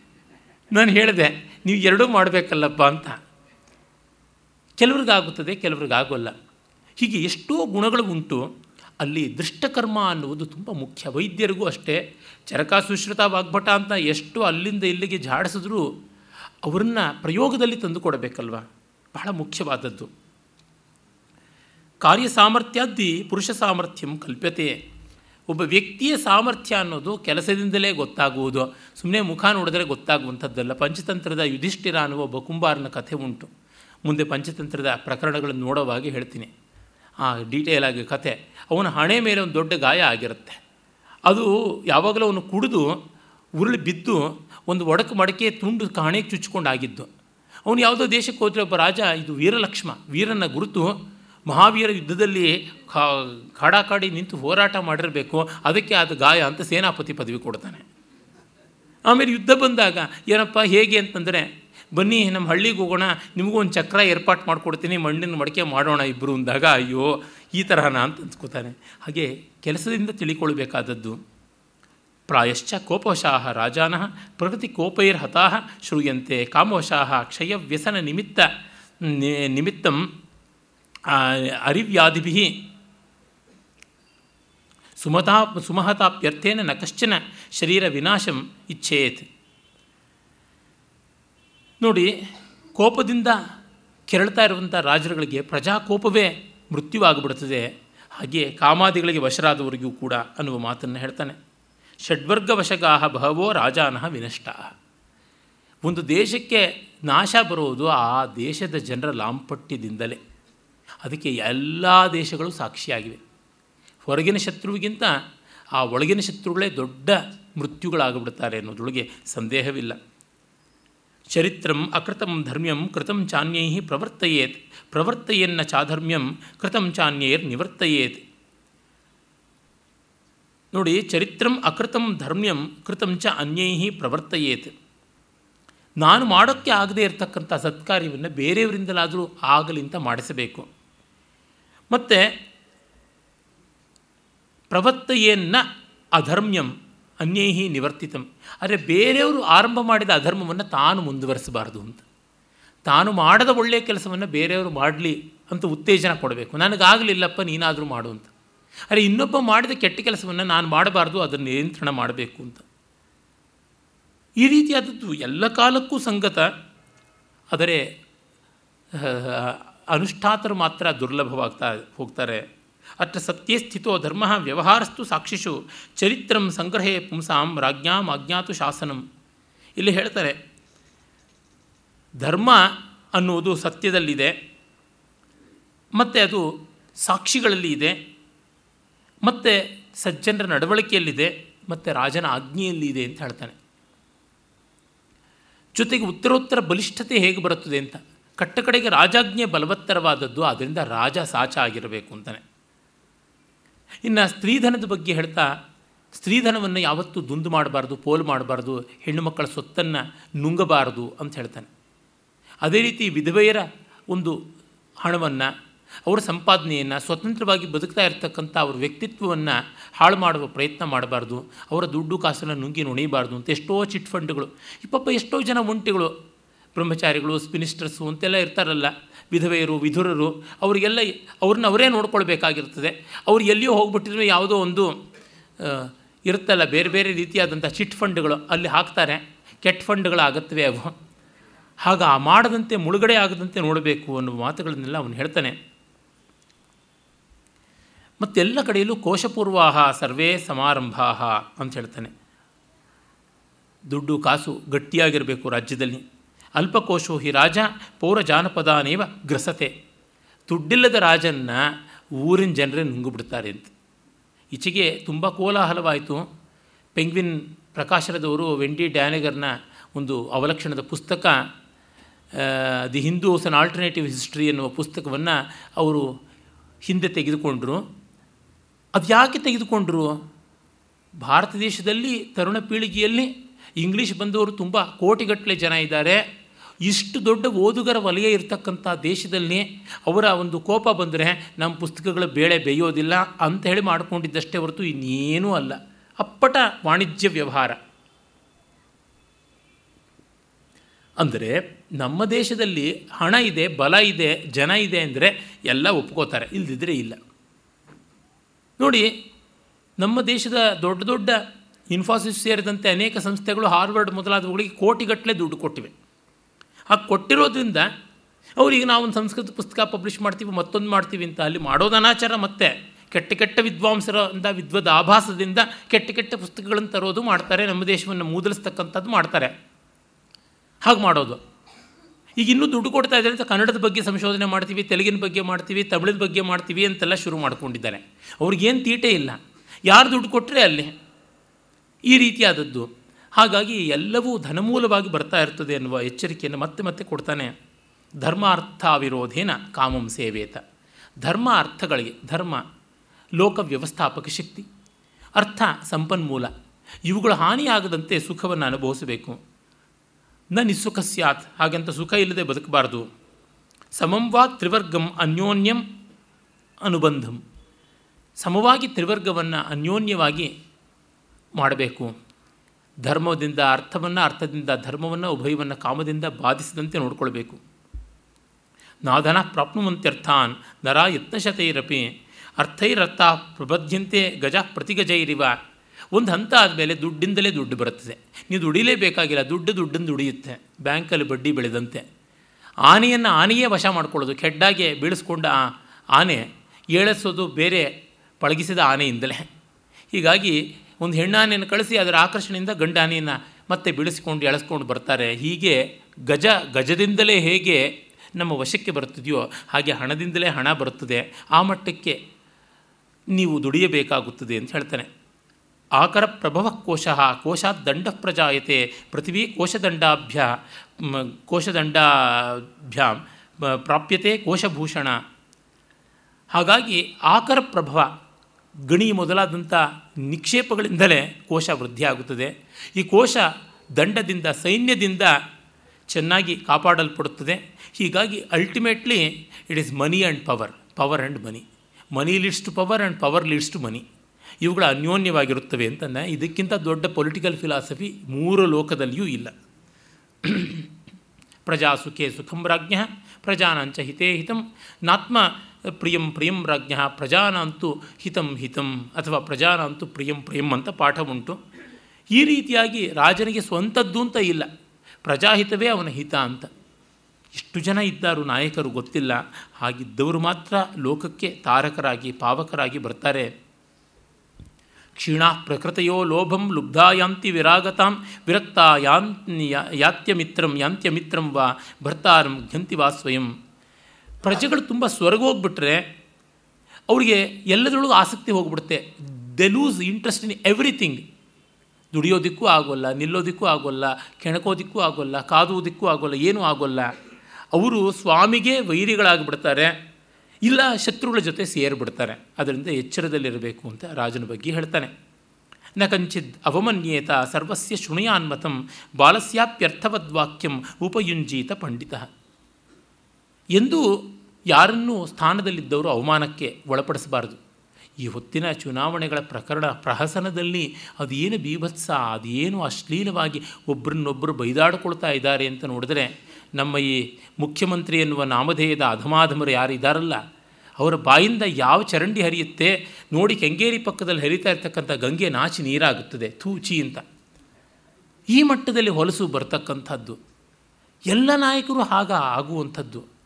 ನಾನು ಹೇಳಿದೆ, ನೀವು ಎರಡೂ ಮಾಡಬೇಕಲ್ಲಪ್ಪ ಅಂತ. ಕೆಲವ್ರಿಗಾಗುತ್ತದೆ, ಕೆಲವ್ರಿಗಾಗೋಲ್ಲ. ಹೀಗೆ ಎಷ್ಟೋ ಗುಣಗಳು ಉಂಟು. ಅಲ್ಲಿ ದೃಷ್ಟಕರ್ಮ ಅನ್ನುವುದು ತುಂಬ ಮುಖ್ಯ. ವೈದ್ಯರಿಗೂ ಅಷ್ಟೇ. ಚರಕ ಸುಶ್ರುತ ವಾಗ್ಭಟ ಅಂತ ಎಷ್ಟು ಅಲ್ಲಿಂದ ಇಲ್ಲಿಗೆ ಜಾಡಿಸಿದ್ರೂ ಅವರನ್ನು ಪ್ರಯೋಗದಲ್ಲಿ ತಂದು ಕೊಡಬೇಕಲ್ವ ಬಹಳ ಮುಖ್ಯವಾದದ್ದು. ಕಾರ್ಯ ಸಾಮರ್ಥ್ಯಾದ್ದಿ ಪುರುಷ ಸಾಮರ್ಥ್ಯಂ ಕಲ್ಪ್ಯತೆ. ಒಬ್ಬ ವ್ಯಕ್ತಿಯ ಸಾಮರ್ಥ್ಯ ಅನ್ನೋದು ಕೆಲಸದಿಂದಲೇ ಗೊತ್ತಾಗುವುದು. ಸುಮ್ಮನೆ ಮುಖ ನೋಡಿದ್ರೆ ಗೊತ್ತಾಗುವಂಥದ್ದಲ್ಲ. ಪಂಚತಂತ್ರದ ಯುಧಿಷ್ಠಿರ ಅನ್ನುವ ಒಬ್ಬ ಕುಂಬಾರನ ಕಥೆ ಉಂಟು. ಮುಂದೆ ಪಂಚತಂತ್ರದ ಪ್ರಕರಣಗಳನ್ನು ನೋಡೋವಾಗಿ ಹೇಳ್ತೀನಿ. ಆ ಡೀಟೇಲ್ ಆಗಿ ಕಥೆ. ಅವನ ಹಣೆ ಮೇಲೆ ಒಂದು ದೊಡ್ಡ ಗಾಯ ಆಗಿರುತ್ತೆ. ಅದು ಯಾವಾಗಲೂ ಅವನು ಕುಡಿದು, ಉರುಳಿ ಬಿದ್ದು, ಒಂದು ಒಡಕು ಮಡಕೆ ತುಂಡು ಹಣೆಗೆ ಚುಚ್ಚಿಕೊಂಡು ಆಗಿದ್ದು ಅವನು ಯಾವುದೋ ದೇಶಕ್ಕೆ ಹೋದರೆ ಒಬ್ಬ ರಾಜ, ಇದು ವೀರಲಕ್ಷ್ಮ, ವೀರನ ಗುರುತು, ಮಹಾವೀರ ಯುದ್ಧದಲ್ಲಿ ಕಾಡಾಕಾಡಿ ನಿಂತು ಹೋರಾಟ ಮಾಡಿರಬೇಕು, ಅದಕ್ಕೆ ಅದು ಗಾಯ ಅಂತ ಸೇನಾಪತಿ ಪದವಿ ಕೊಡ್ತಾನೆ. ಆಮೇಲೆ ಯುದ್ಧ ಬಂದಾಗ, ಏನಪ್ಪ, ಹೇಗೆ ಅಂತಂದರೆ, ಬನ್ನಿ, ನಮ್ಮ ಹಳ್ಳಿಗೆ ಹೋಗೋಣ, ನಿಮಗೂ ಒಂದು ಚಕ್ರ ಏರ್ಪಾಟ್ ಮಾಡಿಕೊಡ್ತೀನಿ, ಮಣ್ಣಿನ ಮಡಿಕೆ ಮಾಡೋಣ ಇಬ್ಬರು ಅಂದಾಗ, ಅಯ್ಯೋ ಈ ತರಹನ ಅಂತ ಅನ್ಸ್ಕೋತಾನೆ. ಹಾಗೆ ಕೆಲಸದಿಂದ ತಿಳಿಕೊಳ್ಬೇಕಾದದ್ದು, ಪ್ರಾಯಶ್ಚ ಕೋಪವಶಾಹ ರಾಜಾನ ಪ್ರಕೃತಿ ಕೋಪೈರ್ಹತಾಹ ಶ್ರೂಯಂತೆ ಕಾಮವಶಾಹ ಕ್ಷಯವ್ಯಸನ ನಿಮಿತ್ತ ನಿಮಿತ್ತಂ ಅರಿವ್ಯಾಧಿಭಿ ಸುಮತಾ, ಸುಮಹತಾಪ್ಯರ್ಥೇನ ನ ಕಶ್ಚನ ಶರೀರ ವಿನಾಶಂ ಇಚ್ಛೇತ್. ನೋಡಿ, ಕೋಪದಿಂದ ಕೆರಳ್ತಾ ಇರುವಂಥ ರಾಜರುಗಳಿಗೆ ಪ್ರಜಾಕೋಪವೇ ಮೃತ್ಯುವಾಗಿಬಿಡುತ್ತದೆ. ಹಾಗೆ ಕಾಮಾದಿಗಳಿಗೆ ವಶರಾದವರಿಗೂ ಕೂಡ ಅನ್ನುವ ಮಾತನ್ನು ಹೇಳ್ತಾನೆ. ಷಡ್ವರ್ಗ ವಶಗಾಹ ಬಹವೋ ರಾಜಾನಃ ವಿನಷ್ಟ ಒಂದು ದೇಶಕ್ಕೆ ನಾಶ ಬರೋದು ಆ ದೇಶದ ಜನರ ಲಾಂಪಟ್ಯದಿಂದಲೇ. ಅದಕ್ಕೆ ಎಲ್ಲ ದೇಶಗಳು ಸಾಕ್ಷಿಯಾಗಿವೆ. ಹೊರಗಿನ ಶತ್ರುವಿಗಿಂತ ಆ ಒಳಗಿನ ಶತ್ರುಗಳೇ ದೊಡ್ಡ ಮೃತ್ಯುಗಳಾಗಿಬಿಡ್ತಾರೆ ಅನ್ನೋದ್ರೊಳಗೆ ಸಂದೇಹವಿಲ್ಲ. ಚರಿತ್ರಂ ಅಕೃತಂ ಧರ್ಮ್ಯಂ ಕೃತಂ ಚಾನ್ಯೈ ಪ್ರವರ್ತಯೇತ್. ಪ್ರವರ್ತಯನ್ನ ಚಾಧರ್ಮ್ಯಂ ಕೃತಂ ಚಾನ್ಯೈರ್ ನಿವರ್ತಯೇತ್. ನೋಡಿ, ಚರಿತ್ರಂ ಅಕೃತಂ ಧರ್ಮ್ಯಂ ಕೃತಂ ಚ ಅನ್ಯೈ ಪ್ರವರ್ತಯೇತ್. ನಾನು ಮಾಡೋಕ್ಕೆ ಆಗದೇ ಇರತಕ್ಕಂಥ ಸತ್ಕಾರ್ಯವನ್ನು ಬೇರೆಯವರಿಂದಲಾದರೂ ಆಗಲಿಂತ ಮಾಡಿಸಬೇಕು. ಮತ್ತು, ಪ್ರವರ್ತಯೇನ್ನ ಅಧರ್ಮ್ಯಂ, ಅನ್ಯೈಹಿ ನಿವರ್ತಿತಂ. ಆದರೆ ಬೇರೆಯವರು ಆರಂಭ ಮಾಡಿದ ಅಧರ್ಮವನ್ನು ತಾನು ಮುಂದುವರಿಸಬಾರದು ಅಂತ. ತಾನು ಮಾಡದ ಒಳ್ಳೆಯ ಕೆಲಸವನ್ನು ಬೇರೆಯವರು ಮಾಡಲಿ ಅಂತ ಉತ್ತೇಜನ ಕೊಡಬೇಕು. ನನಗಾಗಲಿಲ್ಲಪ್ಪ, ನೀನಾದರೂ ಮಾಡು ಅಂತ. ಅರೆ, ಇನ್ನೊಬ್ಬ ಮಾಡಿದ ಕೆಟ್ಟ ಕೆಲಸವನ್ನು ನಾನು ಮಾಡಬಾರ್ದು ಅದನ್ನು ನಿಯಂತ್ರಣ ಮಾಡಬೇಕು ಅಂತ. ಈ ರೀತಿಯಾದದ್ದು ಎಲ್ಲ ಕಾಲಕ್ಕೂ ಸಂಗತ. ಆದರೆ ಅನುಷ್ಠಾತರು ಮಾತ್ರ ದುರ್ಲಭವಾಗ್ತಾ ಹೋಗ್ತಾರೆ. ಅತ್ರ ಸತ್ಯ ಸ್ಥಿತೋ ಧರ್ಮ ವ್ಯವಹಾರಸ್ತು ಸಾಕ್ಷಿಷು ಚರಿತ್ರಂ ಸಂಗ್ರಹೇ ಪುಂಸಾಂ ರಾಜ್ಞಾಂ ಅಜ್ಞಾತು ಶಾಸನಂ. ಇಲ್ಲಿ ಹೇಳ್ತಾರೆ ಧರ್ಮ ಅನ್ನುವುದು ಸತ್ಯದಲ್ಲಿದೆ, ಮತ್ತು ಅದು ಸಾಕ್ಷಿಗಳಲ್ಲಿ ಇದೆ, ಮತ್ತು ಸಜ್ಜನರ ನಡವಳಿಕೆಯಲ್ಲಿದೆ, ಮತ್ತು ರಾಜನ ಆಜ್ಞೆಯಲ್ಲಿ ಇದೆ ಅಂತ ಹೇಳ್ತಾನೆ. ಜೊತೆಗೆ ಉತ್ತರೋತ್ತರ ಬಲಿಷ್ಠತೆ ಹೇಗೆ ಬರುತ್ತದೆ ಅಂತ ಕಟ್ಟ ಕಡೆಗೆ ರಾಜಾಜ್ಞೆ ಬಲವತ್ತರವಾದದ್ದು ಅದರಿಂದ ರಾಜ ಸಾಚ ಆಗಿರಬೇಕು ಅಂತಾನೆ. ಇನ್ನು ಸ್ತ್ರೀಧನದ ಬಗ್ಗೆ ಹೇಳ್ತಾ, ಸ್ತ್ರೀಧನವನ್ನು ಯಾವತ್ತೂ ದುಂದು ಮಾಡಬಾರ್ದು, ಪೋಲು ಮಾಡಬಾರ್ದು, ಹೆಣ್ಣು ಮಕ್ಕಳ ಸೊತ್ತನ್ನು ನುಂಗಬಾರದು ಅಂತ ಹೇಳ್ತಾನೆ. ಅದೇ ರೀತಿ ವಿಧವೆಯರ ಒಂದು ಹಣವನ್ನು, ಅವರ ಸಂಪಾದನೆಯನ್ನು, ಸ್ವತಂತ್ರವಾಗಿ ಬದುಕ್ತಾ ಇರ್ತಕ್ಕಂಥ ಅವ್ರ ವ್ಯಕ್ತಿತ್ವವನ್ನು ಹಾಳು ಮಾಡುವ ಪ್ರಯತ್ನ ಮಾಡಬಾರ್ದು, ಅವರ ದುಡ್ಡು ಕಾಸನ್ನು ನುಂಗಿ ನುಣಿಬಾರ್ದು ಅಂತ ಎಷ್ಟೋ ಚಿಟ್ ಫಂಡ್ಗಳು. ಇಪ್ಪಪ್ಪ ಪಾಪ ಎಷ್ಟೋ ಜನ ಒಂಟಿಗಳು, ಬ್ರಹ್ಮಚಾರಿಗಳು ಸ್ಪಿನಿಸ್ಟರ್ಸು ಅಂತೆಲ್ಲ ಇರ್ತಾರಲ್ಲ, ವಿಧವೆಯರು, ವಿಧುರರು, ಅವರಿಗೆಲ್ಲ ಅವ್ರನ್ನ ಅವರೇ ನೋಡ್ಕೊಳ್ಬೇಕಾಗಿರ್ತದೆ. ಅವ್ರು ಎಲ್ಲಿಯೋ ಹೋಗ್ಬಿಟ್ಟಿದ್ರೆ ಯಾವುದೋ ಒಂದು ಇರುತ್ತಲ್ಲ ಬೇರೆ ಬೇರೆ ರೀತಿಯಾದಂಥ ಚಿಟ್ ಫಂಡ್ಗಳು ಅಲ್ಲಿ ಹಾಕ್ತಾರೆ. ಕೆಟ್ಟ ಫಂಡ್ಗಳಾಗತ್ತವೆ ಅವು. ಹಾಗ ಆ ಮಾಡದಂತೆ ಮುಳುಗಡೆ ಆಗದಂತೆ ನೋಡಬೇಕು ಅನ್ನುವ ಮಾತುಗಳನ್ನೆಲ್ಲ ಅವನು ಹೇಳ್ತಾನೆ. ಮತ್ತೆಲ್ಲ ಕಡೆಯಲ್ಲೂ ಕೋಶಪೂರ್ವಾಹ ಸರ್ವೇ ಸಮಾರಂಭಾಹ ಅಂತ ಹೇಳ್ತಾನೆ. ದುಡ್ಡು ಕಾಸು ಗಟ್ಟಿಯಾಗಿರಬೇಕು ರಾಜ್ಯದಲ್ಲಿ. ಅಲ್ಪಕೋಶೋ ಹಿ ರಾಜ, ಪೌರ ಜಾನಪದಾನೇವ ಗ್ರಸತೆ. ದುಡ್ಡಿಲ್ಲದ ರಾಜನ್ನ ಊರಿನ ಜನರೇ ನುಂಗುಬಿಡ್ತಾರೆ ಅಂತ. ಈಚೆಗೆ ತುಂಬ ಕೋಲಾಹಲವಾಯಿತು. ಪೆಂಗ್ವಿನ್ ಪ್ರಕಾಶನದವರು ವೆಂಡಿ ಡ್ಯಾನೆಗರ್ನ ಒಂದು ಅವಲಕ್ಷಣದ ಪುಸ್ತಕ the Hindus an alternative history ಎನ್ನುವ ಪುಸ್ತಕವನ್ನು ಅವರು ಹಿಂದೆ ತೆಗೆದುಕೊಂಡರು. ಅದು ಯಾಕೆ ತೆಗೆದುಕೊಂಡರು? ಭಾರತ ದೇಶದಲ್ಲಿ ತರುಣ ಪೀಳಿಗೆಯಲ್ಲಿ ಇಂಗ್ಲೀಷ್ ಬಂದವರು ತುಂಬ ಕೋಟಿಗಟ್ಟಲೆ ಜನ ಇದ್ದಾರೆ. ಇಷ್ಟು ದೊಡ್ಡ ಓದುಗರ ವಲಯ ಇರತಕ್ಕಂಥ ದೇಶದಲ್ಲಿ ಅವರ ಒಂದು ಕೋಪ ಬಂದರೆ ನಮ್ಮ ಪುಸ್ತಕಗಳ ಬೇಳೆ ಬೇಯೋದಿಲ್ಲ ಅಂತ ಹೇಳಿ ಮಾಡಿಕೊಂಡಿದ್ದಷ್ಟೇ ಹೊರತು ಇನ್ನೇನೂ ಅಲ್ಲ. ಅಪ್ಪಟ ವಾಣಿಜ್ಯ ವ್ಯವಹಾರ. ಅಂದರೆ ನಮ್ಮ ದೇಶದಲ್ಲಿ ಹಣ ಇದೆ, ಬಲ ಇದೆ, ಜನ ಇದೆ ಅಂದರೆ ಎಲ್ಲ ಒಪ್ಕೋತಾರೆ ಇಲ್ಲದಿದ್ದರೆ ಇಲ್ಲ. ನೋಡಿ, ನಮ್ಮ ದೇಶದ ದೊಡ್ಡ ದೊಡ್ಡ ಇನ್ಫೋಸಿಸ್ ಸೇರಿದಂತೆ ಅನೇಕ ಸಂಸ್ಥೆಗಳು ಹಾರ್ವರ್ಡ್ ಮೊದಲಾದವುಗಳಿಗೆ ಕೋಟಿಗಟ್ಟಲೆ ದುಡ್ಡು ಕೊಟ್ಟಿವೆ. ಆ ಕೊಟ್ಟಿರೋದ್ರಿಂದ ಅವ್ರಿಗೆ ನಾವು ಒಂದು ಸಂಸ್ಕೃತ ಪುಸ್ತಕ ಪಬ್ಲಿಷ್ ಮಾಡ್ತೀವಿ, ಮತ್ತೊಂದು ಮಾಡ್ತೀವಿ ಅಂತ ಅಲ್ಲಿ ಮಾಡೋದು ಅನಾಚಾರ ಮತ್ತೆ. ಕೆಟ್ಟ ಕೆಟ್ಟ ವಿದ್ವಾಂಸರಿಂದ ವಿದ್ವದ ಆಭಾಸದಿಂದ ಕೆಟ್ಟ ಕೆಟ್ಟ ಪುಸ್ತಕಗಳನ್ನು ತರೋದು ಮಾಡ್ತಾರೆ, ನಮ್ಮ ದೇಶವನ್ನು ಮೂದಲಿಸ್ತಕ್ಕಂಥದ್ದು ಮಾಡ್ತಾರೆ. ಹಾಗೆ ಮಾಡೋದು. ಈಗ ಇನ್ನೂ ದುಡ್ಡು ಕೊಡ್ತಾ ಇದ್ದಾರೆ ಅಂತ ಕನ್ನಡದ ಬಗ್ಗೆ ಸಂಶೋಧನೆ ಮಾಡ್ತೀವಿ, ತೆಲುಗಿನ ಬಗ್ಗೆ ಮಾಡ್ತೀವಿ, ತಮಿಳಿನ ಬಗ್ಗೆ ಮಾಡ್ತೀವಿ ಅಂತೆಲ್ಲ ಶುರು ಮಾಡ್ಕೊಂಡಿದ್ದಾರೆ. ಅವ್ರಿಗೇನು ತೀಟೆ ಇಲ್ಲ. ಯಾರು ದುಡ್ಡು ಕೊಟ್ಟರೆ ಅಲ್ಲಿ? ಈ ರೀತಿಯಾದದ್ದು. ಹಾಗಾಗಿ ಎಲ್ಲವೂ ಧನಮೂಲವಾಗಿ ಬರ್ತಾ ಇರ್ತದೆ ಎನ್ನುವ ಎಚ್ಚರಿಕೆಯನ್ನು ಮತ್ತೆ ಮತ್ತೆ ಕೊಡ್ತಾನೆ. ಧರ್ಮ ಅರ್ಥ ವಿರೋಧೇನ ಕಾಮಂ ಸೇವೇತ. ಧರ್ಮ ಅರ್ಥಗಳಿಗೆ, ಧರ್ಮ ಲೋಕ ವ್ಯವಸ್ಥಾಪಕ ಶಕ್ತಿ. ಅರ್ಥ ಸಂಪನ್ಮೂಲ. ಇವುಗಳ ಹಾನಿಯಾಗದಂತೆ ಸುಖವನ್ನು ಅನುಭವಿಸಬೇಕು. ನ ನಿಸ್ಸುಖ ಸ್ಯಾತ್ ಹಾಗಂತ ಸುಖ ಇಲ್ಲದೆ ಬದುಕಬಾರ್ದು. ಸಮಂವಾ ತ್ರಿವರ್ಗಂ ಅನ್ಯೋನ್ಯಂ ಅನುಬಂಧಂ. ಸಮವಾಗಿ ತ್ರಿವರ್ಗವನ್ನು ಅನ್ಯೋನ್ಯವಾಗಿ ಮಾಡಬೇಕು. ಧರ್ಮದಿಂದ ಅರ್ಥವನ್ನು, ಅರ್ಥದಿಂದ ಧರ್ಮವನ್ನು, ಉಭಯವನ್ನು ಕಾಮದಿಂದ ಬಾಧಿಸದಂತೆ ನೋಡಿಕೊಳ್ಬೇಕು. ನಾದನ ಪ್ರಾಪ್ನುವಂತ್ಯರ್ಥಾನ್ ನರ ಯತ್ನಶತೈರಪಿ ಅರ್ಥೈರರ್ಥ ಪ್ರಬಧ್ಯಂತೆ ಗಜ ಪ್ರತಿಗಜೈರಿವ. ಒಂದು ಹಂತ ಆದಮೇಲೆ ದುಡ್ಡಿಂದಲೇ ದುಡ್ಡು ಬರುತ್ತದೆ. ನೀವು ದುಡಿಲೇಬೇಕಾಗಿಲ್ಲ, ದುಡ್ಡು ದುಡ್ಡನ್ನು ದುಡಿಯುತ್ತೆ. ಬ್ಯಾಂಕಲ್ಲಿ ಬಡ್ಡಿ ಬೆಳೆದಂತೆ. ಆನೆಯನ್ನು ಆನೆಯೇ ವಶ ಮಾಡ್ಕೊಳ್ಳೋದು, ಕೆಡ್ಡಾಗೆ ಬೀಳಿಸ್ಕೊಂಡ ಆ ಆನೆ ಏಳಿಸೋದು ಬೇರೆ ಪಳಗಿಸಿದ ಆನೆಯಿಂದಲೇ. ಹೀಗಾಗಿ ಒಂದು ಹೆಣ್ಣಾನೆಯನ್ನು ಕಳಿಸಿ ಅದರ ಆಕರ್ಷಣೆಯಿಂದ ಗಂಡ ಆನೆಯನ್ನು ಮತ್ತೆ ಬೀಳಿಸ್ಕೊಂಡು, ಎಳೆಸ್ಕೊಂಡು ಬರ್ತಾರೆ. ಹೀಗೆ ಗಜ, ಗಜದಿಂದಲೇ ಹೇಗೆ ನಮ್ಮ ವಶಕ್ಕೆ ಬರುತ್ತದೆಯೋ ಹಾಗೆ ಹಣದಿಂದಲೇ ಹಣ ಬರುತ್ತದೆ. ಆ ಮಟ್ಟಕ್ಕೆ ನೀವು ದುಡಿಯಬೇಕಾಗುತ್ತದೆ ಅಂತ ಹೇಳ್ತಾನೆ. ಆಕರ ಪ್ರಭವ ಕೋಶ ಕೋಶಾತ್ ದಂಡ ಪ್ರಜಾಯತೆ ಪೃಥ್ವೀ ಕೋಶದಂಡಾಭ್ಯ ಕೋಶದಂಡಾಭ್ಯಾಂ ಪ್ರಾಪ್ಯತೆ ಕೋಶಭೂಷಣ ಹಾಗಾಗಿ ಆಕರ ಪ್ರಭವ ಗಣಿ ಮೊದಲಾದಂಥ ನಿಕ್ಷೇಪಗಳಿಂದಲೇ ಕೋಶ ವೃದ್ಧಿಯಾಗುತ್ತದೆ. ಈ ಕೋಶ ದಂಡದಿಂದ, ಸೈನ್ಯದಿಂದ ಚೆನ್ನಾಗಿ ಕಾಪಾಡಲ್ಪಡುತ್ತದೆ. ಹೀಗಾಗಿ ultimately it is money and power power and money money leads to power and power leads to money ಇವುಗಳು ಅನ್ಯೋನ್ಯವಾಗಿರುತ್ತವೆ ಅಂತಂದರೆ ಇದಕ್ಕಿಂತ ದೊಡ್ಡ ಪೊಲಿಟಿಕಲ್ ಫಿಲಾಸಫಿ ಮೂರು ಲೋಕದಲ್ಲಿಯೂ ಇಲ್ಲ. ಪ್ರಜಾ ಸುಖೇ ಸುಖಂ ರಾಜ್ಞ ಪ್ರಜಾನಾಂಚ ಹಿತೇ ಹಿತಂ. ನಾತ್ಮ ಪ್ರಿಯಂ ಪ್ರಿಯಂ ರಾಜ್ಞ ಪ್ರಜಾನಾಂತು ಹಿತಂ ಹಿತಂ ಅಥವಾ ಪ್ರಜಾನಾಂತು ಪ್ರಿಯಂ ಪ್ರಿಯಂ ಅಂತ ಪಾಠ ಉಂಟು. ಈ ರೀತಿಯಾಗಿ ರಾಜನಿಗೆ ಸ್ವಂತದ್ದು ಅಂತ ಇಲ್ಲ. ಪ್ರಜಾಹಿತವೇ ಅವನ ಹಿತ ಅಂತ. ಎಷ್ಟು ಜನ ಇದ್ದಾರು ನಾಯಕರು ಗೊತ್ತಿಲ್ಲ. ಹಾಗಿದ್ದವರು ಮಾತ್ರ ಲೋಕಕ್ಕೆ ತಾರಕರಾಗಿ, ಪಾವಕರಾಗಿ ಬರ್ತಾರೆ. ಕ್ಷೀಣಾ ಪ್ರಕೃತಯೋ ಲೋಭಂ ಲುಬ್ಧಾ ಯಾಂತಿ ವಿರಾಗತಾಂ ವಿರಕ್ತ ಯಾನ್ ಯಾತ್ಯಮಿತ್ರಂ ಯಾಂತ್ಯಮಿತ್ರಂ ವಾ ಭರ್ತಾರಂ ಘಂತಿ ವಾ ಸ್ವಯಂ. ಪ್ರಜೆಗಳು ತುಂಬ ಸ್ವರ್ಗೋಗ್ಬಿಟ್ರೆ ಅವರಿಗೆ ಎಲ್ಲದರೊಳಗೂ ಆಸಕ್ತಿ ಹೋಗ್ಬಿಡುತ್ತೆ. They lose interest in everything ದುಡಿಯೋದಕ್ಕೂ ಆಗೋಲ್ಲ, ನಿಲ್ಲೋದಕ್ಕೂ ಆಗೋಲ್ಲ, ಕೆಣಕೋದಕ್ಕೂ ಆಗೋಲ್ಲ ಕಾದುವುದಕ್ಕೂ ಆಗೋಲ್ಲ, ಏನೂ ಆಗೋಲ್ಲ. ಅವರು ಸ್ವಾಮಿಗೆ ವೈರಿಗಳಾಗಿಬಿಡ್ತಾರೆ. ಇಲ್ಲ, ಶತ್ರುಗಳ ಜೊತೆ ಸೇರಿಬಿಡ್ತಾರೆ. ಅದರಿಂದ ಎಚ್ಚರದಲ್ಲಿರಬೇಕು ಅಂತ ರಾಜನ ಬಗ್ಗೆ ಹೇಳ್ತಾನೆ. ನ ಕಂಚಿದ್ ಅವಮನ್ಯೇತ ಸರ್ವಸ್ಯ ಶೃಣುಯಾನ್ಮತಂ ಬಾಲಸ್ಯಾಪ್ಯರ್ಥವದ್ವಾಕ್ಯಂ ಉಪಯುಂಜೀತ ಪಂಡಿತ. ಎಂದು ಯಾರನ್ನೂ ಸ್ಥಾನದಲ್ಲಿದ್ದವರು ಅವಮಾನಕ್ಕೆ ಒಳಪಡಿಸಬಾರದು. ಈ ಹೊತ್ತಿನ ಚುನಾವಣೆಗಳ ಪ್ರಕರಣ ಪ್ರಹಸನದಲ್ಲಿ ಅದೇನು ಬೀಭತ್ಸ, ಅದೇನು ಅಶ್ಲೀಲವಾಗಿ ಒಬ್ಬರನ್ನೊಬ್ಬರು ಬೈದಾಡಿಕೊಳ್ತಾ ಇದ್ದಾರೆ ಅಂತ ನೋಡಿದ್ರೆ ನಮ್ಮ ಈ ಮುಖ್ಯಮಂತ್ರಿ ಎನ್ನುವ ನಾಮಧೇಯದ ಅಧಮಾಧಮರು ಯಾರು ಇದ್ದಾರಲ್ಲ ಅವರ ಬಾಯಿಂದ ಯಾವ ಚರಂಡಿ ಹರಿಯುತ್ತೆ ನೋಡಿ ಕೆಂಗೇರಿ ಪಕ್ಕದಲ್ಲಿ ಹರಿತಾ ಇರ್ತಕ್ಕಂಥ ಗಂಗೆ ನಾಚಿ ನೀರಾಗುತ್ತದೆ ಥೂಚಿ ಅಂತ. ಈ ಮಟ್ಟದಲ್ಲಿ ಹೊಲಸು ಬರ್ತಕ್ಕಂಥದ್ದು, ಎಲ್ಲ ನಾಯಕರು ಹಾಗ ಆಗುವಂಥದ್ದು.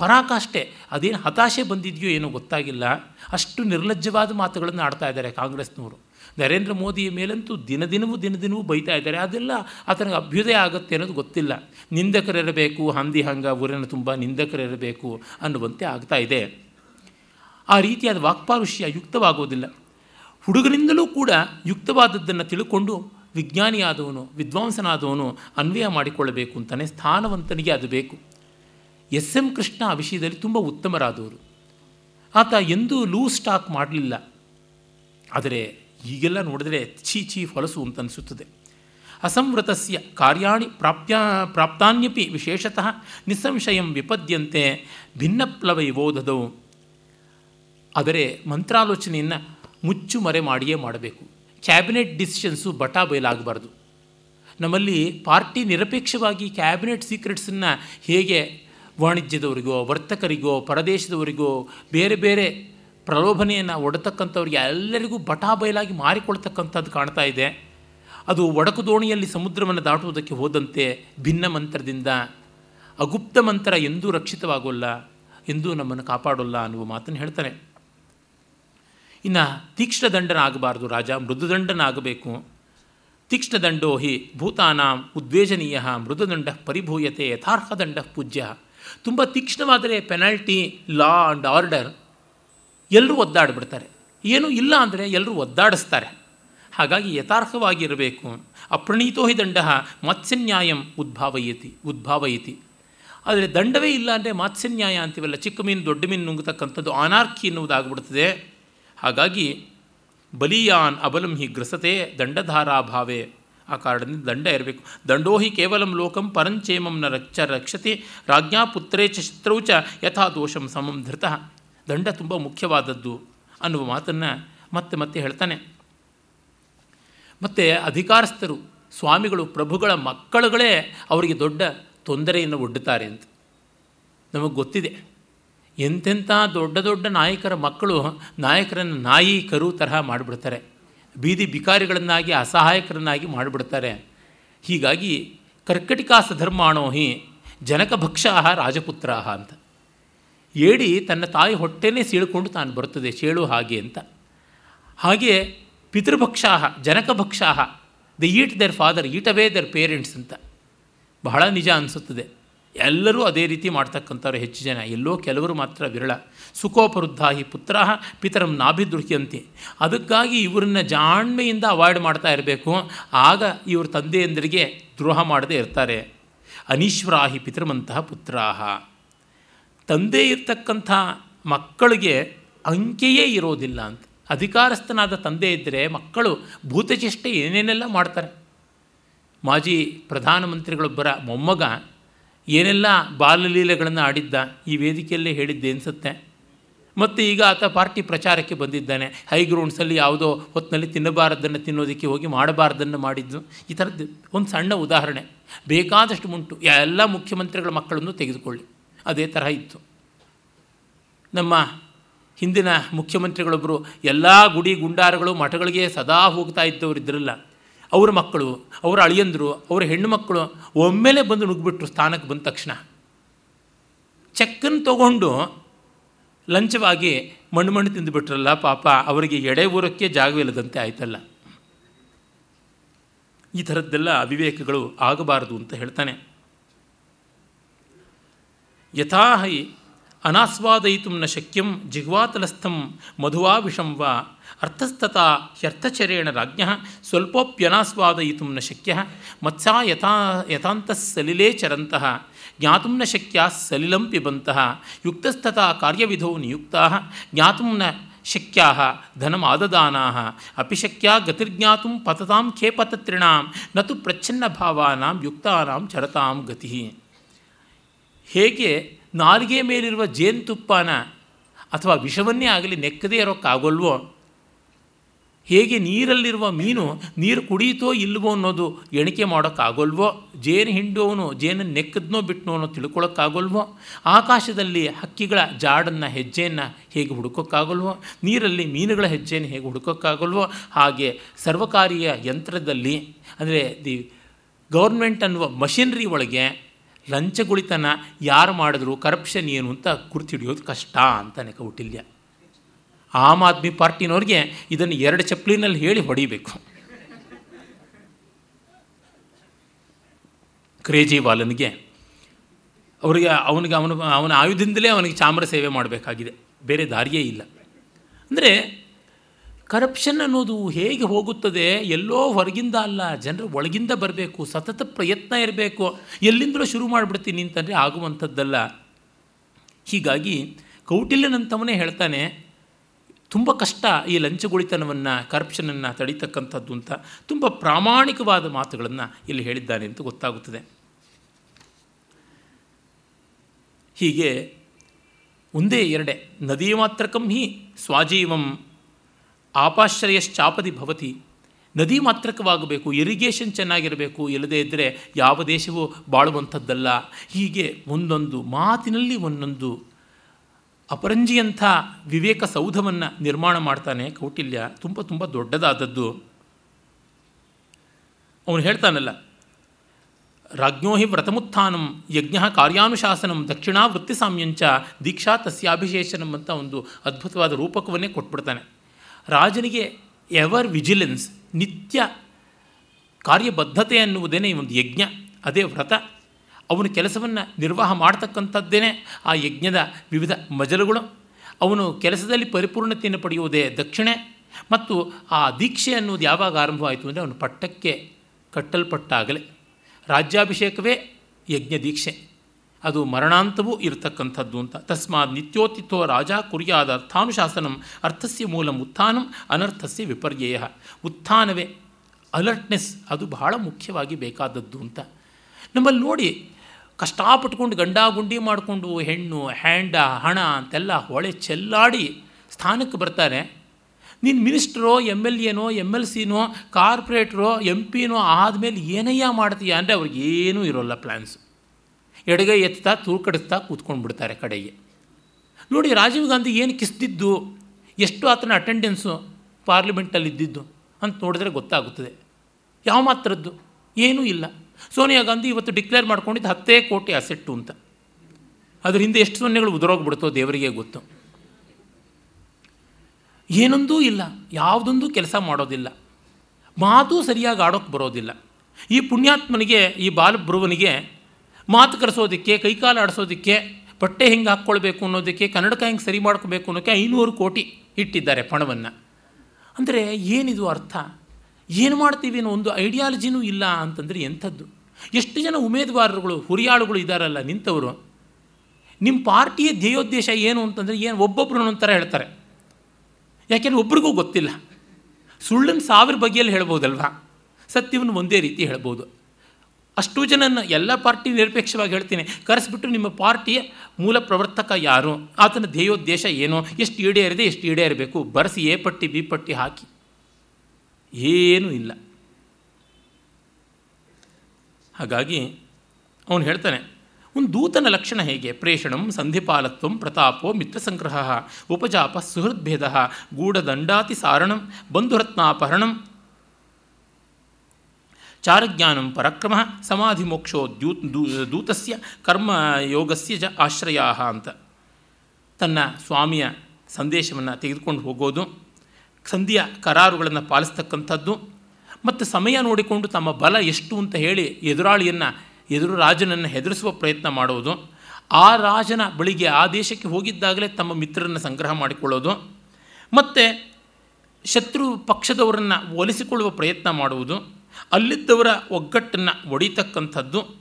ಪರಾಕಾಷ್ಠೆ ಅದೇನು ಹತಾಶೆ ಬಂದಿದೆಯೋ ಏನೋ ಗೊತ್ತಾಗಿಲ್ಲ. ಅಷ್ಟು ನಿರ್ಲಜ್ಜವಾದ ಮಾತುಗಳನ್ನು ಆಡ್ತಾ ಇದ್ದಾರೆ ಕಾಂಗ್ರೆಸ್ನವರು. ನರೇಂದ್ರ ಮೋದಿಯ ಮೇಲಂತೂ ದಿನ ದಿನವೂ ದಿನ ದಿನವೂ ಬೈತಾ ಇದ್ದಾರೆ. ಅದೆಲ್ಲ ಆತನಿಗೆ ಅಭ್ಯುದಯ ಆಗುತ್ತೆ ಅನ್ನೋದು ಗೊತ್ತಿಲ್ಲ. ನಿಂದಕರಿರಬೇಕು, ಹಂದಿ ಹಂಗ ಊರಿನ ತುಂಬ ನಿಂದಕರಿರಬೇಕು ಅನ್ನುವಂತೆ ಆಗ್ತಾ ಇದೆ. ಆ ರೀತಿಯಾದ ವಾಕ್ಪಾರುಷ್ಯ ಯುಕ್ತವಾಗೋದಿಲ್ಲ. ಹುಡುಗರಿಂದಲೂ ಕೂಡ ಯುಕ್ತವಾದದ್ದನ್ನು ತಿಳ್ಕೊಂಡು ವಿಜ್ಞಾನಿಯಾದವನು, ವಿದ್ವಾಂಸನಾದವನು ಅನ್ವಯ ಮಾಡಿಕೊಳ್ಳಬೇಕು ಅಂತಲೇ ಸ್ಥಾನವಂತನಿಗೆ ಅದು ಬೇಕು. ಎಸ್ ಎಂ ಕೃಷ್ಣ ಆ ವಿಷಯದಲ್ಲಿ ತುಂಬ ಉತ್ತಮರಾದವರು. ಆತ ಎಂದೂ ಲೂಸ್ ಸ್ಟಾಕ್ ಮಾಡಲಿಲ್ಲ. ಆದರೆ ಈಗೆಲ್ಲ ನೋಡಿದ್ರೆ ಛೀ ಛೀ ಹೊಲಸು ಅಂತ ಅನಿಸುತ್ತದೆ. ಅಸಂವೃತಸ್ಯ ಕಾರ್ಯಾಣಿ ಪ್ರಾಪ್ಯ ಪ್ರಾಪ್ತಾನ್ಯಪಿ ವಿಶೇಷತಃ ನಿಸ್ಸಂಶಯಂ ವಿಪದ್ಯಂತೆ ಭಿನ್ನಪ್ಲವ ಇವೋಧದವು ಆದರೆ ಮಂತ್ರಾಲೋಚನೆಯನ್ನು ಮುಚ್ಚು ಮರೆ ಮಾಡಿಯೇ ಮಾಡಬೇಕು. ಕ್ಯಾಬಿನೆಟ್ ಡಿಸಿಷನ್ಸು ಬಟಾ ಬಯಲಾಗಬಾರ್ದು. ನಮ್ಮಲ್ಲಿ ಪಾರ್ಟಿ ನಿರಪೇಕ್ಷವಾಗಿ ಕ್ಯಾಬಿನೆಟ್ ಸೀಕ್ರೆಟ್ಸನ್ನು ಹೇಗೆ ವಾಣಿಜ್ಯದವರಿಗೋ, ವರ್ತಕರಿಗೋ, ಪರದೇಶದವರಿಗೋ, ಬೇರೆ ಬೇರೆ ಪ್ರಲೋಭನೆಯನ್ನು ಒಡತಕ್ಕಂಥವ್ರಿಗೆ ಎಲ್ಲರಿಗೂ ಬಟಾ ಬಯಲಾಗಿ ಮಾರಿಕೊಳ್ತಕ್ಕಂಥದ್ದು ಕಾಣ್ತಾ ಇದೆ. ಅದು ಒಡಕು ದೋಣಿಯಲ್ಲಿ ಸಮುದ್ರವನ್ನು ದಾಟುವುದಕ್ಕೆ ಹೋದಂತೆ ಭಿನ್ನ ಮಂತ್ರದಿಂದ ಅಗುಪ್ತ ಮಂತ್ರ ಎಂದೂ ರಕ್ಷಿತವಾಗೋಲ್ಲ, ಎಂದೂ ನಮ್ಮನ್ನು ಕಾಪಾಡೋಲ್ಲ ಅನ್ನುವ ಮಾತನ್ನು ಹೇಳ್ತಾನೆ. ಇನ್ನು ತೀಕ್ಷ್ಣದಂಡನಾಗಬಾರ್ದು ರಾಜ ಮೃದುದಂಡನಾಗಬೇಕು ತೀಕ್ಷ್ಣದಂಡೋ ಹಿ ಭೂತಾನಾಂ ಉದ್ವೇಜನೀಯ ಮೃದುದಂಡ ಪರಿಭೂಯತೆ ಯಥಾರ್ಹದಂಡ ಪೂಜ್ಯ. ತುಂಬ ತೀಕ್ಷ್ಣವಾದರೆ ಪೆನಾಲ್ಟಿ, ಲಾ ಆ್ಯಂಡ್ ಆರ್ಡರ್ ಎಲ್ಲರೂ ಒದ್ದಾಡಿಬಿಡ್ತಾರೆ. ಏನೂ ಇಲ್ಲ ಅಂದರೆ ಎಲ್ಲರೂ ಒದ್ದಾಡಿಸ್ತಾರೆ. ಹಾಗಾಗಿ ಯಥಾರ್ಹವಾಗಿರಬೇಕು ಅಪ್ರಣೀತೋ ಹಿ ದಂಡ ಮತ್ಸ್ಯನ್ಯಾಯಂ ಉದ್ಭಾವಯತಿ ಉದ್ಭಾವಯತಿ. ಆದರೆ ದಂಡವೇ ಇಲ್ಲ ಅಂದರೆ ಮಾತ್ಸ್ಯನ್ಯಾಯ ಅಂತೀವಲ್ಲ, ಚಿಕ್ಕ ಮೀನು ದೊಡ್ಡ ಮೀನು ನುಂಗತಕ್ಕಂಥದ್ದು ಅನಾರ್ಕಿ ಎನ್ನುವುದಾಗ್ಬಿಡ್ತದೆ. ಹಾಗಾಗಿ ಬಲಿಯಾನ್ ಅಬಲಂ ಹಿ ಗ್ರಸತೆ ದಂಡಧಾರಾಭಾವೇ ಆ ಕಾರಣದಿಂದ ದಂಡ ಇರಬೇಕು. ದಂಡೋ ಹಿ ಕೇವಲಂ ಲೋಕಂ ಪರಂಚೇಮಂ ನ ರಕ್ಷ ರಕ್ಷತೆ ರಾಜ್ಞಾ ಪುತ್ರೇ ಚ ಶತ್ರೌ ಚ ಯಥಾ ದೋಷಂ ಸಮಂ ಧೃತಃ. ದಂಡ ತುಂಬ ಮುಖ್ಯವಾದದ್ದು ಅನ್ನುವ ಮಾತನ್ನು ಮತ್ತೆ ಮತ್ತೆ ಹೇಳ್ತಾನೆ. ಮತ್ತು ಅಧಿಕಾರಸ್ಥರು, ಸ್ವಾಮಿಗಳು, ಪ್ರಭುಗಳ ಮಕ್ಕಳುಗಳೇ ಅವರಿಗೆ ದೊಡ್ಡ ತೊಂದರೆಯನ್ನು ಒಡ್ಡುತ್ತಾರೆ ಅಂತ. ನಮಗೆ ಗೊತ್ತಿದೆ. ಎಂತೆಂಥ ದೊಡ್ಡ ದೊಡ್ಡ ನಾಯಕರ ಮಕ್ಕಳು ನಾಯಕರನ್ನು ನಾಯಿ ಕರು ತರಹ ಮಾಡಿಬಿಡ್ತಾರೆ. ಬೀದಿ ಬಿಕಾರಿಗಳನ್ನಾಗಿ, ಅಸಹಾಯಕರನ್ನಾಗಿ ಮಾಡಿಬಿಡ್ತಾರೆ. ಹೀಗಾಗಿ ಕರ್ಕಟಿಕಾಸ ಧರ್ಮಾಣೋ ಹಿ ಜನಕಭಕ್ಷಾಹ ರಾಜಪುತ್ರಾಹ ಅಂತ. ಏಡಿ ತನ್ನ ತಾಯಿ ಹೊಟ್ಟೆನೇ ಸೀಳ್ಕೊಂಡು ತಾನು ಬರುತ್ತದೆ ಚೇಳು ಹಾಗೆ ಅಂತ. ಹಾಗೆ ಪಿತೃಭಕ್ಷಾಹ ಜನಕಭಕ್ಷಾಹ the eat their father, eat away their parents ಅಂತ. ಬಹಳ ನಿಜ ಅನಿಸುತ್ತದೆ. ಎಲ್ಲರೂ ಅದೇ ರೀತಿ ಮಾಡ್ತಕ್ಕಂಥವ್ರು ಹೆಚ್ಚು ಜನ. ಎಲ್ಲೋ ಕೆಲವರು ಮಾತ್ರ ವಿರಳ. ಸುಖೋಪರುದ್ಧಾಹಿ ಪುತ್ರ ಪಿತರಂ ನಾಭಿದೃಹ್ಯಂತೆ. ಅದಕ್ಕಾಗಿ ಇವರನ್ನ ಜಾಣ್ಮೆಯಿಂದ ಅವಾಯ್ಡ್ ಮಾಡ್ತಾ ಇರಬೇಕು. ಆಗ ಇವ್ರ ತಂದೆಯಂದರಿಗೆ ದ್ರೋಹ ಮಾಡದೇ ಇರ್ತಾರೆ. ಅನೀಶ್ವರಾಹಿ ಪಿತೃಮಂತಹ ಪುತ್ರಾಹ. ತಂದೆ ಇರ್ತಕ್ಕಂಥ ಮಕ್ಕಳಿಗೆ ಅಂಕೆಯೇ ಇರೋದಿಲ್ಲ ಅಂತ. ಅಧಿಕಾರಸ್ಥನಾದ ತಂದೆ ಇದ್ದರೆ ಮಕ್ಕಳು ಭೂತಚೇಷ್ಟೆ ಏನೇನೆಲ್ಲ ಮಾಡ್ತಾರೆ. ಮಾಜಿ ಪ್ರಧಾನಮಂತ್ರಿಗಳೊಬ್ಬರ ಮೊಮ್ಮಗ ಏನೆಲ್ಲ ಬಾಲಲೀಲೆಗಳನ್ನು ಆಡಿದ್ದ ಈ ವೇದಿಕೆಯಲ್ಲೇ ಹೇಳಿದ್ದೆ ಅನಿಸುತ್ತೆ. ಮತ್ತು ಈಗ ಆತ ಪಾರ್ಟಿ ಪ್ರಚಾರಕ್ಕೆ ಬಂದಿದ್ದಾನೆ. ಹೈಗ್ರೌಂಡ್ಸಲ್ಲಿ ಯಾವುದೋ ಹೊತ್ತಿನಲ್ಲಿ ತಿನ್ನಬಾರದನ್ನು ತಿನ್ನೋದಕ್ಕೆ ಹೋಗಿ ಮಾಡಬಾರ್ದನ್ನು ಮಾಡಿದ್ದು. ಈ ಥರದ್ದು ಒಂದು ಸಣ್ಣ ಉದಾಹರಣೆ. ಬೇಕಾದಷ್ಟು ಮುಂಟು ಎಲ್ಲ ಮುಖ್ಯಮಂತ್ರಿಗಳ ಮಕ್ಕಳನ್ನು ತೆಗೆದುಕೊಳ್ಳಿ. ಅದೇ ತರಹ ಇತ್ತು. ನಮ್ಮ ಹಿಂದಿನ ಮುಖ್ಯಮಂತ್ರಿಗಳೊಬ್ಬರು ಎಲ್ಲ ಗುಡಿ ಗುಂಡಾರಗಳು ಮಠಗಳಿಗೆ ಸದಾ ಹೋಗ್ತಾ ಇದ್ದವರು ಇದ್ರಲ್ಲ. ಅವರ ಮಕ್ಕಳು, ಅವರ ಅಳಿಯಂದರು, ಅವರ ಹೆಣ್ಣು ಮಕ್ಕಳು ಒಮ್ಮೆಲೆ ಬಂದು ನುಗ್ಗಿಬಿಟ್ರು ಸ್ಥಾನಕ್ಕೆ ಬಂದ ತಕ್ಷಣ. ಚೆಕ್ಕನ್ನು ತಗೊಂಡು ಲಂಚವಾಗಿ ಮಣ್ಣು ಮಣ್ಣು ತಿಂದುಬಿಟ್ರಲ್ಲ ಪಾಪ, ಅವರಿಗೆ ಎಡೆ ಊರಕ್ಕೆ ಜಾಗವಿಲ್ಲದಂತೆ ಆಯ್ತಲ್ಲ. ಈ ಥರದ್ದೆಲ್ಲ ಅವಿವೇಕಗಳು ಆಗಬಾರದು ಅಂತ ಹೇಳ್ತಾನೆ. ಯಥಾಹಿ ಅನಾಸ್ವಾದಯಿತು ನ ಶಕ್ಯಂ ಜಿಹ್ವಾತಲಸ್ಥಂ ಮಧುವಾ ವಿಷಂ ವಾ ಅರ್ಥಸ್ತತಾ ಹ್ಯರ್ಥಚರೇಣ ರಾಜ್ಞ ಸ್ವಲ್ಪೋಪ್ಯನಾಸ್ವಾದಯಿತು ನ ಶಕ್ಯ ಮತ್ಸಾ ಯಥಾ ಯಥಾಂತಸ್ಸಲಿಲೇ ಚರಂತಹ ಜ್ಞಾತು ನ ಶಕ್ಯ ಸಲಿಲಂ ಪಿಬಂತಹ ಯುಕ್ತಸ್ತತಾ ಕಾರ್ಯವಿಧೌ ನಿಯುಕ್ತಾ ಜ್ಞಾತು ನ ಶಕ್ಯಾ ಧನಮಾದದಾನಾ ಅಪಿ ಶಕ್ಯ ಗತಿರ್ಜ್ಞಾತು ಪತತಾಂ ಖೇಪತತ್ರಿಣಾಂ ನತು ಪ್ರಚ್ಛನ್ನ ಭಾವಾನಾಂ ಯುಕ್ತಾನಾಂ ಚರತಾಂ ಗತಿ. ಹೇಗೆ ನಾಲಿಗೆ ಮೇಲಿರುವ ಜೇನುತುಪ್ಪನ ಅಥವಾ ವಿಷವನ್ನೇ ಆಗಲಿ ನೆಕ್ಕದೇ ಇರೋಕ್ಕಾಗೋಲ್ವೋ ಹೇಗೆ ನೀರಲ್ಲಿರುವ ಮೀನು ನೀರು ಕುಡಿಯಿತೋ ಇಲ್ವೋ ಅನ್ನೋದು ಎಣಿಕೆ ಮಾಡೋಕ್ಕಾಗೋಲ್ವೋ? ಜೇನು ಹಿಂಡೋವನು, ಜೇನು ನೆಕ್ಕದ್ನೋ ಬಿಟ್ನೋ ಅನ್ನೋ ತಿಳ್ಕೊಳ್ಳೋಕ್ಕಾಗೋಲ್ವೋ? ಆಕಾಶದಲ್ಲಿ ಹಕ್ಕಿಗಳ ಜಾಡನ್ನು, ಹೆಜ್ಜೆಯನ್ನು ಹೇಗೆ ಹುಡುಕೋಕ್ಕಾಗಲ್ವೋ? ನೀರಲ್ಲಿ ಮೀನುಗಳ ಹೆಜ್ಜೆಯನ್ನು ಹೇಗೆ ಹುಡುಕೋಕ್ಕಾಗಲ್ವೋ? ಹಾಗೆ ಸರ್ವಕಾರಿಯ ಯಂತ್ರದಲ್ಲಿ, ಅಂದರೆ ದಿ ಗೌರ್ಮೆಂಟ್ ಅನ್ನುವ ಮಷಿನರಿ ಒಳಗೆ ಲಂಚಗುಳಿತನ ಯಾರು ಮಾಡಿದ್ರು, ಕರಪ್ಷನ್ ಏನು ಅಂತ ಗುರುತಿಡಿಯೋದು ಕಷ್ಟ ಅಂತಾನೆ ಕೌಟಿಲ್ಯ ಆಮ್ ಆದ್ಮಿ ಪಾರ್ಟಿನವ್ರಿಗೆ ಇದನ್ನು ಎರಡು ಚಪ್ಪಲಿನಲ್ಲಿ ಹೇಳಿ ಹೊಡಿಬೇಕು. ಕ್ರೇಜಿವಾಲನ್ಗೆ ಅವರಿಗೆ ಅವನಿಗೆ ಅವನು, ಅವನ ಆಯುಧದಿಂದಲೇ ಅವನಿಗೆ ಚಾಮರ ಸೇವೆ ಮಾಡಬೇಕಾಗಿದೆ. ಬೇರೆ ದಾರಿಯೇ ಇಲ್ಲ. ಅಂದರೆ ಕರಪ್ಷನ್ ಅನ್ನೋದು ಹೇಗೆ ಹೋಗುತ್ತದೆ? ಎಲ್ಲೋ ಹೊರಗಿಂದ ಅಲ್ಲ, ಜನರು ಒಳಗಿಂದ ಬರಬೇಕು, ಸತತ ಪ್ರಯತ್ನ ಇರಬೇಕು. ಎಲ್ಲಿಂದಲೂ ಶುರು ಮಾಡಿಬಿಡ್ತೀನಿ ಅಂತಂದರೆ ಆಗುವಂಥದ್ದಲ್ಲ. ಹೀಗಾಗಿ ಕೌಟಿಲ್ಯನಂತವನೇ ಹೇಳ್ತಾನೆ ತುಂಬ ಕಷ್ಟ ಈ ಲಂಚಗುಳಿತನವನ್ನು ಕರಪ್ಷನನ್ನು ತಡೀತಕ್ಕಂಥದ್ದು ಅಂತ ತುಂಬ ಪ್ರಾಮಾಣಿಕವಾದ ಮಾತುಗಳನ್ನು ಇಲ್ಲಿ ಹೇಳಿದ್ದಾನೆ ಅಂತ ಗೊತ್ತಾಗುತ್ತದೆ. ಹೀಗೆ ಒಂದೇ ಎರಡೆ, ನದಿ ಮಾತ್ರಕಂ ಹಿ ಸ್ವಾಜೀವಂ ಆಪಾಶ್ರಯಶ್ಚಾಪದಿ ಭವತಿ. ನದಿ ಮಾತ್ರಕವಾಗಬೇಕು, ಇರಿಗೇಷನ್ ಚೆನ್ನಾಗಿರಬೇಕು, ಇಲ್ಲದೇ ಇದ್ದರೆ ಯಾವ ದೇಶವೂ ಬಾಳುವಂಥದ್ದಲ್ಲ. ಹೀಗೆ ಒಂದೊಂದು ಮಾತಿನಲ್ಲಿ ಒಂದೊಂದು ಅಪರಂಜಿಯಂಥ ವಿವೇಕ ಸೌಧವನ್ನು ನಿರ್ಮಾಣ ಮಾಡ್ತಾನೆ ಕೌಟಿಲ್ಯ. ತುಂಬ ತುಂಬ ದೊಡ್ಡದಾದದ್ದು. ಅವನು ಹೇಳ್ತಾನಲ್ಲ, ರಾಜ್ಞೋಹಿ ವ್ರತಮುತ್ಥಾನಂ ಯಜ್ಞ ಕಾರ್ಯಾನುಶಾಸನಂ ದಕ್ಷಿಣಾ ವೃತ್ತಿಸಾಮ್ಯಂಚ ದೀಕ್ಷಾ ತಸ್ಯಾಭಿಶೇಷನಂ ಅಂತ ಒಂದು ಅದ್ಭುತವಾದ ರೂಪಕವನ್ನೇ ಕೊಟ್ಬಿಡ್ತಾನೆ. ರಾಜನಿಗೆ ಎವರ್ ವಿಜಿಲೆನ್ಸ್ ನಿತ್ಯ ಕಾರ್ಯಬದ್ಧತೆ ಅನ್ನುವುದೇನೆ ಒಂದು ಯಜ್ಞ, ಅದೇ ವ್ರತ. ಅವನು ಕೆಲಸವನ್ನು ನಿರ್ವಾಹ ಮಾಡ್ತಕ್ಕಂಥದ್ದೇನೆ ಆ ಯಜ್ಞದ ವಿವಿಧ ಮಜಲುಗಳು. ಅವನು ಕೆಲಸದಲ್ಲಿ ಪರಿಪೂರ್ಣತೆಯನ್ನು ಪಡೆಯುವುದೇ ದಕ್ಷಿಣೆ ಮತ್ತು ಆ ದೀಕ್ಷೆ ಅನ್ನೋದು ಯಾವಾಗ ಆರಂಭವಾಯಿತು ಅಂದರೆ ಅವನು ಪಟ್ಟಕ್ಕೆ ಕಟ್ಟಲ್ಪಟ್ಟಾಗಲೇ. ರಾಜ್ಯಾಭಿಷೇಕವೇ ಯಜ್ಞ ದೀಕ್ಷೆ. ಅದು ಮರಣಾಂತವೂ ಇರತಕ್ಕಂಥದ್ದು ಅಂತ. ತಸ್ಮಾತ್ ನಿತ್ಯೋತಿಥೋ ರಾಜ ಕುರಿಯಾದ ಅರ್ಥಾನುಶಾಸನಂ ಅರ್ಥಸ್ಯ ಮೂಲಂ ಉತ್ಥಾನಂ ಅನರ್ಥಸ್ಯ ವಿಪರ್ಯಯ. ಉತ್ಥಾನವೇ ಅಲರ್ಟ್ನೆಸ್ ಅದು ಬಹಳ ಮುಖ್ಯವಾಗಿ ಬೇಕಾದದ್ದು ಅಂತ. ನಮ್ಮಲ್ಲಿ ನೋಡಿ ಕಷ್ಟಪಟ್ಕೊಂಡು ಗಂಡ ಗುಂಡಿ ಮಾಡಿಕೊಂಡು ಹೆಣ್ಣು, ಹ್ಯಾಂಡ, ಹಣ ಅಂತೆಲ್ಲ ಹೊಳೆ ಚೆಲ್ಲಾಡಿ ಸ್ಥಾನಕ್ಕೆ ಬರ್ತಾರೆ. ನೀನು ಮಿನಿಸ್ಟ್ರೋ ಎಂ ಎಲ್ ಎನೋ ಎಂ ಎಲ್ ಸಿನೋ, ಕಾರ್ಪೊರೇಟ್ರೋ ಎಂ ಪಿನೋ ಆದಮೇಲೆ ಏನಯ್ಯ ಮಾಡ್ತೀಯ ಅಂದರೆ ಅವ್ರಿಗೇನೂ ಇರೋಲ್ಲ ಪ್ಲ್ಯಾನ್ಸು ಎಡಗೈ ಎತ್ತಾ ತೂರ್ಕಡಿಸ್ತಾ ಕೂತ್ಕೊಂಡು ಬಿಡ್ತಾರೆ ಕಡೆಗೆ. ನೋಡಿ ರಾಜೀವ್ ಗಾಂಧಿ ಏನು ಕಿಸ್ತಿದ್ದು ಎಷ್ಟು ಆತನ ಅಟೆಂಡೆನ್ಸು ಪಾರ್ಲಿಮೆಂಟಲ್ಲಿ ಇದ್ದಿದ್ದು ಅಂತ ನೋಡಿದ್ರೆ ಗೊತ್ತಾಗುತ್ತದೆ. ಯಾವ ಮಾತ್ರದ್ದು? ಏನೂ ಇಲ್ಲ. ಸೋನಿಯಾ ಗಾಂಧಿ ಇವತ್ತು ಡಿಕ್ಲೇರ್ ಮಾಡ್ಕೊಂಡಿದ್ದು ಹತ್ತೇ ಕೋಟಿ ಅಸೆಟ್ಟು ಅಂತ. ಅದ್ರ ಹಿಂದೆ ಎಷ್ಟು ಸೊನ್ನೆಗಳು ಉದುರೋಗ್ಬಿಡ್ತೋ ದೇವರಿಗೆ ಗೊತ್ತು. ಏನೊಂದೂ ಇಲ್ಲ, ಯಾವುದೊಂದು ಕೆಲಸ ಮಾಡೋದಿಲ್ಲ. ಮಾತು ಸರಿಯಾಗಿ ಆಡೋಕ್ಕೆ ಬರೋದಿಲ್ಲ. ಈ ಪುಣ್ಯಾತ್ಮನಿಗೆ, ಈ ಬಾಲಬ್ರುವನಿಗೆ ಮಾತು ಕರೆಸೋದಕ್ಕೆ ಕೈಕಾಲು ಆಡಿಸೋದಕ್ಕೆ, ಬಟ್ಟೆ ಹೆಂಗೆ ಹಾಕ್ಕೊಳ್ಬೇಕು ಅನ್ನೋದಕ್ಕೆ, ಕನ್ನಡಕ ಹೆಂಗೆ ಸರಿ ಮಾಡ್ಕೋಬೇಕು ಅನ್ನೋಕ್ಕೆ ಐನೂರು ಕೋಟಿ ಇಟ್ಟಿದ್ದಾರೆ ಪಣವನ್ನು. ಅಂದರೆ ಏನಿದು ಅರ್ಥ? ಏನು ಮಾಡ್ತೀವಿ ಅನ್ನೋ ಒಂದು ಐಡಿಯಾಲಜಿನೂ ಇಲ್ಲ ಅಂತಂದರೆ ಎಂಥದ್ದು? ಎಷ್ಟು ಜನ ಉಮೇದುವಾರರುಗಳು, ಹುರಿಯಾಳುಗಳು ಇದ್ದಾರಲ್ಲ, ನಿಂತವರು ನಿಮ್ಮ ಪಾರ್ಟಿಯ ಧ್ಯೇಯೋದ್ದೇಶ ಏನು ಅಂತಂದರೆ ಏನು ಒಬ್ಬೊಬ್ಬರು ಒಂಥರ ಹೇಳ್ತಾರೆ. ಯಾಕೆಂದರೆ ಒಬ್ರಿಗೂ ಗೊತ್ತಿಲ್ಲ. ಸುಳ್ಳನ್ನು ಸಾವಿರ ಬಗೆಯಲ್ಲಿ ಹೇಳ್ಬೋದಲ್ವಾ? ಸತ್ಯವನ್ನು ಒಂದೇ ರೀತಿ ಹೇಳ್ಬೋದು. ಅಷ್ಟು ಜನನ ಎಲ್ಲ ಪಾರ್ಟಿ ನಿರಪೇಕ್ಷವಾಗಿ ಹೇಳ್ತೀನಿ. ಕರೆಸಿಬಿಟ್ಟು ನಿಮ್ಮ ಪಾರ್ಟಿಯ ಮೂಲ ಪ್ರವರ್ತಕ ಯಾರು? ಆತನ ಧ್ಯೇಯೋದ್ದೇಶ ಏನು? ಎಷ್ಟು ಈಡೇರಿದೆ, ಎಷ್ಟು ಈಡೇರಬೇಕು? ಬರೆಸಿ ಎ ಪಟ್ಟಿ, ಬಿ ಪಟ್ಟಿ ಹಾಕಿ. ಏನೂ ಇಲ್ಲ. ಹಾಗಾಗಿ ಅವನು ಹೇಳ್ತಾನೆ, ಒಂದು ದೂತನ ಲಕ್ಷಣ ಹೇಗೆ? ಪ್ರೇಷಣಂ, ಸಂಧಿಪಾಲತ್ವ, ಪ್ರತಾಪೋ, ಮಿತ್ರಸಂಗ್ರಹ, ಉಪಜಾಪ, ಸುಹೃದ್ಭೇದ, ಗೂಢದಂಡಾತಿ ಸಾರಣಂ, ಬಂಧುರತ್ನಾಪಹರಣಂ, ಚಾರಜ್ಞಾನಂ ಪರಕ್ರಮ ಸಮಾಧಿಮೋಕ್ಷೋ ದ್ಯೂ ದೂತಸ್ಯ ಕರ್ಮ ಯೋಗಸ್ಯ ಜ ಆಶ್ರಯ ಅಂತ. ತನ್ನ ಸ್ವಾಮಿಯ ಸಂದೇಶವನ್ನು ತೆಗೆದುಕೊಂಡು ಹೋಗೋದು, ಸಂಧಿಯ ಕರಾರುಗಳನ್ನು ಪಾಲಿಸ್ತಕ್ಕಂಥದ್ದು ಮತ್ತು ಸಮಯ ನೋಡಿಕೊಂಡು ತಮ್ಮ ಬಲ ಎಷ್ಟು ಅಂತ ಹೇಳಿ ಎದುರಾಳಿಯನ್ನು, ಎದುರು ರಾಜನನ್ನು ಹೆದರಿಸುವ ಪ್ರಯತ್ನ ಮಾಡುವುದು. ಆ ರಾಜನ ಬಳಿಗೆ ಆ ದೇಶಕ್ಕೆ ಹೋಗಿದ್ದಾಗಲೇ ತಮ್ಮ ಮಿತ್ರರನ್ನು ಸಂಗ್ರಹ ಮಾಡಿಕೊಳ್ಳೋದು. ಮತ್ತು ಶತ್ರು ಪಕ್ಷದವರನ್ನು ಒಲಿಸಿಕೊಳ್ಳುವ ಪ್ರಯತ್ನ ಮಾಡುವುದು. ಅಲ್ಲಿದ್ದವರ ಒಗ್ಗಟ್ಟನ್ನು ಒಡಿತಕ್ಕಂಥದ್ದು.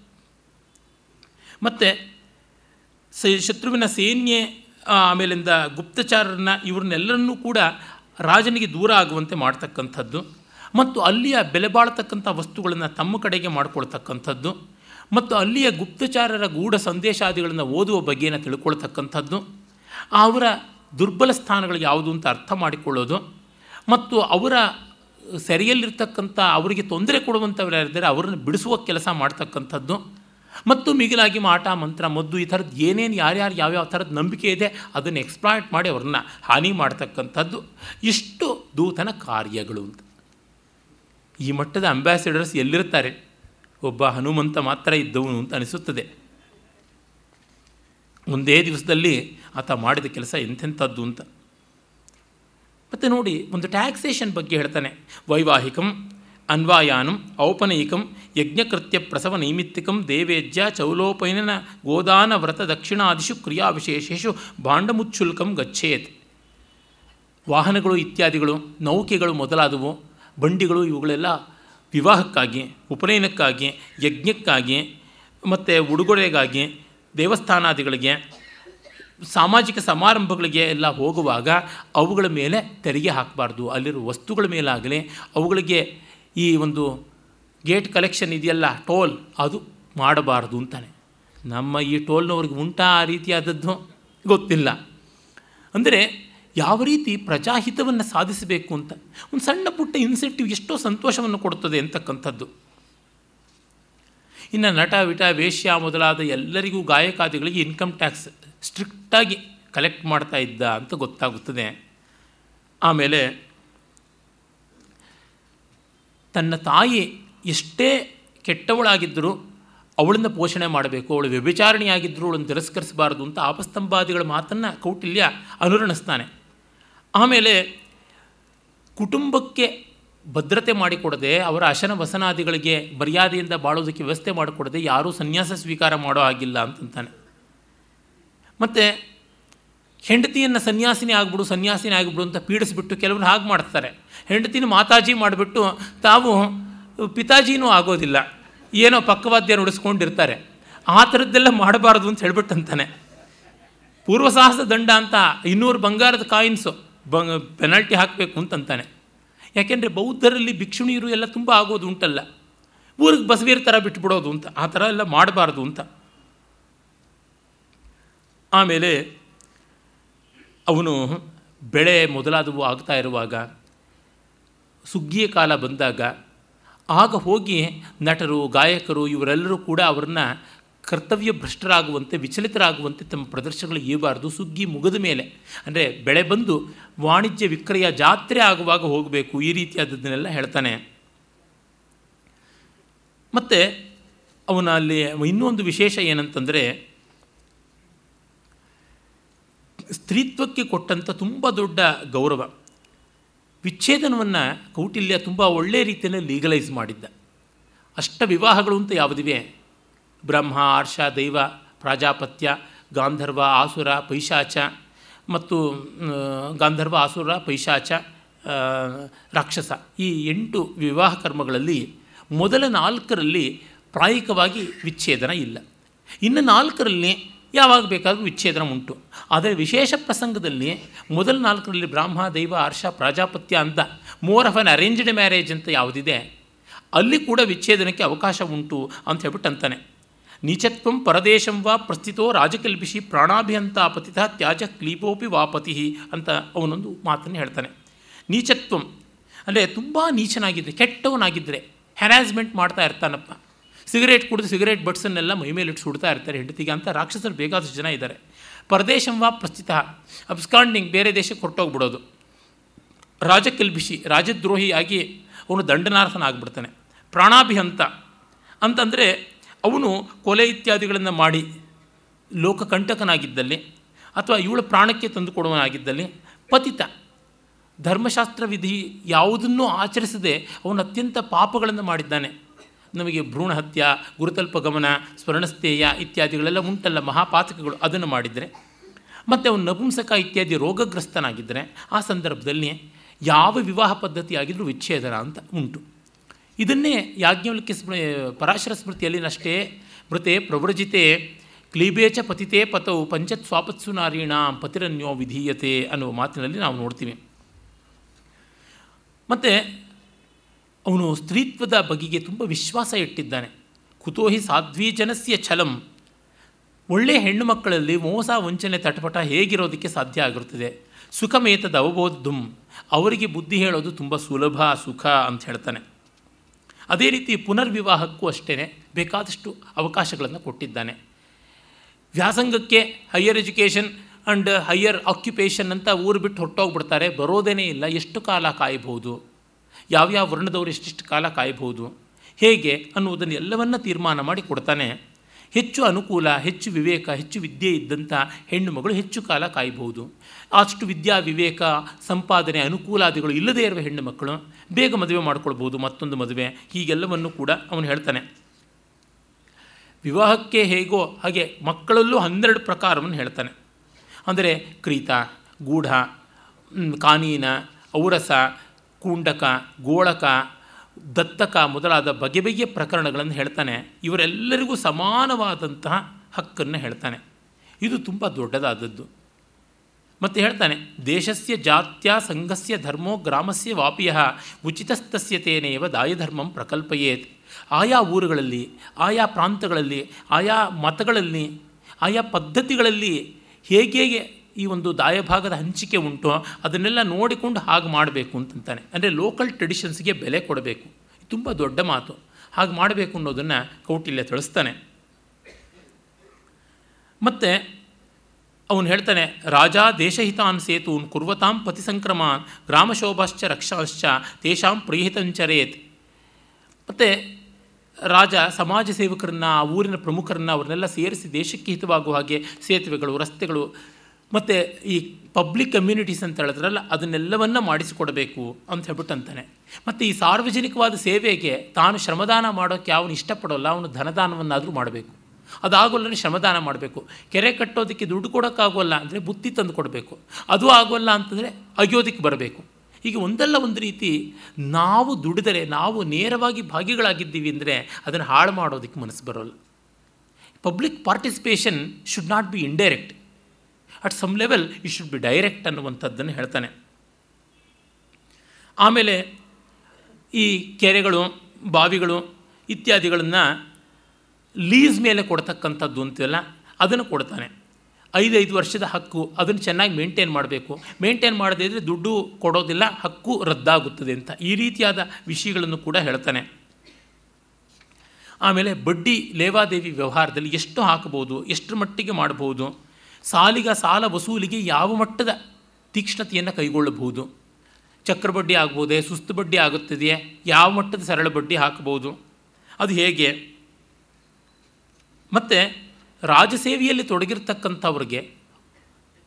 ಮತ್ತು ಶತ್ರುವಿನ ಸೇನ್ಯೆ ಆಮೇಲಿಂದ ಗುಪ್ತಚಾರರನ್ನ ಇವ್ರನ್ನೆಲ್ಲರನ್ನೂ ಕೂಡ ರಾಜನಿಗೆ ದೂರ ಆಗುವಂತೆ ಮಾಡ್ತಕ್ಕಂಥದ್ದು. ಮತ್ತು ಅಲ್ಲಿಯ ಬೆಲೆ ಬಾಳ್ತಕ್ಕಂಥ ವಸ್ತುಗಳನ್ನು ತಮ್ಮ ಕಡೆಗೆ ಮಾಡಿಕೊಳ್ತಕ್ಕಂಥದ್ದು ಮತ್ತು ಅಲ್ಲಿಯ ಗುಪ್ತಚಾರರ ಗೂಢ ಸಂದೇಶಾದಿಗಳನ್ನು ಓದುವ ಬಗ್ಗೆನ ತಿಳ್ಕೊಳ್ತಕ್ಕಂಥದ್ದು. ಅವರ ದುರ್ಬಲ ಸ್ಥಾನಗಳು ಯಾವುದು ಅಂತ ಅರ್ಥ ಮಾಡಿಕೊಳ್ಳೋದು. ಮತ್ತು ಅವರ ಸೆರೆಯಲ್ಲಿರ್ತಕ್ಕಂಥ ಅವರಿಗೆ ತೊಂದರೆ ಕೊಡುವಂಥವ್ರು ಅವರನ್ನು ಬಿಡಿಸುವ ಕೆಲಸ ಮಾಡ್ತಕ್ಕಂಥದ್ದು. ಮತ್ತು ಮಿಗಿಲಾಗಿ ಮಾಟ ಮಂತ್ರ, ಮದ್ದು ಈ ಥರದ್ದು ಏನೇನು ಯಾರ್ಯಾರು ಯಾವ್ಯಾವ ಥರದ ನಂಬಿಕೆ ಇದೆ ಅದನ್ನು ಎಕ್ಸ್ಪ್ಲಾಯ್ಟ್ ಮಾಡಿ ಅವ್ರನ್ನ ಹಾನಿ ಮಾಡ್ತಕ್ಕಂಥದ್ದು. ಇಷ್ಟು ದೂತನ ಕಾರ್ಯಗಳು ಅಂತ. ಈ ಮಟ್ಟದ ಅಂಬಾಸಿಡರ್ಸ್ ಎಲ್ಲಿರ್ತಾರೆ ಒಬ್ಬ ಹನುಮಂತ ಮಾತ್ರ ಇದ್ದವನು ಅಂತ ಅನಿಸುತ್ತದೆ. ಒಂದೇ ದಿವಸದಲ್ಲಿ ಆತ ಮಾಡಿದ ಕೆಲಸ ಎಂಥೆಂಥದ್ದು ಅಂತ. ಮತ್ತು ನೋಡಿ, ಒಂದು ಟ್ಯಾಕ್ಸೇಷನ್ ಬಗ್ಗೆ ಹೇಳ್ತಾನೆ. ವೈವಾಹಿಕಂ, ಅನ್ವಾಯಾನಂ, ಔಪನಯಿಕಂ, ಯಜ್ಞಕೃತ್ಯ ಪ್ರಸವ ನೈಮಿತ್ತಿಕಂ, ದೇವೇಜ್ಯ ಚೌಲೋಪಯನ ಗೋದಾನ ವ್ರತ ದಕ್ಷಿಣಾದಿಷು ಕ್ರಿಯಾವಿಶೇಷೇಷು ಭಾಂಡಮುಚ್ಚುಲ್ಕಂ ಗಚ್ಚೇತ್ ವಾಹನಗಳು ಇತ್ಯಾದಿಗಳು, ನೌಕೆಗಳು ಮೊದಲಾದವು. ಬಂಡಿಗಳು ಇವುಗಳೆಲ್ಲ ವಿವಾಹಕ್ಕಾಗಿ, ಉಪನಯನಕ್ಕಾಗಿ, ಯಜ್ಞಕ್ಕಾಗಿ, ಮತ್ತು ಉಡುಗೊರೆಗಾಗಿ, ದೇವಸ್ಥಾನಾದಿಗಳಿಗೆ, ಸಾಮಾಜಿಕ ಸಮಾರಂಭಗಳಿಗೆ ಎಲ್ಲ ಹೋಗುವಾಗ ಅವುಗಳ ಮೇಲೆ ತೆರಿಗೆ ಹಾಕಬಾರ್ದು. ಅಲ್ಲಿರೋ ವಸ್ತುಗಳ ಮೇಲಾಗಲಿ, ಅವುಗಳಿಗೆ ಈ ಒಂದು ಗೇಟ್ ಕಲೆಕ್ಷನ್ ಇದೆಯಲ್ಲ, ಟೋಲ್, ಅದು ಮಾಡಬಾರ್ದು ಅಂತಾನೆ. ನಮ್ಮ ಈ ಟೋಲ್ನವ್ರಿಗೆ ಉಂಟಾ ಆ ರೀತಿಯಾದದ್ದು? ಗೊತ್ತಿಲ್ಲ. ಅಂದರೆ ಯಾವ ರೀತಿ ಪ್ರಜಾಹಿತವನ್ನು ಸಾಧಿಸಬೇಕು ಅಂತ. ಒಂದು ಸಣ್ಣ ಪುಟ್ಟ ಇನ್ಸೆಂಟಿವ್ ಎಷ್ಟೋ ಸಂತೋಷವನ್ನು ಕೊಡುತ್ತದೆ ಅಂತಕ್ಕಂಥದ್ದು. ಇನ್ನು ನಟ, ವಿಟ, ವೇಶ್ಯ ಮೊದಲಾದ ಎಲ್ಲರಿಗೂ ಗಾಯಕಾದಿಗಳಿಗೆ ಇನ್ಕಮ್ ಟ್ಯಾಕ್ಸ್ ಸ್ಟ್ರಿಕ್ಟಾಗಿ ಕಲೆಕ್ಟ್ ಮಾಡ್ತಾ ಇದ್ದ ಅಂತ ಗೊತ್ತಾಗುತ್ತದೆ. ಆಮೇಲೆ ತನ್ನ ತಾಯಿ ಎಷ್ಟೇ ಕೆಟ್ಟವಳಾಗಿದ್ದರೂ ಅವಳನ್ನು ಪೋಷಣೆ ಮಾಡಬೇಕು, ಅವಳು ವ್ಯಭಿಚಾರಣಿಯಾಗಿದ್ದರೂ ಅವಳನ್ನು ತಿರಸ್ಕರಿಸಬಾರ್ದು ಅಂತ ಆಪಸ್ತಂಭಾದಿಗಳ ಮಾತನ್ನು ಕೌಟಿಲ್ಯ ಅನುರಣಿಸ್ತಾನೆ. ಆಮೇಲೆ ಕುಟುಂಬಕ್ಕೆ ಭದ್ರತೆ ಮಾಡಿಕೊಡದೆ ಅವರ ಅಶನ ವಸನಾದಿಗಳಿಗೆ ಮರ್ಯಾದೆಯಿಂದ ಬಾಳೋದಕ್ಕೆ ವ್ಯವಸ್ಥೆ ಮಾಡಿಕೊಡದೆ ಯಾರೂ ಸನ್ಯಾಸ ಸ್ವೀಕಾರ ಮಾಡೋ ಆಗಿಲ್ಲ ಅಂತಂತಾನೆ. ಮತ್ತು ಹೆಂಡತಿಯನ್ನು ಸನ್ಯಾಸಿನಿ ಆಗಿಬಿಡು ಸನ್ಯಾಸಿನಿ ಆಗಿಬಿಡು ಅಂತ ಪೀಡಿಸ್ಬಿಟ್ಟು ಕೆಲವರು ಹಾಗೆ ಮಾಡ್ತಾರೆ. ಹೆಂಡತಿನ ಮಾತಾಜಿ ಮಾಡಿಬಿಟ್ಟು ತಾವು ಪಿತಾಜಿನೂ ಆಗೋದಿಲ್ಲ. ಏನೋ ಪಕ್ಕವಾದ್ಯ ನುಡಿಸ್ಕೊಂಡಿರ್ತಾರೆ. ಆ ಥರದ್ದೆಲ್ಲ ಮಾಡಬಾರ್ದು ಅಂತ ಹೇಳ್ಬಿಟ್ಟಂತಾನೆ. ಪೂರ್ವಸಾಹಸ ದಂಡ ಅಂತ ಇನ್ನೂರು ಬಂಗಾರದ ಕಾಯಿನ್ಸು. ಬಂಗ ಪೆನಾಲ್ಟಿ ಹಾಕಬೇಕು ಅಂತಂತಾನೆ. ಯಾಕೆಂದರೆ ಬೌದ್ಧರಲ್ಲಿ ಭಿಕ್ಷುಣಿಯರು ಎಲ್ಲ ತುಂಬ ಆಗೋದು ಉಂಟಲ್ಲ. ಊರಿಗೆ ಬಸವೀರ ಥರ ಬಿಟ್ಬಿಡೋದು ಅಂತ, ಆ ಥರ ಎಲ್ಲ ಮಾಡಬಾರ್ದು ಅಂತ. ಆಮೇಲೆ ಅವನು ಬೆಳೆ ಮೊದಲಾದವು ಆಗ್ತಾ ಇರುವಾಗ ಸುಗ್ಗಿಯ ಕಾಲ ಬಂದಾಗ ಆಗ ಹೋಗಿ ನಟರು, ಗಾಯಕರು ಇವರೆಲ್ಲರೂ ಕೂಡ ಅವರನ್ನ ಕರ್ತವ್ಯ ಭ್ರಷ್ಟರಾಗುವಂತೆ, ವಿಚಲಿತರಾಗುವಂತೆ ತಮ್ಮ ಪ್ರದರ್ಶನಗಳು ಇರಬಾರ್ದು ಸುಗ್ಗಿ ಮುಗಿದ ಮೇಲೆ, ಅಂದರೆ ಬೆಳೆ ಬಂದು ವಾಣಿಜ್ಯ ವಿಕ್ರಯ ಜಾತ್ರೆ ಆಗುವಾಗ ಹೋಗಬೇಕು, ಈ ರೀತಿಯಾದದ್ದನ್ನೆಲ್ಲ ಹೇಳ್ತಾನೆ. ಮತ್ತು ಅವನ ಅಲ್ಲಿ ಇನ್ನೊಂದು ವಿಶೇಷ ಏನಂತಂದರೆ, ಸ್ತ್ರೀತ್ವಕ್ಕೆ ಕೊಟ್ಟಂಥ ತುಂಬ ದೊಡ್ಡ ಗೌರವ. ವಿಚ್ಛೇದನವನ್ನು ಕೌಟಿಲ್ಯ ತುಂಬ ಒಳ್ಳೆಯ ರೀತಿಯಲ್ಲಿ ಲೀಗಲೈಸ್ ಮಾಡಿದ್ದ. ಅಷ್ಟ ವಿವಾಹಗಳು ಅಂತ ಯಾವುದಿವೆ? ಬ್ರಹ್ಮ ಆರ್ಷ ದೈವ, ಪ್ರಾಜಾಪತ್ಯ, ಗಾಂಧರ್ವ, ಆಸುರ, ಪೈಶಾಚ ಮತ್ತು ಗಾಂಧರ್ವ, ಆಸುರ, ಪೈಶಾಚ ರಾಕ್ಷಸ ಈ ಎಂಟು ವಿವಾಹ ಕರ್ಮಗಳಲ್ಲಿ ಮೊದಲ ನಾಲ್ಕರಲ್ಲಿ ಪ್ರಾಯಿಕವಾಗಿ ವಿಚ್ಛೇದನ ಇಲ್ಲ. ಇನ್ನು ನಾಲ್ಕರಲ್ಲಿ ಯಾವಾಗ ಬೇಕಾದರೂ ವಿಚ್ಛೇದನ ಉಂಟು. ಆದರೆ ವಿಶೇಷ ಪ್ರಸಂಗದಲ್ಲಿ ಮೊದಲ ನಾಲ್ಕರಲ್ಲಿ ಬ್ರಾಹ್ಮ, ದೈವ, ಹರ್ಷ, ಪ್ರಾಜಾಪತ್ಯ ಅಂತ more of an arranged marriage ಅಂತ ಯಾವುದಿದೆ, ಅಲ್ಲಿ ಕೂಡ ವಿಚ್ಛೇದನಕ್ಕೆ ಅವಕಾಶ ಉಂಟು ಅಂತ ಹೇಳ್ಬಿಟ್ಟು ಅಂತಾನೆ. ನೀಚತ್ವಂ ಪರದೇಶಂ ವಾ ಪ್ರಸ್ಥಿತೋ ರಾಜಕಲ್ಪಿಸಿ ಪ್ರಾಣಾಭಿಯಂತ ಪತಿತ ತ್ಯಾಜ ಕ್ಲೀಪೋಪಿ ವಾಪತಿ ಅಂತ ಅವನೊಂದು ಮಾತನ್ನು ಹೇಳ್ತಾನೆ. ನೀಚತ್ವಂ ಅಂದರೆ ತುಂಬ ನೀಚನಾಗಿದ್ದರೆ ಕೆಟ್ಟವನಾಗಿದ್ದರೆ ಹ್ಯಾರಾಸ್ಮೆಂಟ್ ಮಾಡ್ತಾ ಇರ್ತಾನಪ್ಪ. ಸಿಗರೇಟ್ ಕುಡಿದು ಸಿಗರೇಟ್ ಬಟ್ಸನ್ನೆಲ್ಲ ಮೈ ಮೇಲೆ ಇಟ್ಟು ಸುಡ್ತಾ ಇರ್ತಾರೆ ಹೆಂಡತಿಗೆ ಅಂತ ರಾಕ್ಷಸರು ಬೇಕಾದಷ್ಟು ಜನ ಇದ್ದಾರೆ. ಪರದೇಶಂ ವಾ ಪ್ರಸ್ಥಿತ ಅಬ್ಸ್ಕಾಂಡಿಂಗ್ ಬೇರೆ ದೇಶಕ್ಕೆ ಹೊರಟೋಗ್ಬಿಡೋದು. ರಾಜಕಲ್ಬಿಸಿ ರಾಜದ್ರೋಹಿಯಾಗಿ ಅವನು ದಂಡನಾರ್ಹನಾಗ್ಬಿಡ್ತಾನೆ. ಪ್ರಾಣಾಭಿಹಂತ ಅಂತಂದರೆ ಅವನು ಕೊಲೆ ಇತ್ಯಾದಿಗಳನ್ನು ಮಾಡಿ ಲೋಕಕಂಟಕನಾಗಿದ್ದಲ್ಲಿ ಅಥವಾ ಇವಳ ಪ್ರಾಣಕ್ಕೆ ತಂದುಕೊಡುವನಾಗಿದ್ದಲ್ಲಿ ಪತಿತ. ಧರ್ಮಶಾಸ್ತ್ರ ವಿಧಿ ಯಾವುದನ್ನೂ ಆಚರಿಸದೆ ಅವನು ಅತ್ಯಂತ ಪಾಪಗಳನ್ನು ಮಾಡಿದ್ದಾನೆ. ನಮಗೆ ಭ್ರೂಣ ಹತ್ಯ, ಗುರುತಲ್ಪ ಗಮನ ಸ್ವರ್ಣಸ್ಥೇಯ ಇತ್ಯಾದಿಗಳೆಲ್ಲ ಉಂಟಲ್ಲ ಮಹಾಪಾತಕಗಳು ಅದನ್ನು ಮಾಡಿದರೆ. ಮತ್ತು ಅವನು ನಪುಂಸಕ ಇತ್ಯಾದಿ ರೋಗಗ್ರಸ್ತನಾಗಿದ್ದರೆ ಆ ಸಂದರ್ಭದಲ್ಲಿ ಯಾವ ವಿವಾಹ ಪದ್ಧತಿ ಆಗಿದ್ದರೂ ವಿಚ್ಛೇದನ ಅಂತ ಉಂಟು. ಇದನ್ನೇ ಯಾಜ್ಞವಲ್ಕ್ಯ ಸ್ಮೃ, ಪರಾಶರ ಸ್ಮೃತಿಯಲ್ಲಿನಷ್ಟೇ, ಮೃತೆ ಪ್ರವ್ರಜಿತೆ ಕ್ಲೀಬೇಚ ಪತಿತೇ ಪತೌ ಪಂಚತ್ ಸ್ವಾಪತ್ಸು ನಾರೀಣ ಪತಿರನ್ಯೋ ವಿಧೀಯತೆ ಅನ್ನುವ ಮಾತಿನಲ್ಲಿ ನಾವು ನೋಡ್ತೀವಿ. ಮತ್ತು ಅವನು ಸ್ತ್ರೀತ್ವದ ಬಗೆಗೆ ತುಂಬ ವಿಶ್ವಾಸ ಇಟ್ಟಿದ್ದಾನೆ. ಕುತೋಹಿ ಸಾಧ್ವೀಜನಸ್ಯ ಛಲಂ. ಒಳ್ಳೆಯ ಹೆಣ್ಣು ಮಕ್ಕಳಲ್ಲಿ ಮೋಸ ವಂಚನೆ ತಟಪಟ ಹೇಗಿರೋದಕ್ಕೆ ಸಾಧ್ಯ ಆಗಿರುತ್ತದೆ? ಸುಖಮೇತದ ಅವಬೋಧಂ ಅವರಿಗೆ ಬುದ್ಧಿ ಹೇಳೋದು ತುಂಬ ಸುಲಭ, ಸುಖ ಅಂತ ಹೇಳ್ತಾನೆ. ಅದೇ ರೀತಿ ಪುನರ್ವಿವಾಹಕ್ಕೂ ಅಷ್ಟೇ ಬೇಕಾದಷ್ಟು ಅವಕಾಶಗಳನ್ನು ಕೊಟ್ಟಿದ್ದಾನೆ. ವ್ಯಾಸಂಗಕ್ಕೆ higher education and higher occupation ಅಂತ ಊರು ಬಿಟ್ಟು ಹೊರಟೋಗ್ಬಿಡ್ತಾರೆ. ಬರೋದೇನೇ ಇಲ್ಲ. ಎಷ್ಟು ಕಾಲ ಕಾಯಬಹುದು? ಯಾವ್ಯಾವ ವರ್ಣದವರು ಎಷ್ಟೆಷ್ಟು ಕಾಲ ಕಾಯಬಹುದು? ಹೇಗೆ ಅನ್ನುವುದನ್ನು ಎಲ್ಲವನ್ನ ತೀರ್ಮಾನ ಮಾಡಿ ಕೊಡ್ತಾನೆ. ಹೆಚ್ಚು ಅನುಕೂಲ, ಹೆಚ್ಚು ವಿವೇಕ, ಹೆಚ್ಚು ವಿದ್ಯೆ ಇದ್ದಂಥ ಹೆಣ್ಣು ಮಗಳು ಹೆಚ್ಚು ಕಾಲ ಕಾಯಬಹುದು. ಅಷ್ಟು ವಿದ್ಯಾ, ವಿವೇಕ, ಸಂಪಾದನೆ, ಅನುಕೂಲಾದಿಗಳು ಇಲ್ಲದೇ ಇರುವ ಹೆಣ್ಣು ಮಕ್ಕಳು ಬೇಗ ಮದುವೆ ಮಾಡ್ಕೊಳ್ಬೋದು ಮತ್ತೊಂದು ಮದುವೆ. ಹೀಗೆಲ್ಲವನ್ನು ಕೂಡ ಅವನು ಹೇಳ್ತಾನೆ. ವಿವಾಹಕ್ಕೆ ಹೇಗೋ ಹಾಗೆ ಮಕ್ಕಳಲ್ಲೂ ಹನ್ನೆರಡು ಪ್ರಕಾರವನ್ನು ಹೇಳ್ತಾನೆ. ಅಂದರೆ ಕ್ರೀತ, ಗೂಢ ಕಾನೀನ, ಔರಸ, ಕೂಂಡಕ, ಗೋಳಕ ದತ್ತಕ ಮೊದಲಾದ ಬಗೆ ಬಗೆಯ ಪ್ರಕರಣಗಳನ್ನು ಹೇಳ್ತಾನೆ. ಇವರೆಲ್ಲರಿಗೂ ಸಮಾನವಾದಂತಹ ಹಕ್ಕನ್ನು ಹೇಳ್ತಾನೆ. ಇದು ತುಂಬ ದೊಡ್ಡದಾದದ್ದು. ಮತ್ತು ಹೇಳ್ತಾನೆ, ದೇಶಸ್ಯ ಜಾತ್ಯ ಸಂಘಸ್ಯ ಧರ್ಮೋ ಗ್ರಾಮಸ್ಯ ವಾಪಿಯ ಉಚಿತಸ್ತಸ್ಯ ತೇನೇವ ದಾಯಧರ್ಮಂ ಪ್ರಕಲ್ಪಯೇತ್. ಆಯಾ ಊರುಗಳಲ್ಲಿ, ಆಯಾ ಪ್ರಾಂತಗಳಲ್ಲಿ, ಆಯಾ ಮತಗಳಲ್ಲಿ, ಆಯಾ ಪದ್ಧತಿಗಳಲ್ಲಿ ಹೇಗೆ ಈ ಒಂದು ದಾಯಭಾಗದ ಹಂಚಿಕೆ ಉಂಟು, ಅದನ್ನೆಲ್ಲ ನೋಡಿಕೊಂಡು ಹಾಗೆ ಮಾಡಬೇಕು ಅಂತಂತಾನೆ. ಅಂದರೆ ಲೋಕಲ್ ಟ್ರೆಡಿಷನ್ಸ್ಗೆ ಬೆಲೆ ಕೊಡಬೇಕು. ತುಂಬ ದೊಡ್ಡ ಮಾತು. ಹಾಗೆ ಮಾಡಬೇಕು ಅನ್ನೋದನ್ನು ಕೌಟಿಲ್ಯ ತಿಳಿಸ್ತಾನೆ. ಮತ್ತು ಅವನು ಹೇಳ್ತಾನೆ, ರಾಜ ದೇಶಹಿತಾನ್ ಸೇತೂನ್ ಕುರ್ವತಾಂ ಪತಿ ಸಂಕ್ರಮಾನ್ ಗ್ರಾಮಶೋಭಾಶ್ಚ ರಕ್ಷಾಶ್ಚ ತೇಷಾಂ ಪ್ರಿಯಹಿತಂಚರೇತ್ ಮತ್ತು ರಾಜ ಸಮಾಜ ಸೇವಕರನ್ನ, ಆ ಊರಿನ ಪ್ರಮುಖರನ್ನ, ಅವ್ರನ್ನೆಲ್ಲ ಸೇರಿಸಿ ದೇಶಕ್ಕೆ ಹಿತವಾಗುವ ಹಾಗೆ ಸೇತುವೆಗಳು, ರಸ್ತೆಗಳು ಮತ್ತು ಈ ಪಬ್ಲಿಕ್ ಕಮ್ಯುನಿಟೀಸ್ ಅಂತ ಹೇಳಿದ್ರಲ್ಲ, ಅದನ್ನೆಲ್ಲವನ್ನ ಮಾಡಿಸಿಕೊಡಬೇಕು ಅಂತ ಹೇಳ್ಬಿಟ್ಟು ಅಂತಾನೆ ಮತ್ತು ಈ ಸಾರ್ವಜನಿಕವಾದ ಸೇವೆಗೆ ತಾನು ಶ್ರಮದಾನ ಮಾಡೋಕ್ಕೆ ಅವನು ಇಷ್ಟಪಡೋಲ್ಲ, ಅವನು ಧನದಾನವನ್ನಾದರೂ ಮಾಡಬೇಕು. ಅದಾಗೋಲ್ಲ ಶ್ರಮದಾನ ಮಾಡಬೇಕು. ಕೆರೆ ಕಟ್ಟೋದಕ್ಕೆ ದುಡ್ಡು ಕೊಡೋಕ್ಕಾಗೋಲ್ಲ ಅಂದರೆ ಬುತ್ತಿ ತಂದು ಕೊಡಬೇಕು. ಅದು ಆಗೋಲ್ಲ ಅಂತಂದರೆ ಅಗಿಯೋದಕ್ಕೆ ಬರಬೇಕು. ಹೀಗೆ ಒಂದಲ್ಲ ಒಂದು ರೀತಿ ನಾವು ದುಡಿದರೆ, ನಾವು ನೇರವಾಗಿ ಭಾಗಿಗಳಾಗಿದ್ದೀವಿ ಅಂದರೆ ಅದನ್ನು ಹಾಳು ಮಾಡೋದಕ್ಕೆ ಮನಸ್ಸು ಬರೋಲ್ಲ. Public participation should not be indirect at some level you should be direct ಅನ್ನುವಂಥದ್ದನ್ನು ಹೇಳ್ತಾನೆ. ಆಮೇಲೆ ಈ ಕೆರೆಗಳು, ಬಾವಿಗಳು ಇತ್ಯಾದಿಗಳನ್ನು ಲೀಸ್ ಮೇಲೆ ಕೊಡ್ತಕ್ಕಂಥದ್ದು ಅಂತೆಲ್ಲ ಅದನ್ನು ಕೊಡ್ತಾನೆ. ಐದೈದು ವರ್ಷದ ಹಕ್ಕು, ಅದನ್ನು ಚೆನ್ನಾಗಿ ಮೇಂಟೈನ್ ಮಾಡಬೇಕು. ಮೇಂಟೈನ್ ಮಾಡದೇ ಇದ್ದರೆ ದುಡ್ಡು ಕೊಡೋದಿಲ್ಲ, ಹಕ್ಕು ರದ್ದಾಗುತ್ತದೆ ಅಂತ ಈ ರೀತಿಯಾದ ವಿಷಯಗಳನ್ನು ಕೂಡ ಹೇಳ್ತಾನೆ. ಆಮೇಲೆ ಬಡ್ಡಿ ಲೇವಾದೇವಿ ವ್ಯವಹಾರದಲ್ಲಿ ಎಷ್ಟು ಹಾಕಬಹುದು ಎಷ್ಟರ ಮಟ್ಟಿಗೆ ಮಾಡಬಹುದು ಸಾಲಿಗ ಸಾಲ ವಸೂಲಿಗೆ ಯಾವ ಮಟ್ಟದ ತೀಕ್ಷ್ಣತೆಯನ್ನು ಕೈಗೊಳ್ಳಬಹುದು? ಚಕ್ರ ಬಡ್ಡಿ ಆಗ್ಬೋದೇ? ಸುಸ್ತು ಬಡ್ಡಿ ಆಗುತ್ತಿದೆಯೇ? ಯಾವ ಮಟ್ಟದ ಸರಳ ಬಡ್ಡಿ ಹಾಕಬಹುದು? ಅದು ಹೇಗೆ? ಮತ್ತು ರಾಜಸೇವೆಯಲ್ಲಿ ತೊಡಗಿರ್ತಕ್ಕಂಥವ್ರಿಗೆ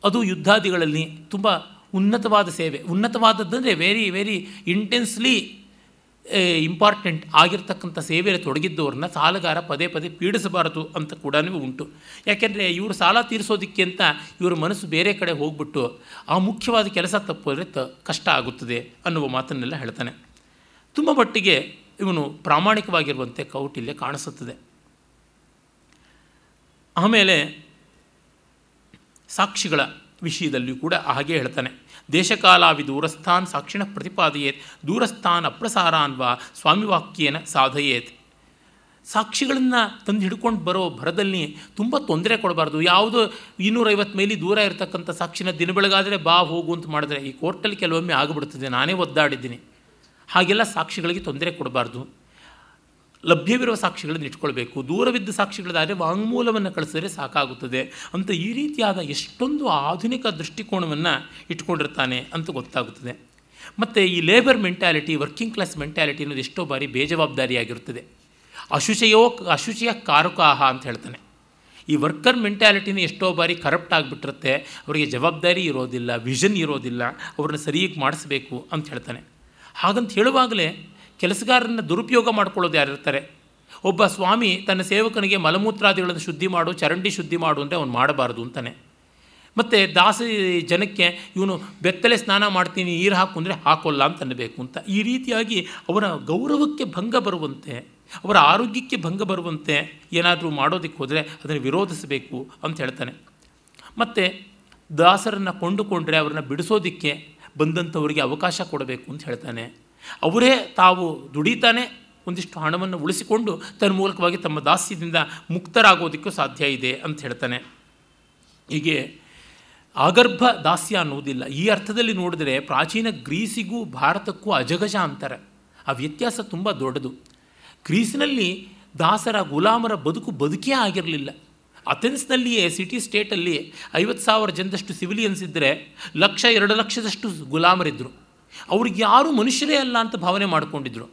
ಅದು ಯುದ್ಧಾದಿಗಳಲ್ಲಿ ತುಂಬ ಉನ್ನತವಾದ ಸೇವೆ. ಉನ್ನತವಾದದ್ದಂದರೆ ವೆರಿ ವೆರಿ ಇಂಟೆನ್ಸ್ಲಿ ಇಂಪಾರ್ಟೆಂಟ್ ಆಗಿರ್ತಕ್ಕಂಥ ಸೇವೆಯಲ್ಲಿ ತೊಡಗಿದ್ದವ್ರನ್ನ ಸಾಲಗಾರ ಪದೇ ಪದೇ ಪೀಡಿಸಬಾರದು ಅಂತ ಕೂಡ ಉಂಟು. ಯಾಕೆಂದರೆ ಇವರು ಸಾಲ ತೀರಿಸೋದಕ್ಕೆ ಅಂತ ಇವರ ಮನಸ್ಸು ಬೇರೆ ಕಡೆ ಹೋಗ್ಬಿಟ್ಟು ಆ ಮುಖ್ಯವಾದ ಕೆಲಸ ತಪ್ಪಿದ್ರೆ ತ, ಕಷ್ಟ ಆಗುತ್ತದೆ ಅನ್ನುವ ಮಾತನ್ನೆಲ್ಲ ಹೇಳ್ತಾನೆ. ತುಂಬ ಮಟ್ಟಿಗೆ ಇವನು ಪ್ರಾಮಾಣಿಕವಾಗಿರುವಂತೆ ಕೌಟಿಲ್ಯ ಕಾಣಿಸುತ್ತದೆ. ಆಮೇಲೆ ಸಾಕ್ಷಿಗಳ ವಿಷಯದಲ್ಲಿಯೂ ಕೂಡ ಹಾಗೆ ಹೇಳ್ತಾನೆ. ದೇಶಕಾಲಾವಿ ದೂರಸ್ಥಾನ್ ಸಾಕ್ಷಿಣ ಪ್ರತಿಪಾದಯೇತ್, ದೂರಸ್ಥಾನ್ ಅಪ್ರಸಾರಾನ್ವಾ ಸ್ವಾಮಿವಾಕ್ಯೇನ ಸಾಧಯೇತ್. ಸಾಕ್ಷಿಗಳನ್ನು ತಂದು ಹಿಡ್ಕೊಂಡು ಬರೋ ಭರದಲ್ಲಿ ತುಂಬ ತೊಂದರೆ ಕೊಡಬಾರ್ದು. ಯಾವುದೋ ಇನ್ನೂರೈವತ್ತು ಮೈಲಿ ದೂರ ಇರತಕ್ಕಂಥ ಸಾಕ್ಷಿನ ದಿನ ಬೆಳಗಾದರೆ ಬಾ ಹೋಗು ಅಂತ ಮಾಡಿದ್ರೆ ಈ ಕೋರ್ಟಲ್ಲಿ ಕೆಲವೊಮ್ಮೆ ಆಗಿಬಿಡ್ತದೆ. ನಾನೇ ಒದ್ದಾಡಿದ್ದೀನಿ. ಹಾಗೆಲ್ಲ ಸಾಕ್ಷಿಗಳಿಗೆ ತೊಂದರೆ ಕೊಡಬಾರ್ದು. ಲಭ್ಯವಿರುವ ಸಾಕ್ಷಿಗಳನ್ನು ಇಟ್ಕೊಳ್ಬೇಕು. ದೂರವಿದ್ದ ಸಾಕ್ಷಿಗಳದಾದರೆ ವಾಂಗ್ಮೂಲವನ್ನು ಕಳಿಸಿದ್ರೆ ಸಾಕಾಗುತ್ತದೆ ಅಂತ ಈ ರೀತಿಯಾದ ಎಷ್ಟೊಂದು ಆಧುನಿಕ ದೃಷ್ಟಿಕೋನವನ್ನು ಇಟ್ಕೊಂಡಿರ್ತಾನೆ ಅಂತ ಗೊತ್ತಾಗುತ್ತದೆ. ಮತ್ತು ಈ labour mentality working class mentality ಅನ್ನೋದು ಎಷ್ಟೋ ಬಾರಿ ಬೇಜವಾಬ್ದಾರಿಯಾಗಿರುತ್ತದೆ. ಅಶುಚಯೋ, ಅಶುಚಿಯ ಕಾರುಕಾಹ ಅಂತ ಹೇಳ್ತಾನೆ. ಈ ವರ್ಕರ್ ಮೆಂಟ್ಯಾಲಿಟಿನ ಎಷ್ಟೋ ಬಾರಿ ಕರಪ್ಟ್ ಆಗಿಬಿಟ್ಟಿರುತ್ತೆ. ಅವರಿಗೆ ಜವಾಬ್ದಾರಿ ಇರೋದಿಲ್ಲ ವಿಷನ್ ಇರೋದಿಲ್ಲ, ಅವ್ರನ್ನ ಸರಿಯಾಗಿ ಮಾಡಿಸ್ಬೇಕು ಅಂತ ಹೇಳ್ತಾನೆ. ಹಾಗಂತ ಹೇಳುವಾಗಲೇ ಕೆಲಸಗಾರರನ್ನ ದುರುಪಯೋಗ ಮಾಡ್ಕೊಳ್ಳೋದು ಯಾರಿರ್ತಾರೆ ಒಬ್ಬ ಸ್ವಾಮಿ ತನ್ನ ಸೇವಕನಿಗೆ ಮಲಮೂತ್ರಾದಿಗಳನ್ನು ಶುದ್ಧಿ ಮಾಡು, ಚರಂಡಿ ಶುದ್ಧಿ ಮಾಡು ಅಂದರೆ ಅವನು ಮಾಡಬಾರ್ದು ಅಂತಾನೆ. ಮತ್ತು ದಾಸ ಜನಕ್ಕೆ, ಇವನು ಬೆತ್ತಲೆ ಸ್ನಾನ ಮಾಡ್ತೀನಿ, ನೀರು ಹಾಕು ಅಂದರೆ ಹಾಕೋಲ್ಲ ಅಂತ ಅನ್ನಬೇಕು ಅಂತ. ಈ ರೀತಿಯಾಗಿ ಅವರ ಗೌರವಕ್ಕೆ ಭಂಗ ಬರುವಂತೆ, ಅವರ ಆರೋಗ್ಯಕ್ಕೆ ಭಂಗ ಬರುವಂತೆ ಏನಾದರೂ ಮಾಡೋದಕ್ಕೆ ಹೋದರೆ ಅದನ್ನು ವಿರೋಧಿಸಬೇಕು ಅಂತ ಹೇಳ್ತಾನೆ. ಮತ್ತು ದಾಸರನ್ನು ಕೊಂಡುಕೊಂಡ್ರೆ ಅವರನ್ನು ಬಿಡಿಸೋದಕ್ಕೆ ಬಂದಂಥವರಿಗೆ ಅವಕಾಶ ಕೊಡಬೇಕು ಅಂತ ಹೇಳ್ತಾನೆ. ಅವರೇ ತಾವು ದುಡಿತಾನೆ ಒಂದಿಷ್ಟು ಹಣವನ್ನು ಉಳಿಸಿಕೊಂಡು ತನ್ನ ಮೂಲಕವಾಗಿ ತಮ್ಮ ದಾಸ್ಯದಿಂದ ಮುಕ್ತರಾಗೋದಕ್ಕೂ ಸಾಧ್ಯ ಇದೆ ಅಂತ ಹೇಳ್ತಾನೆ. ಹೀಗೆ ಆಗರ್ಭ ದಾಸ್ಯ ಅನ್ನುವುದಿಲ್ಲ. ಈ ಅರ್ಥದಲ್ಲಿ ನೋಡಿದರೆ ಪ್ರಾಚೀನ ಗ್ರೀಸಿಗೂ ಭಾರತಕ್ಕೂ ಅಜಗಜ ಅಂತಾರೆ. ಆ ವ್ಯತ್ಯಾಸ ತುಂಬ ದೊಡ್ಡದು. ಗ್ರೀಸ್ನಲ್ಲಿ ದಾಸರ ಗುಲಾಮರ ಬದುಕು ಬದುಕೇ ಆಗಿರಲಿಲ್ಲ. ಅಥೆನ್ಸ್ನಲ್ಲಿಯೇ, ಸಿಟಿ ಸ್ಟೇಟಲ್ಲಿ ಐವತ್ತು ಸಾವಿರ ಜನದಷ್ಟು ಸಿವಿಲಿಯನ್ಸ್ ಇದ್ದರೆ ಲಕ್ಷ ಎರಡು ಲಕ್ಷದಷ್ಟು ಗುಲಾಮರಿದ್ದರು. ಅವ್ರಿಗೆ ಯಾರೂ ಮನುಷ್ಯರೇ ಅಲ್ಲ ಅಂತ ಭಾವನೆ ಮಾಡಿಕೊಂಡಿದ್ರು.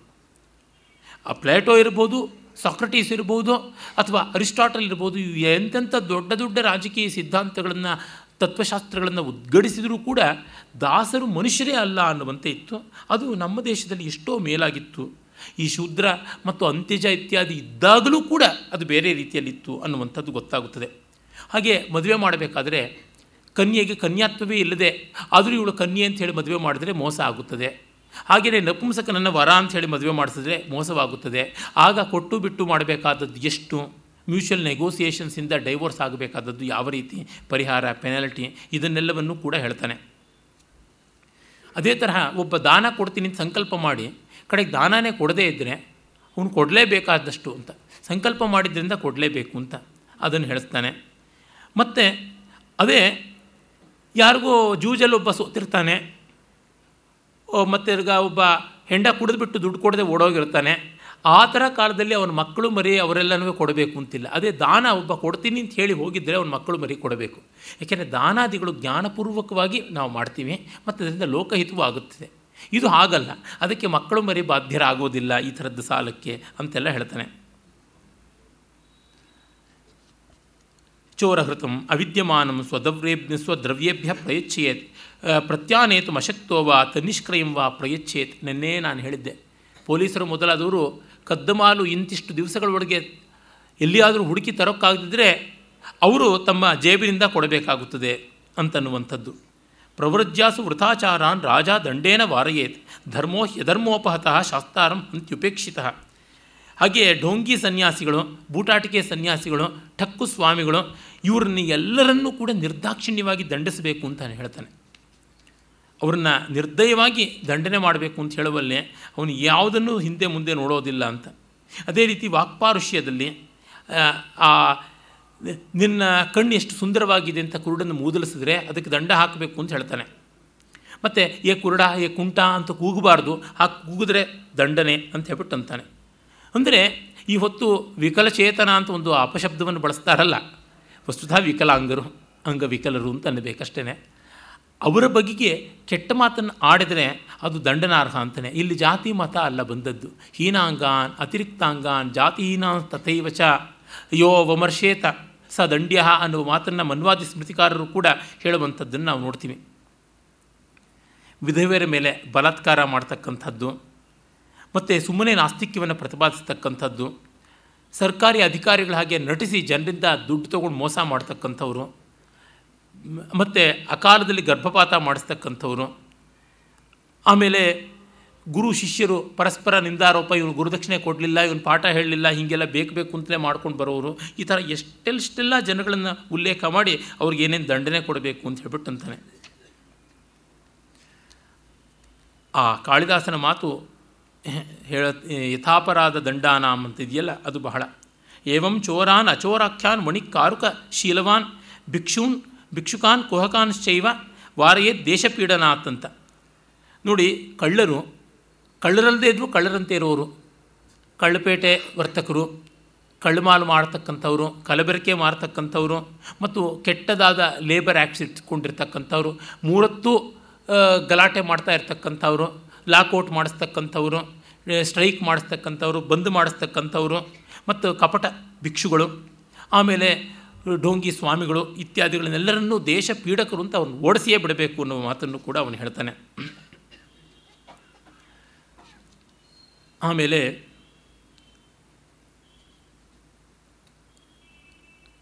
ಆ ಪ್ಲೇಟೋ ಇರ್ಬೋದು, ಸಾಕ್ರಟೀಸ್ ಇರ್ಬೋದು, ಅಥವಾ ಅರಿಸ್ಟಾಟಲ್ ಇರ್ಬೋದು, ಇವು ಎಂತೆಂಥ ದೊಡ್ಡ ದೊಡ್ಡ ರಾಜಕೀಯ ಸಿದ್ಧಾಂತಗಳನ್ನು, ತತ್ವಶಾಸ್ತ್ರಗಳನ್ನು ಉದ್ಗಡಿಸಿದರೂ ಕೂಡ ದಾಸರು ಮನುಷ್ಯರೇ ಅಲ್ಲ ಅನ್ನುವಂತೆ ಇತ್ತು. ಅದು ನಮ್ಮ ದೇಶದಲ್ಲಿ ಎಷ್ಟೋ ಮೇಲಾಗಿತ್ತು. ಈ ಶೂದ್ರ ಮತ್ತು ಅಂತ್ಯಜ ಇತ್ಯಾದಿ ಇದ್ದಾಗಲೂ ಕೂಡ ಅದು ಬೇರೆ ರೀತಿಯಲ್ಲಿತ್ತು ಅನ್ನುವಂಥದ್ದು ಗೊತ್ತಾಗುತ್ತದೆ. ಹಾಗೆ ಮದುವೆ ಮಾಡಬೇಕಾದ್ರೆ ಕನ್ಯೆಗೆ ಕನ್ಯಾತ್ವವೇ ಇಲ್ಲದೆ ಆದರೂ ಇವಳು ಕನ್ಯೆ ಅಂತ ಹೇಳಿ ಮದುವೆ ಮಾಡಿದ್ರೆ ಮೋಸ ಆಗುತ್ತದೆ. ಹಾಗೆಯೇ ನಪುಂಸಕನನ್ನು ವರ ಅಂತ ಹೇಳಿ ಮದುವೆ ಮಾಡಿಸಿದ್ರೆ ಮೋಸವಾಗುತ್ತದೆ. ಆಗ ಕೊಟ್ಟು ಬಿಟ್ಟು ಮಾಡಬೇಕಾದದ್ದು ಎಷ್ಟು? ಮ್ಯೂಚುವಲ್ ನೆಗೋಸಿಯೇಷನ್ಸಿಂದ ಡೈವೋರ್ಸ್ ಆಗಬೇಕಾದದ್ದು ಯಾವ ರೀತಿ? ಪರಿಹಾರ, ಪೆನಾಲ್ಟಿ ಇದನ್ನೆಲ್ಲವನ್ನು ಕೂಡ ಹೇಳ್ತಾನೆ. ಅದೇ ತರಹ ಒಬ್ಬ ದಾನ ಕೊಡ್ತೀನಿ ಅಂತ ಸಂಕಲ್ಪ ಮಾಡಿ, ಕಡೆಗೆ ದಾನನೇ ಕೊಡದೇ ಇದ್ದರೆ ಅವನು ಕೊಡಲೇಬೇಕಾದಷ್ಟು ಅಂತ, ಸಂಕಲ್ಪ ಮಾಡಿದ್ರಿಂದ ಕೊಡಲೇಬೇಕು ಅಂತ ಅದನ್ನು ಹೇಳಿಸ್ತಾನೆ ಮತ್ತು ಅದೇ ಯಾರಿಗೋ ಜೂಜಲ್ಲಿ ಒಬ್ಬ ಸೋತಿರ್ತಾನೆ. ಮತ್ತು ಈಗ ಒಬ್ಬ ಹೆಂಡ ಕುಡಿದ್ಬಿಟ್ಟು ದುಡ್ಡು ಕೊಡದೆ ಓಡೋಗಿರ್ತಾನೆ. ಆ ಥರ ಕಾಲದಲ್ಲಿ ಅವನ ಮಕ್ಕಳು ಮರಿ ಅವರೆಲ್ಲನೂ ಕೊಡಬೇಕು ಅಂತಿಲ್ಲ. ಅದೇ ದಾನ ಒಬ್ಬ ಕೊಡ್ತೀನಿ ಅಂತ ಹೇಳಿ ಹೋಗಿದ್ದರೆ ಅವನ ಮಕ್ಕಳು ಮರಿ ಕೊಡಬೇಕು. ಏಕೆಂದರೆ ದಾನಾದಿಗಳು ಜ್ಞಾನಪೂರ್ವಕವಾಗಿ ನಾವು ಮಾಡ್ತೀವಿ, ಮತ್ತು ಅದರಿಂದ ಲೋಕಹಿತವೂ ಆಗುತ್ತದೆ ಇದು ಹಾಗಲ್ಲ. ಅದಕ್ಕೆ ಮಕ್ಕಳು ಮರಿ ಬಾಧ್ಯರಾಗೋದಿಲ್ಲ ಈ ಥರದ್ದು ಸಾಲಕ್ಕೆ ಅಂತೆಲ್ಲ ಹೇಳ್ತಾನೆ. ಚೋರಹೃತಂ ಅವಿದ್ಯಮಾನಂ ಸ್ವದವ್ರೇಭ್ಯ ಸ್ವದ್ರವ್ಯೇಭ್ಯ ಪ್ರಯಚ್ಛೇತ್. ಪ್ರತ್ಯಾನೇತು ಅಶಕ್ತೋ ವಾ ತನಿಷ್ಕ್ರಯಂ ವಾ ಪ್ರಯಚ್ಛೇತ್. ನಿನ್ನೆ ನಾನು ಹೇಳಿದ್ದೆ. ಪೊಲೀಸರು ಮೊದಲಾದವರು ಕದ್ದಮಾಲು ಇಂತಿಷ್ಟು ದಿವಸಗಳೊಳಗೆ ಎಲ್ಲಿಯಾದರೂ ಹುಡುಕಿ ತರೋಕ್ಕಾಗದಿದ್ದರೆ ಅವರು ತಮ್ಮ ಜೇಬಿನಿಂದ ಕೊಡಬೇಕಾಗುತ್ತದೆ ಅಂತನ್ನುವಂಥದ್ದು. ಪ್ರವೃಜ್ಯಾಸು ವೃಥಾಚಾರಾನ್ ರಾಜ ದಂಡೇನ ವಾರಯೇತ್. ಧರ್ಮೋ ಯಧರ್ಮೋಪಹತಃ ಶಾಸ್ತಾರಂ ಅಂತ್ಯುಪೇಕ್ಷಿತಃ. ಹಾಗೆಯೇ ಢೋಂಗಿ ಸನ್ಯಾಸಿಗಳು, ಬೂಟಾಟಿಕೆ ಸನ್ಯಾಸಿಗಳು, ಠಕ್ಕು ಸ್ವಾಮಿಗಳು ಇವ್ರನ್ನ ಎಲ್ಲರನ್ನೂ ಕೂಡ ನಿರ್ದಾಕ್ಷಿಣ್ಯವಾಗಿ ದಂಡಿಸಬೇಕು ಅಂತ ಹೇಳ್ತಾನೆ. ಅವ್ರನ್ನ ನಿರ್ದಯವಾಗಿ ದಂಡನೆ ಮಾಡಬೇಕು ಅಂತ ಹೇಳುವಲ್ಲೇ ಅವನು ಯಾವುದನ್ನು ಹಿಂದೆ ಮುಂದೆ ನೋಡೋದಿಲ್ಲ ಅಂತ. ಅದೇ ರೀತಿ ವಾಕ್ಪಾರುಷ್ಯದಲ್ಲಿ, ಆ ನಿನ್ನ ಕಣ್ಣು ಎಷ್ಟು ಸುಂದರವಾಗಿದೆ ಅಂತ ಕುರುಡನ್ನು ಮೂದಲಿಸಿದ್ರೆ ಅದಕ್ಕೆ ದಂಡ ಹಾಕಬೇಕು ಅಂತ ಹೇಳ್ತಾನೆ. ಮತ್ತು, ಏ ಕುರುಡ, ಏ ಕುಂಟ ಅಂತ ಕೂಗಬಾರ್ದು ಆ ಕೂಗಿದ್ರೆ ದಂಡನೆ ಅಂತ ಹೇಳ್ಬಿಟ್ಟು ಅಂತಾನೆ. ಅಂದರೆ ಈ ಹೊತ್ತು ವಿಕಲಚೇತನ ಅಂತ ಒಂದು ಅಪಶಬ್ದವನ್ನು ಬಳಸ್ತಾರಲ್ಲ. ವಸ್ತುತಃ ವಿಕಲಾಂಗರು ಅಂಗವಿಕಲರು ಅಂತ ಅನ್ನಬೇಕಷ್ಟೇ ಅವರ ಬಗೆಗೆ ಕೆಟ್ಟ ಮಾತನ್ನು ಆಡಿದರೆ ಅದು ದಂಡನಾರ್ಹ ಅಂತಲೇ ಇಲ್ಲಿ ಜಾತಿ ಮತ ಅಲ್ಲ ಬಂದದ್ದು. ಹೀನಾಂಗಾನ್, ಅತಿರಿಕ್ತಾಂಗಾನ್ ಜಾತಿಹೀನಾನ್ ತಥೈವಚ, ಯೋ ವಮರ್ಷೇತ, ಸ ದಂಡ್ಯ ಅನ್ನುವ ಮಾತನ್ನು ಮನ್ವಾದಿ ಸ್ಮೃತಿಕಾರರು ಕೂಡ ಹೇಳುವಂಥದ್ದನ್ನು ನಾವು ನೋಡ್ತೀವಿ. ವಿಧವೆಯರ ಮೇಲೆ ಬಲಾತ್ಕಾರ ಮಾಡ್ತಕ್ಕಂಥದ್ದು, ಮತ್ತು ಸುಮ್ಮನೆ ನಾಸ್ತಿಕ್ಯವನ್ನು ಪ್ರತಿಪಾದಿಸ್ತಕ್ಕಂಥದ್ದು ಸರ್ಕಾರಿ ಅಧಿಕಾರಿಗಳ ಹಾಗೆ ನಟಿಸಿ ಜನರಿಂದ ದುಡ್ಡು ತೊಗೊಂಡು ಮೋಸ ಮಾಡ್ತಕ್ಕಂಥವ್ರು, ಮತ್ತು ಅಕಾಲದಲ್ಲಿ ಗರ್ಭಪಾತ ಮಾಡಿಸ್ತಕ್ಕಂಥವ್ರು, ಆಮೇಲೆ ಗುರು ಶಿಷ್ಯರು ಪರಸ್ಪರ ನಿಂದಾರೋಪ, ಇವನು ಗುರುದಕ್ಷಿಣೆ ಕೊಡಲಿಲ್ಲ, ಇವನು ಪಾಠ ಹೇಳಲಿಲ್ಲ, ಹೀಗೆಲ್ಲ ಬೇಕು ಬೇಕು ಅಂತಲೇ ಮಾಡ್ಕೊಂಡು ಬರೋರು ಈ ಥರ ಎಷ್ಟೆಲ್ಲ ಜನಗಳನ್ನು ಉಲ್ಲೇಖ ಮಾಡಿ ಅವ್ರಿಗೆ ಏನೇನು ದಂಡನೆ ಕೊಡಬೇಕು ಅಂತ ಹೇಳ್ಬಿಟ್ಟು ಅಂತಾನೆ ಆ ಕಾಳಿದಾಸನ ಮಾತು ಹೇಳ ಯಥಾಪರಾಧ ದಂಡಾನಾಮ್ ಅಂತ ಇದೆಯಲ್ಲ ಅದು ಬಹಳ. ಏವಂ ಚೋರಾನ್ ಅಚೋರಾಖ್ಯಾನ್ ಮಣಿಕಾರುಕ ಶೀಲವಾನ್ ಭಿಕ್ಷೂನ್, ಭಿಕ್ಷುಕಾನ್ ಕುಹಕಾನ್ಶ್ಚೈವ ವಾರಯೇ ದೇಶಪೀಡನಾಥ್ ಅಂತ. ನೋಡಿ, ಕಳ್ಳರು ಕಳ್ಳರಲ್ಲದೆ ಇದ್ದರೂ ಕಳ್ಳರಂತೆ ಇರೋರು, ಕಳ್ಳಪೇಟೆ ವರ್ತಕರು ಕಳ್ಳುಮಾಲು ಮಾಡ್ತಕ್ಕಂಥವ್ರು ಕಲಬೆರಕೆ ಮಾರ್ತಕ್ಕಂಥವ್ರು, ಮತ್ತು ಕೆಟ್ಟದಾದ ಲೇಬರ್ ಆ್ಯಕ್ಟ್ಸ್ ಇಟ್ಕೊಂಡಿರ್ತಕ್ಕಂಥವ್ರು, ಮೂರತ್ತು ಗಲಾಟೆ ಮಾಡ್ತಾ ಇರ್ತಕ್ಕಂಥವ್ರು ಲಾಕೌಟ್ ಮಾಡಿಸ್ತಕ್ಕಂಥವ್ರು ಸ್ಟ್ರೈಕ್ ಮಾಡಿಸ್ತಕ್ಕಂಥವ್ರು, ಬಂದ್ ಮಾಡಿಸ್ತಕ್ಕಂಥವ್ರು, ಮತ್ತು ಕಪಟ ಭಿಕ್ಷುಗಳು, ಆಮೇಲೆ ಡೋಂಗಿ ಸ್ವಾಮಿಗಳು ಇತ್ಯಾದಿಗಳನ್ನೆಲ್ಲರನ್ನೂ ದೇಶ ಪೀಡಕರು ಅಂತ ಅವನು ಓಡಿಸಿಯೇ ಬಿಡಬೇಕು ಅನ್ನುವ ಮಾತನ್ನು ಕೂಡ ಅವನು ಹೇಳ್ತಾನೆ. ಆಮೇಲೆ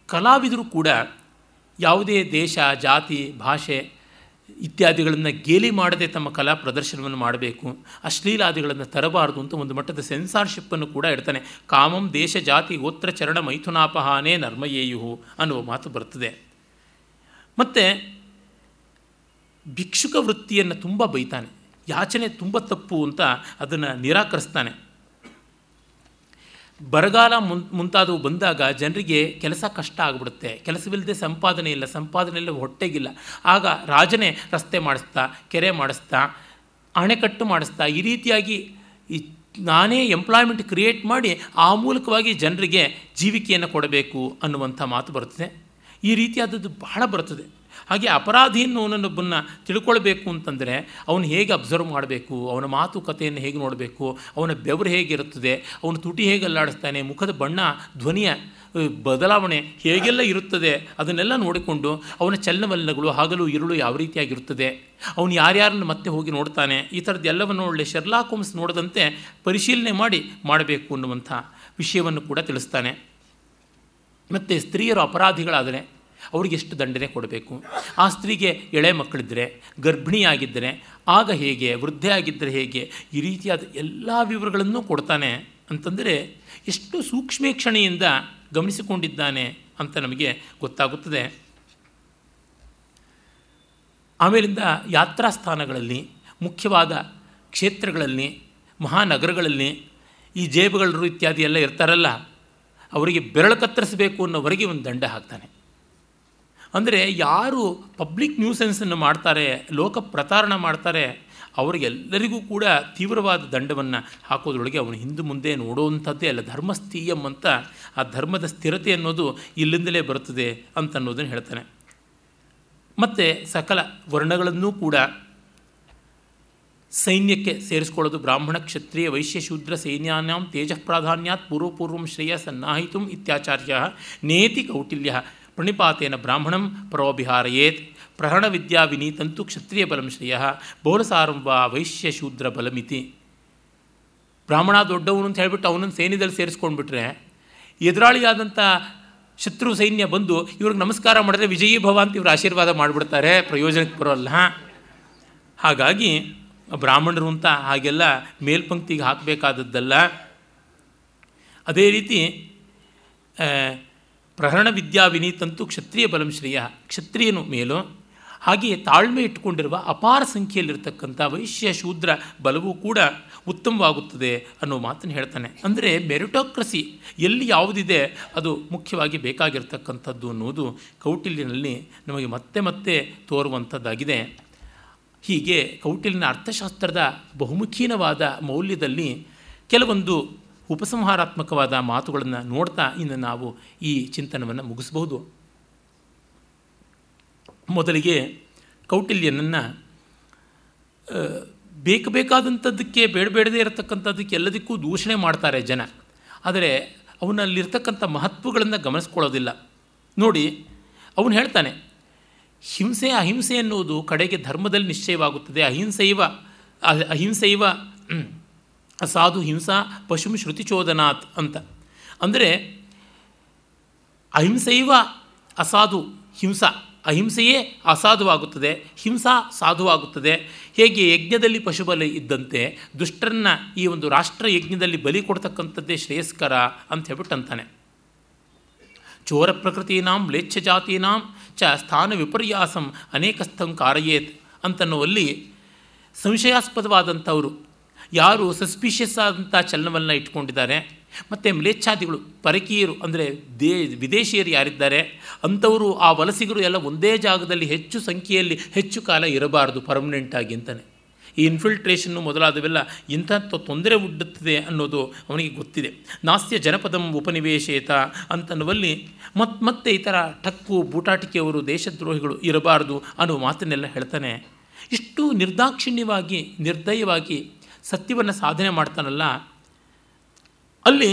ಕಲಾವಿದರು ಕೂಡ ಯಾವುದೇ ದೇಶ, ಜಾತಿ, ಭಾಷೆ ಇತ್ಯಾದಿಗಳನ್ನು ಗೇಲಿ ಮಾಡದೆ ತಮ್ಮ ಕಲಾ ಪ್ರದರ್ಶನವನ್ನು ಮಾಡಬೇಕು. ಅಶ್ಲೀಲಾದಿಗಳನ್ನು ತರಬಾರದು ಅಂತ ಒಂದು ಮಟ್ಟದ ಸೆನ್ಸಾರ್ಶಿಪ್ಪನ್ನು ಕೂಡ ಇಡ್ತಾನೆ. ಕಾಮಂ ದೇಶ ಜಾತಿ ಗೋತ್ರ ಚರಣ ಮೈಥುನಾಪಹಾನೇ ನರ್ಮಯೇಯು ಅನ್ನುವ ಮಾತು ಬರ್ತದೆ. ಮತ್ತು ಭಿಕ್ಷುಕ ವೃತ್ತಿಯನ್ನು ತುಂಬ ಬೈತಾನೆ. ಯಾಚನೆ ತುಂಬ ತಪ್ಪು ಅಂತ ಅದನ್ನು ನಿರಾಕರಿಸ್ತಾನೆ. ಬರಗಾಲ ಮುನ್, ಮುಂತಾದವು ಬಂದಾಗ ಜನರಿಗೆ ಕೆಲಸ ಕಷ್ಟ ಆಗಿಬಿಡುತ್ತೆ. ಕೆಲಸವಿಲ್ಲದೆ ಸಂಪಾದನೆ ಇಲ್ಲ ಸಂಪಾದನೆ ಇಲ್ಲ, ಹೊಟ್ಟೆಗಿಲ್ಲ. ಆಗ ರಾಜನೇ ರಸ್ತೆ ಮಾಡಿಸ್ತಾ, ಕೆರೆ ಮಾಡಿಸ್ತಾ ಅಣೆಕಟ್ಟು ಮಾಡಿಸ್ತಾ, ಈ ರೀತಿಯಾಗಿ ನಾನೇ ಎಂಪ್ಲಾಯ್ಮೆಂಟ್ ಕ್ರಿಯೇಟ್ ಮಾಡಿ ಆ ಮೂಲಕವಾಗಿ ಜನರಿಗೆ ಜೀವಿಕೆಯನ್ನು ಕೊಡಬೇಕು ಅನ್ನುವಂಥ ಮಾತು ಬರುತ್ತದೆ. ಈ ರೀತಿಯಾದದ್ದು ಬಹಳ ಬರ್ತದೆ ಹಾಗೆ ಅಪರಾಧಿ ಅನ್ನೋನನ್ನೊಬ್ಬನ್ನ ತಿಳ್ಕೊಳ್ಬೇಕು ಅಂತಂದರೆ ಅವನು ಹೇಗೆ ಅಬ್ಸರ್ವ್ ಮಾಡಬೇಕು, ಅವನ ಮಾತುಕತೆಯನ್ನು ಹೇಗೆ ನೋಡಬೇಕು, ಅವನ ಬೆವರು ಹೇಗಿರುತ್ತದೆ, ಅವನ ತುಟಿ ಹೇಗೆ ಅಲ್ಲಾಡಿಸ್ತಾನೆ, ಮುಖದ ಬಣ್ಣ, ಧ್ವನಿಯ ಬದಲಾವಣೆ ಹೇಗೆಲ್ಲ ಇರುತ್ತದೆ, ಅದನ್ನೆಲ್ಲ ನೋಡಿಕೊಂಡು ಅವನ ಚಲನವಲನಗಳು ಹಗಲು ಇರುಳು ಯಾವ ರೀತಿಯಾಗಿರುತ್ತದೆ, ಅವನು ಯಾರ್ಯಾರನ್ನು ಮತ್ತೆ ಹೋಗಿ ನೋಡ್ತಾನೆ, ಈ ಥರದ್ದು ಎಲ್ಲವನ್ನು ಒಳ್ಳೆ ಶೆರ್ಲಾ ಕೋಮ್ಸ್ ನೋಡದಂತೆ ಪರಿಶೀಲನೆ ಮಾಡಿ ಮಾಡಬೇಕು ಅನ್ನುವಂಥ ವಿಷಯವನ್ನು ಕೂಡ ತಿಳಿಸ್ತಾನೆ. ಮತ್ತು ಸ್ತ್ರೀಯರು ಅಪರಾಧಿಗಳಾದರೆ ಅವ್ರಿಗೆ ಎಷ್ಟು ದಂಡನೆ ಕೊಡಬೇಕು? ಆ ಸ್ತ್ರೀಗೆ ಎಳೆ ಮಕ್ಕಳಿದ್ದರೆ ಗರ್ಭಿಣಿಯಾಗಿದ್ದರೆ, ಆಗ ಹೇಗೆ ವೃದ್ಧೆ ಆಗಿದ್ದರೆ ಹೇಗೆ, ಈ ರೀತಿಯಾದ ಎಲ್ಲ ವಿವರಗಳನ್ನು ಕೊಡ್ತಾನೆ ಅಂತಂದರೆ ಎಷ್ಟು ಸೂಕ್ಷ್ಮೇಕ್ಷಣೆಯಿಂದ ಗಮನಿಸಿಕೊಂಡಿದ್ದಾನೆ ಅಂತ ನಮಗೆ ಗೊತ್ತಾಗುತ್ತದೆ. ಆಮೇಲಿಂದ ಯಾತ್ರಾ ಸ್ಥಾನಗಳಲ್ಲಿ, ಮುಖ್ಯವಾದ ಕ್ಷೇತ್ರಗಳಲ್ಲಿ, ಮಹಾನಗರಗಳಲ್ಲಿ, ಈ ಜೇಬುಗಳರು ಇತ್ಯಾದಿ ಎಲ್ಲ ಇರ್ತಾರಲ್ಲ, ಅವರಿಗೆ ಬೆರಳು ಕತ್ತರಿಸಬೇಕು ಅನ್ನೋವರೆಗೆ ಒಂದು ದಂಡ ಹಾಕ್ತಾನೆ. ಅಂದರೆ ಯಾರು ಪಬ್ಲಿಕ್ ನ್ಯೂಸೆನ್ಸನ್ನು ಮಾಡ್ತಾರೆ, ಲೋಕ ಪ್ರತಾರಣ ಮಾಡ್ತಾರೆ, ಅವರಿಗೆಲ್ಲರಿಗೂ ಕೂಡ ತೀವ್ರವಾದ ದಂಡವನ್ನು ಹಾಕೋದ್ರೊಳಗೆ ಅವನು ಹಿಂದೆ ಮುಂದೆ ನೋಡುವಂಥದ್ದೇ ಅಲ್ಲ, ಧರ್ಮಸ್ಥೀಯಂ ಅಂತ ಆ ಧರ್ಮದ ಸ್ಥಿರತೆ ಅನ್ನೋದು ಇಲ್ಲಿಂದಲೇ ಬರುತ್ತದೆ ಅಂತ ಅನ್ನೋದನ್ನು ಹೇಳ್ತಾನೆ. ಮತ್ತು ಸಕಲ ವರ್ಣಗಳನ್ನೂ ಕೂಡ ಸೈನ್ಯಕ್ಕೆ ಸೇರಿಸ್ಕೊಳ್ಳೋದು ಬ್ರಾಹ್ಮಣ ಕ್ಷತ್ರಿಯ ವೈಶ್ಯ ಶೂದ್ರ ಸೈನ್ಯಾನಾಂ ತೇಜ ಪ್ರಾಧಾನ್ಯಾತ್ ಪೂರ್ವಪೂರ್ವಂ ಶ್ರೇಯ ಸನ್ನಾಹಿತು ಇತ್ಯಾಚಾರ್ಯ ನೇತಿ ಕೌಟಿಲ್ಯ ಪ್ರಣಿಪಾತೇನ ಬ್ರಾಹ್ಮಣಂ ಪರೋಭಿಹಾರಯೇತ್ ಪ್ರಹರಣ ವಿದ್ಯಾ ವಿನೀತಂತು ಕ್ಷತ್ರಿಯ ಬಲಂ ಶ್ರೇಯ ಬೋಲಸಾರಂ ವಾ ವೈಶ್ಯ ಶೂದ್ರ ಬಲಮಿತಿ. ಬ್ರಾಹ್ಮಣ ದೊಡ್ಡವನು ಅಂತ ಹೇಳಿಬಿಟ್ಟು ಅವನನ್ನು ಸೈನ್ಯದಲ್ಲಿ ಸೇರಿಸ್ಕೊಂಡ್ಬಿಟ್ರೆ ಎದುರಾಳಿಯಾದಂಥ ಶತ್ರು ಸೈನ್ಯ ಬಂದು ಇವ್ರಿಗೆ ನಮಸ್ಕಾರ ಮಾಡಿದ್ರೆ ವಿಜಯೀ ಭವ ಅಂತ ಇವರು ಆಶೀರ್ವಾದ ಮಾಡಿಬಿಡ್ತಾರೆ, ಪ್ರಯೋಜನಕ್ಕೆ ಬರೋಲ್ಲ. ಹಾಗಾಗಿ ಬ್ರಾಹ್ಮಣರು ಅಂತ ಹಾಗೆಲ್ಲ ಮೇಲ್ಪಂಕ್ತಿಗೆ ಹಾಕಬೇಕಾದದ್ದಲ್ಲ. ಅದೇ ರೀತಿ ಪ್ರಹರಣ ವಿದ್ಯಾ ವಿನೀತಂತೂ ಕ್ಷತ್ರಿಯ ಬಲಂ ಶ್ರೇಯ. ಕ್ಷತ್ರಿಯನು ಮೇಲೋ, ಹಾಗೆಯೇ ತಾಳ್ಮೆ ಇಟ್ಟುಕೊಂಡಿರುವ ಅಪಾರ ಸಂಖ್ಯೆಯಲ್ಲಿರ್ತಕ್ಕಂಥ ವೈಶ್ಯ ಶೂದ್ರ ಬಲವೂ ಕೂಡ ಉತ್ತಮವಾಗುತ್ತದೆ ಅನ್ನೋ ಮಾತನ್ನು ಹೇಳ್ತಾನೆ. ಅಂದರೆ ಮೆರಿಟೋಕ್ರಸಿ, ಎಲ್ಲಿ ಯಾವುದಿದೆ ಅದು ಮುಖ್ಯವಾಗಿ ಬೇಕಾಗಿರ್ತಕ್ಕಂಥದ್ದು ಅನ್ನೋದು ಕೌಟಿಲ್ಯನಲ್ಲಿ ನಮಗೆ ಮತ್ತೆ ಮತ್ತೆ ತೋರುವಂಥದ್ದಾಗಿದೆ. ಹೀಗೆ ಕೌಟಿಲ್ಯನ ಅರ್ಥಶಾಸ್ತ್ರದ ಬಹುಮುಖೀನವಾದ ಮೌಲ್ಯದಲ್ಲಿ ಕೆಲವೊಂದು ಉಪಸಂಹಾರಾತ್ಮಕವಾದ ಮಾತುಗಳನ್ನು ನೋಡ್ತಾ ಇನ್ನು ನಾವು ಈ ಚಿಂತನವನ್ನು ಮುಗಿಸಬಹುದು. ಮೊದಲಿಗೆ ಕೌಟಿಲ್ಯನನ್ನು ಬೇಕು ಬೇಕಾದಂಥದ್ದಕ್ಕೆ ಬೇಡ ಬೇಡದೇ ಇರತಕ್ಕಂಥದ್ದಕ್ಕೆ ಎಲ್ಲದಕ್ಕೂ ದೂಷಣೆ ಮಾಡ್ತಾರೆ ಜನ. ಆದರೆ ಅವನಲ್ಲಿರ್ತಕ್ಕಂಥ ಮಹತ್ವಗಳನ್ನು ಗಮನಿಸ್ಕೊಳ್ಳೋದಿಲ್ಲ. ನೋಡಿ, ಅವನು ಹೇಳ್ತಾನೆ, ಹಿಂಸೆ ಅಹಿಂಸೆ ಅನ್ನುವುದು ಕಡೆಗೆ ಧರ್ಮದಲ್ಲಿ ನಿಶ್ಚಯವಾಗುತ್ತದೆ. ಅಹಿಂಸೆಯವ ಅಹಿಂಸೆಯವ ಅಸಾಧು ಹಿಂಸಾ ಪಶುಂ ಶ್ರುತಿಚೋದನಾತ್ ಅಂತ. ಅಂದರೆ ಅಹಿಂಸೆಯವ ಅಸಾಧು ಹಿಂಸಾ. ಅಹಿಂಸೆಯೇ ಅಸಾಧುವಾಗುತ್ತದೆ, ಹಿಂಸಾ ಸಾಧುವಾಗುತ್ತದೆ. ಹೇಗೆ ಯಜ್ಞದಲ್ಲಿ ಪಶುಬಲಿ ಇದ್ದಂತೆ ದುಷ್ಟರನ್ನ ಈ ಒಂದು ರಾಷ್ಟ್ರ ಯಜ್ಞದಲ್ಲಿ ಬಲಿ ಕೊಡ್ತಕ್ಕಂಥದ್ದೇ ಶ್ರೇಯಸ್ಕರ ಅಂತ ಹೇಳ್ಬಿಟ್ಟು ಅಂತಾನೆ ಚೋರ ಪ್ರಕೃತೀನಾಂ ಲೇಚ್ಛ ಜಾತೀನಾಂ, ಚ ಸ್ಥಾನ ವಿಪರ್ಯಾಸಂ ಅನೇಕಸ್ಥಂ ಕಾರಯೇತ್ ಅಂತನ್ನುವಲ್ಲಿ ಸಂಶಯಾಸ್ಪದವಾದಂಥವರು ಯಾರು ಸಸ್ಪಿಷಿಯಸ್ ಆದಂಥ ಚಲನವಲನ ಇಟ್ಕೊಂಡಿದ್ದಾರೆ, ಮತ್ತು ಮ್ಲೇಚ್ಛಾದಿಗಳು, ಪರಕೀಯರು ಅಂದರೆ ದೇ, ವಿದೇಶಿಯರು ಯಾರಿದ್ದಾರೆ, ಅಂಥವರು, ಆ ವಲಸಿಗರು ಎಲ್ಲ ಒಂದೇ ಜಾಗದಲ್ಲಿ ಹೆಚ್ಚು ಸಂಖ್ಯೆಯಲ್ಲಿ ಹೆಚ್ಚು ಕಾಲ ಇರಬಾರದು ಪರ್ಮನೆಂಟಾಗಿ ಅಂತಲೇ ಈ ಇನ್ಫಿಲ್ಟ್ರೇಷನ್ನು ಮೊದಲಾದವೆಲ್ಲ ಇಂಥ ತೊಂದರೆ ಉಡ್ಡುತ್ತದೆ ಅನ್ನೋದು ಅವನಿಗೆ ಗೊತ್ತಿದೆ. ನಾಸ್ತ್ಯ ಜನಪದಂ ಉಪನಿವೇಶೇತ ಅಂತನ್ನುವಲ್ಲಿ ಮತ್ತು ಮತ್ತೆ ಈ ಥರ ಟಕ್ಕು ಬೂಟಾಟಿಕೆಯವರು ದೇಶದ್ರೋಹಿಗಳು ಇರಬಾರ್ದು ಅನ್ನೋ ಮಾತನ್ನೆಲ್ಲ ಹೇಳ್ತಾನೆ. ಇಷ್ಟು ನಿರ್ದಾಕ್ಷಿಣ್ಯವಾಗಿ, ನಿರ್ದಯವಾಗಿ ಸತ್ಯವನ್ನು ಸಾಧನೆ ಮಾಡ್ತಾನಲ್ಲ, ಅಲ್ಲಿ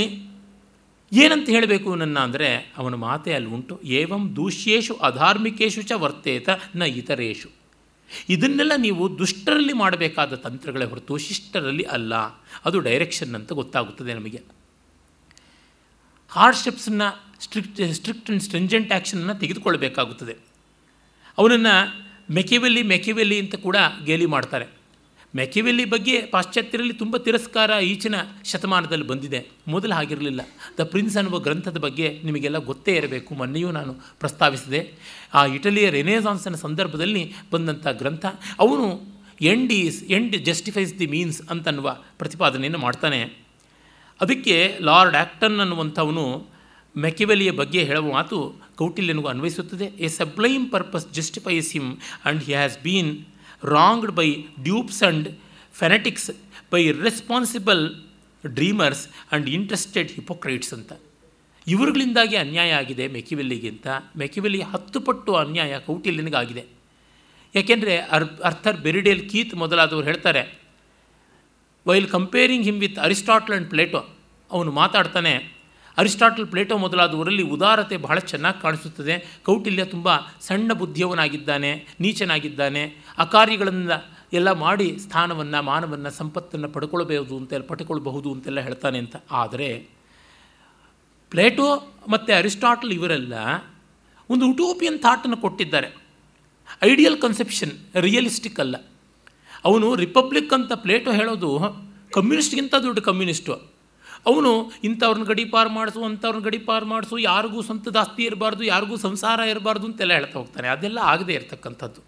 ಏನಂತ ಹೇಳಬೇಕು ನನ್ನ ಅಂದರೆ, ಅವನ ಮಾತೆ ಅಲ್ಲಿ ಉಂಟು, ಏವಂ ದೂಷ್ಯೇಶು ಅಧಾರ್ಮಿಕೇಶು ಚ ವರ್ತೇತ ನ ಇತರೇಶು. ಇದನ್ನೆಲ್ಲ ನೀವು ದುಷ್ಟರಲ್ಲಿ ಮಾಡಬೇಕಾದ ತಂತ್ರಗಳೇ ಹೊರತು ಶಿಷ್ಟರಲ್ಲಿ ಅಲ್ಲ, ಅದು ಡೈರೆಕ್ಷನ್ ಅಂತ ಗೊತ್ತಾಗುತ್ತದೆ ನಮಗೆ. ಹಾರ್ಡ್ಶಿಪ್ಸನ್ನು ಸ್ಟ್ರಿಕ್ಟ್ ಸ್ಟ್ರಿಕ್ಟ್ ಆ್ಯಂಡ್ ಸ್ಟ್ರಿಂಜೆಂಟ್ ಆ್ಯಕ್ಷನನ್ನು ತೆಗೆದುಕೊಳ್ಬೇಕಾಗುತ್ತದೆ. ಅವನನ್ನು ಮೆಕಿವೆಲ್ಲಿ ಮೆಕಿವೆಲ್ಲಿ ಅಂತ ಕೂಡ ಗೇಲಿ ಮಾಡ್ತಾರೆ. ಮೆಕಿವೆಲ್ಲಿ ಬಗ್ಗೆ ಪಾಶ್ಚಾತ್ಯರಲ್ಲಿ ತುಂಬ ತಿರಸ್ಕಾರ ಈಚಿನ ಶತಮಾನದಲ್ಲಿ ಬಂದಿದೆ. ಮೊದಲು ಆಗಿರಲಿಲ್ಲ ದ ಪ್ರಿನ್ಸ್ ಅನ್ನುವ ಗ್ರಂಥದ ಬಗ್ಗೆ ನಿಮಗೆಲ್ಲ ಗೊತ್ತೇ ಇರಬೇಕು, ಮೊನ್ನೆಯೂ ನಾನು ಪ್ರಸ್ತಾವಿಸಿದೆ. ಆ ಇಟಲಿಯ ರೆನೇಸಾನ್ಸ್ನ ಸಂದರ್ಭದಲ್ಲಿ ಬಂದಂಥ ಗ್ರಂಥ, ಅವನು end is end justifies the means ಅಂತನ್ನುವ ಪ್ರತಿಪಾದನೆಯನ್ನು ಮಾಡ್ತಾನೆ. ಅದಕ್ಕೆ ಲಾರ್ಡ್ ಆ್ಯಕ್ಟನ್ ಅನ್ನುವಂಥವನು ಮೆಕಿವೆಲಿಯ ಬಗ್ಗೆ ಹೇಳುವ ಮಾತು ಕೌಟಿಲ್ಯನಿಗೂ ಅನ್ವಯಿಸುತ್ತದೆ. A sublime purpose justifies him and he has been wronged by dupes and fanatics by responsible dreamers and interested hypocrites ಅಂತ. ಇವರುಗಳಿಂದಾಗಿ ಅನ್ಯಾಯ ಆಗಿದೆ ಮೆಕಿವೆಲ್ಲಿಗಿಂತ ಮೆಕಿವೆಲ್ಲಿ ಹತ್ತು ಪಟ್ಟು ಅನ್ಯಾಯ ಕೌಟಿಲ್ಯನಿಗಾಗಿದೆ ಯಾಕೆಂದರೆ ಅರ್, ಅರ್ಥರ್ ಬೆರಿಡೇಲ್ ಕೀತ್ ಮೊದಲಾದವರು ಹೇಳ್ತಾರೆ while comparing him with Aristotle and Plato ಅವನು ಮಾತಾಡ್ತಾನೆ ಅರಿಸ್ಟಾಟಲ್, ಪ್ಲೇಟೋ ಮೊದಲಾದವರಲ್ಲಿ ಉದಾರತೆ ಬಹಳ ಚೆನ್ನಾಗಿ ಕಾಣಿಸುತ್ತದೆ. ಕೌಟಿಲ್ಯ ತುಂಬ ಸಣ್ಣ ಬುದ್ಧಿಯವನಾಗಿದ್ದಾನೆ, ನೀಚನಾಗಿದ್ದಾನೆ. ಅಕಾರ್ಯಗಳಿಂದ ಎಲ್ಲ ಮಾಡಿ ಸ್ಥಾನವನ್ನು, ಮಾನವನ್ನು, ಸಂಪತ್ತನ್ನು ಪಡ್ಕೊಳ್ಬಹುದು ಅಂತೆಲ್ಲ ಪಡ್ಕೊಳ್ಬಹುದು ಅಂತೆಲ್ಲ ಹೇಳ್ತಾನೆ ಅಂತ. ಆದರೆ ಪ್ಲೇಟೋ ಮತ್ತು ಅರಿಸ್ಟಾಟಲ್ ಇವರೆಲ್ಲ ಒಂದು ಉಟೋಪಿಯನ್ ಥಾಟನ್ನು ಕೊಟ್ಟಿದ್ದಾರೆ. ಐಡಿಯಲ್ ಕನ್ಸೆಪ್ಷನ್, ರಿಯಲಿಸ್ಟಿಕ್ ಅಲ್ಲ. ಅವನು ರಿಪಬ್ಲಿಕ್ ಅಂತ ಪ್ಲೇಟೋ ಹೇಳೋದು ಕಮ್ಯುನಿಸ್ಟ್ಗಿಂತ ದೊಡ್ಡ ಕಮ್ಯುನಿಸ್ಟು. ಅವನು ಇಂಥವ್ರನ್ನ ಗಡಿಪಾರು ಮಾಡಿಸು, ಅಂಥವ್ರನ್ನ ಗಡಿಪಾರು ಮಾಡಿಸು, ಯಾರಿಗೂ ಸ್ವಂತ ದಾಸ್ತಿ ಇರಬಾರ್ದು, ಯಾರಿಗೂ ಸಂಸಾರ ಇರಬಾರ್ದು ಅಂತೆಲ್ಲ ಹೇಳ್ತಾ ಹೋಗ್ತಾನೆ. ಅದೆಲ್ಲ ಆಗದೇ ಇರತಕ್ಕಂಥದ್ದು.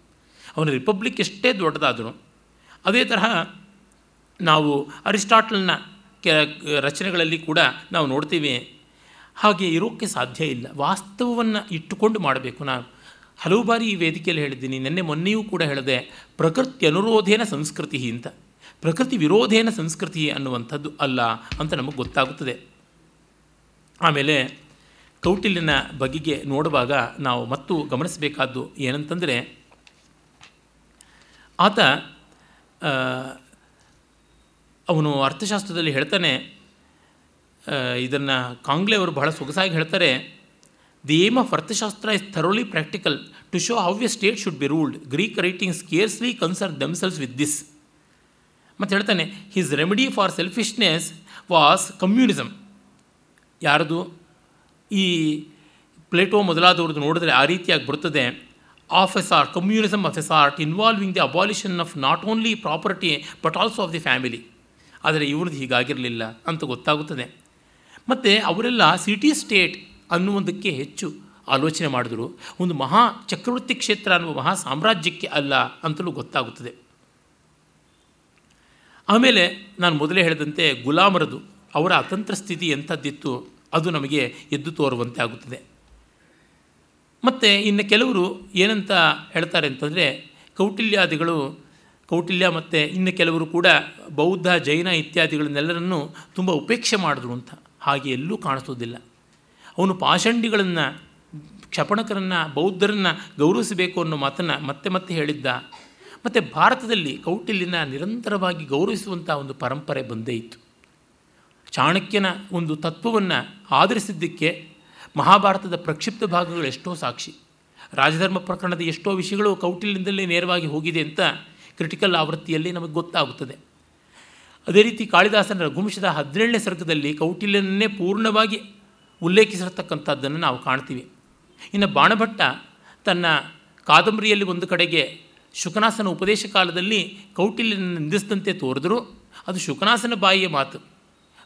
ಅವನ ರಿಪಬ್ಲಿಕ್ ಎಷ್ಟೇ ದೊಡ್ಡದಾದರೂ ಅದೇ ತರಹ ನಾವು ಅರಿಸ್ಟಾಟಲ್ನ ಕೆ, ರಚನೆಗಳಲ್ಲಿ ಕೂಡ ನಾವು ನೋಡ್ತೀವಿ, ಹಾಗೆ ಇರೋಕ್ಕೆ ಸಾಧ್ಯ ಇಲ್ಲ. ವಾಸ್ತವವನ್ನು ಇಟ್ಟುಕೊಂಡು ಮಾಡಬೇಕು. ನಾನು ಹಲವು ಬಾರಿ ಈ ವೇದಿಕೆಯಲ್ಲಿ ಹೇಳಿದ್ದೀನಿ, ನಿನ್ನೆ ಮೊನ್ನೆಯೂ ಕೂಡ ಹೇಳಿದೆ, ಪ್ರಕೃತಿ ಅನುರೋಧೇನ ಸಂಸ್ಕೃತಿ ಅಂತ. ಪ್ರಕೃತಿ ವಿರೋಧೇನ ಸಂಸ್ಕೃತಿ ಅನ್ನುವಂಥದ್ದು ಅಲ್ಲ ಅಂತ ನಮಗೆ ಗೊತ್ತಾಗುತ್ತದೆ. ಆಮೇಲೆ ಕೌಟಿಲ್ಯನ ಬಗೆಗೆ ನೋಡುವಾಗ ನಾವು ಮತ್ತು ಗಮನಿಸಬೇಕಾದ್ದು ಏನಂತಂದರೆ, ಆತ ಅವನು ಅರ್ಥಶಾಸ್ತ್ರದಲ್ಲಿ ಹೇಳ್ತಾನೆ ಇದನ್ನು ಕಾಂಗ್ಲೆ ಅವರು ಬಹಳ ಸೊಗಸಾಗಿ ಹೇಳ್ತಾರೆ the aim of Arthashastra is thoroughly practical to show how a state should be ruled Greek writing scarcely concern themselves with this ಮತ್ತು ಹೇಳ್ತಾನೆ his remedy for selfishness was communism ಯಾರದು? ಈ ಪ್ಲೇಟೋ ಮೊದಲಾದವ್ರದ್ದು ನೋಡಿದ್ರೆ ಆ ರೀತಿಯಾಗಿ ಬರ್ತದೆ. Of a sort communism of a sort involving the abolition of not only property but also of the family ಆದರೆ ಇವ್ರದ್ದು ಹೀಗಾಗಿರಲಿಲ್ಲ ಅಂತ ಗೊತ್ತಾಗುತ್ತದೆ. ಮತ್ತು ಅವರೆಲ್ಲ ಸಿಟಿ ಸ್ಟೇಟ್ ಅನ್ನುವುದಕ್ಕೆ ಹೆಚ್ಚು ಆಲೋಚನೆ ಮಾಡಿದ್ರು. ಒಂದು ಮಹಾ ಚಕ್ರವರ್ತಿ ಕ್ಷೇತ್ರ ಅನ್ನುವ ಮಹಾ ಸಾಮ್ರಾಜ್ಯಕ್ಕೆ ಅಲ್ಲ ಅಂತಲೂ ಗೊತ್ತಾಗುತ್ತದೆ. ಆಮೇಲೆ ನಾನು ಮೊದಲೇ ಹೇಳಿದಂತೆ ಗುಲಾಮರದು ಅವರ ಅತಂತ್ರ ಸ್ಥಿತಿ ಎಂಥದ್ದಿತ್ತು ಅದು ನಮಗೆ ಎದ್ದು ತೋರುವಂತೆ ಆಗುತ್ತದೆ. ಮತ್ತು ಇನ್ನು ಕೆಲವರು ಏನಂತ ಹೇಳ್ತಾರೆ ಅಂತಂದರೆ ಕೌಟಿಲ್ಯಾದಿಗಳು, ಕೌಟಿಲ್ಯ ಮತ್ತು ಇನ್ನು ಕೆಲವರು ಕೂಡ ಬೌದ್ಧ, ಜೈನ ಇತ್ಯಾದಿಗಳನ್ನೆಲ್ಲರನ್ನು ತುಂಬ ಉಪೇಕ್ಷೆ ಮಾಡಿದ್ರು ಅಂತ. ಹಾಗೆ ಎಲ್ಲೂ ಕಾಣಿಸೋದಿಲ್ಲ. ಅವನು ಪಾಷಂಡಿಗಳನ್ನು, ಕ್ಷಪಣಕರನ್ನು, ಬೌದ್ಧರನ್ನು ಗೌರವಿಸಬೇಕು ಅನ್ನೋ ಮಾತನ್ನು ಮತ್ತೆ ಮತ್ತೆ ಹೇಳಿದ್ದ. ಮತ್ತು ಭಾರತದಲ್ಲಿ ಕೌಟಿಲ್ಯನ ನಿರಂತರವಾಗಿ ಗೌರವಿಸುವಂಥ ಒಂದು ಪರಂಪರೆ ಬಂದೇ ಇತ್ತು. ಚಾಣಕ್ಯನ ಒಂದು ತತ್ವವನ್ನು ಆಧರಿಸಿದ್ದಕ್ಕೆ ಮಹಾಭಾರತದ ಪ್ರಕ್ಷಿಪ್ತ ಭಾಗಗಳು ಎಷ್ಟೋ ಸಾಕ್ಷಿ. ರಾಜಧರ್ಮ ಪ್ರಕರಣದ ಎಷ್ಟೋ ವಿಷಯಗಳು ಕೌಟಿಲ್ಯದಿಂದಲೇ ನೇರವಾಗಿ ಹೋಗಿದೆ ಅಂತ ಕ್ರಿಟಿಕಲ್ ಆವೃತ್ತಿಯಲ್ಲಿ ನಮಗೆ ಗೊತ್ತಾಗುತ್ತದೆ. ಅದೇ ರೀತಿ ಕಾಳಿದಾಸನ ರಘುವಂಶದ ಹದಿನೇಳನೇ ಸರ್ಗದಲ್ಲಿ ಕೌಟಿಲ್ಯನನ್ನೇ ಪೂರ್ಣವಾಗಿ ಉಲ್ಲೇಖಿಸಿರತಕ್ಕಂಥದ್ದನ್ನು ನಾವು ಕಾಣ್ತೀವಿ. ಇನ್ನು ಬಾಣಭಟ್ಟ ತನ್ನ ಕಾದಂಬರಿಯಲ್ಲಿ ಒಂದು ಕಡೆಗೆ ಶುಕನಾಸನ ಉಪದೇಶ ಕಾಲದಲ್ಲಿ ಕೌಟಿಲ್ಯನ ನಿಂದಿಸಿದಂತೆ ತೋರಿದ್ರು. ಅದು ಶುಕನಾಸನ ಬಾಯಿಯ ಮಾತು.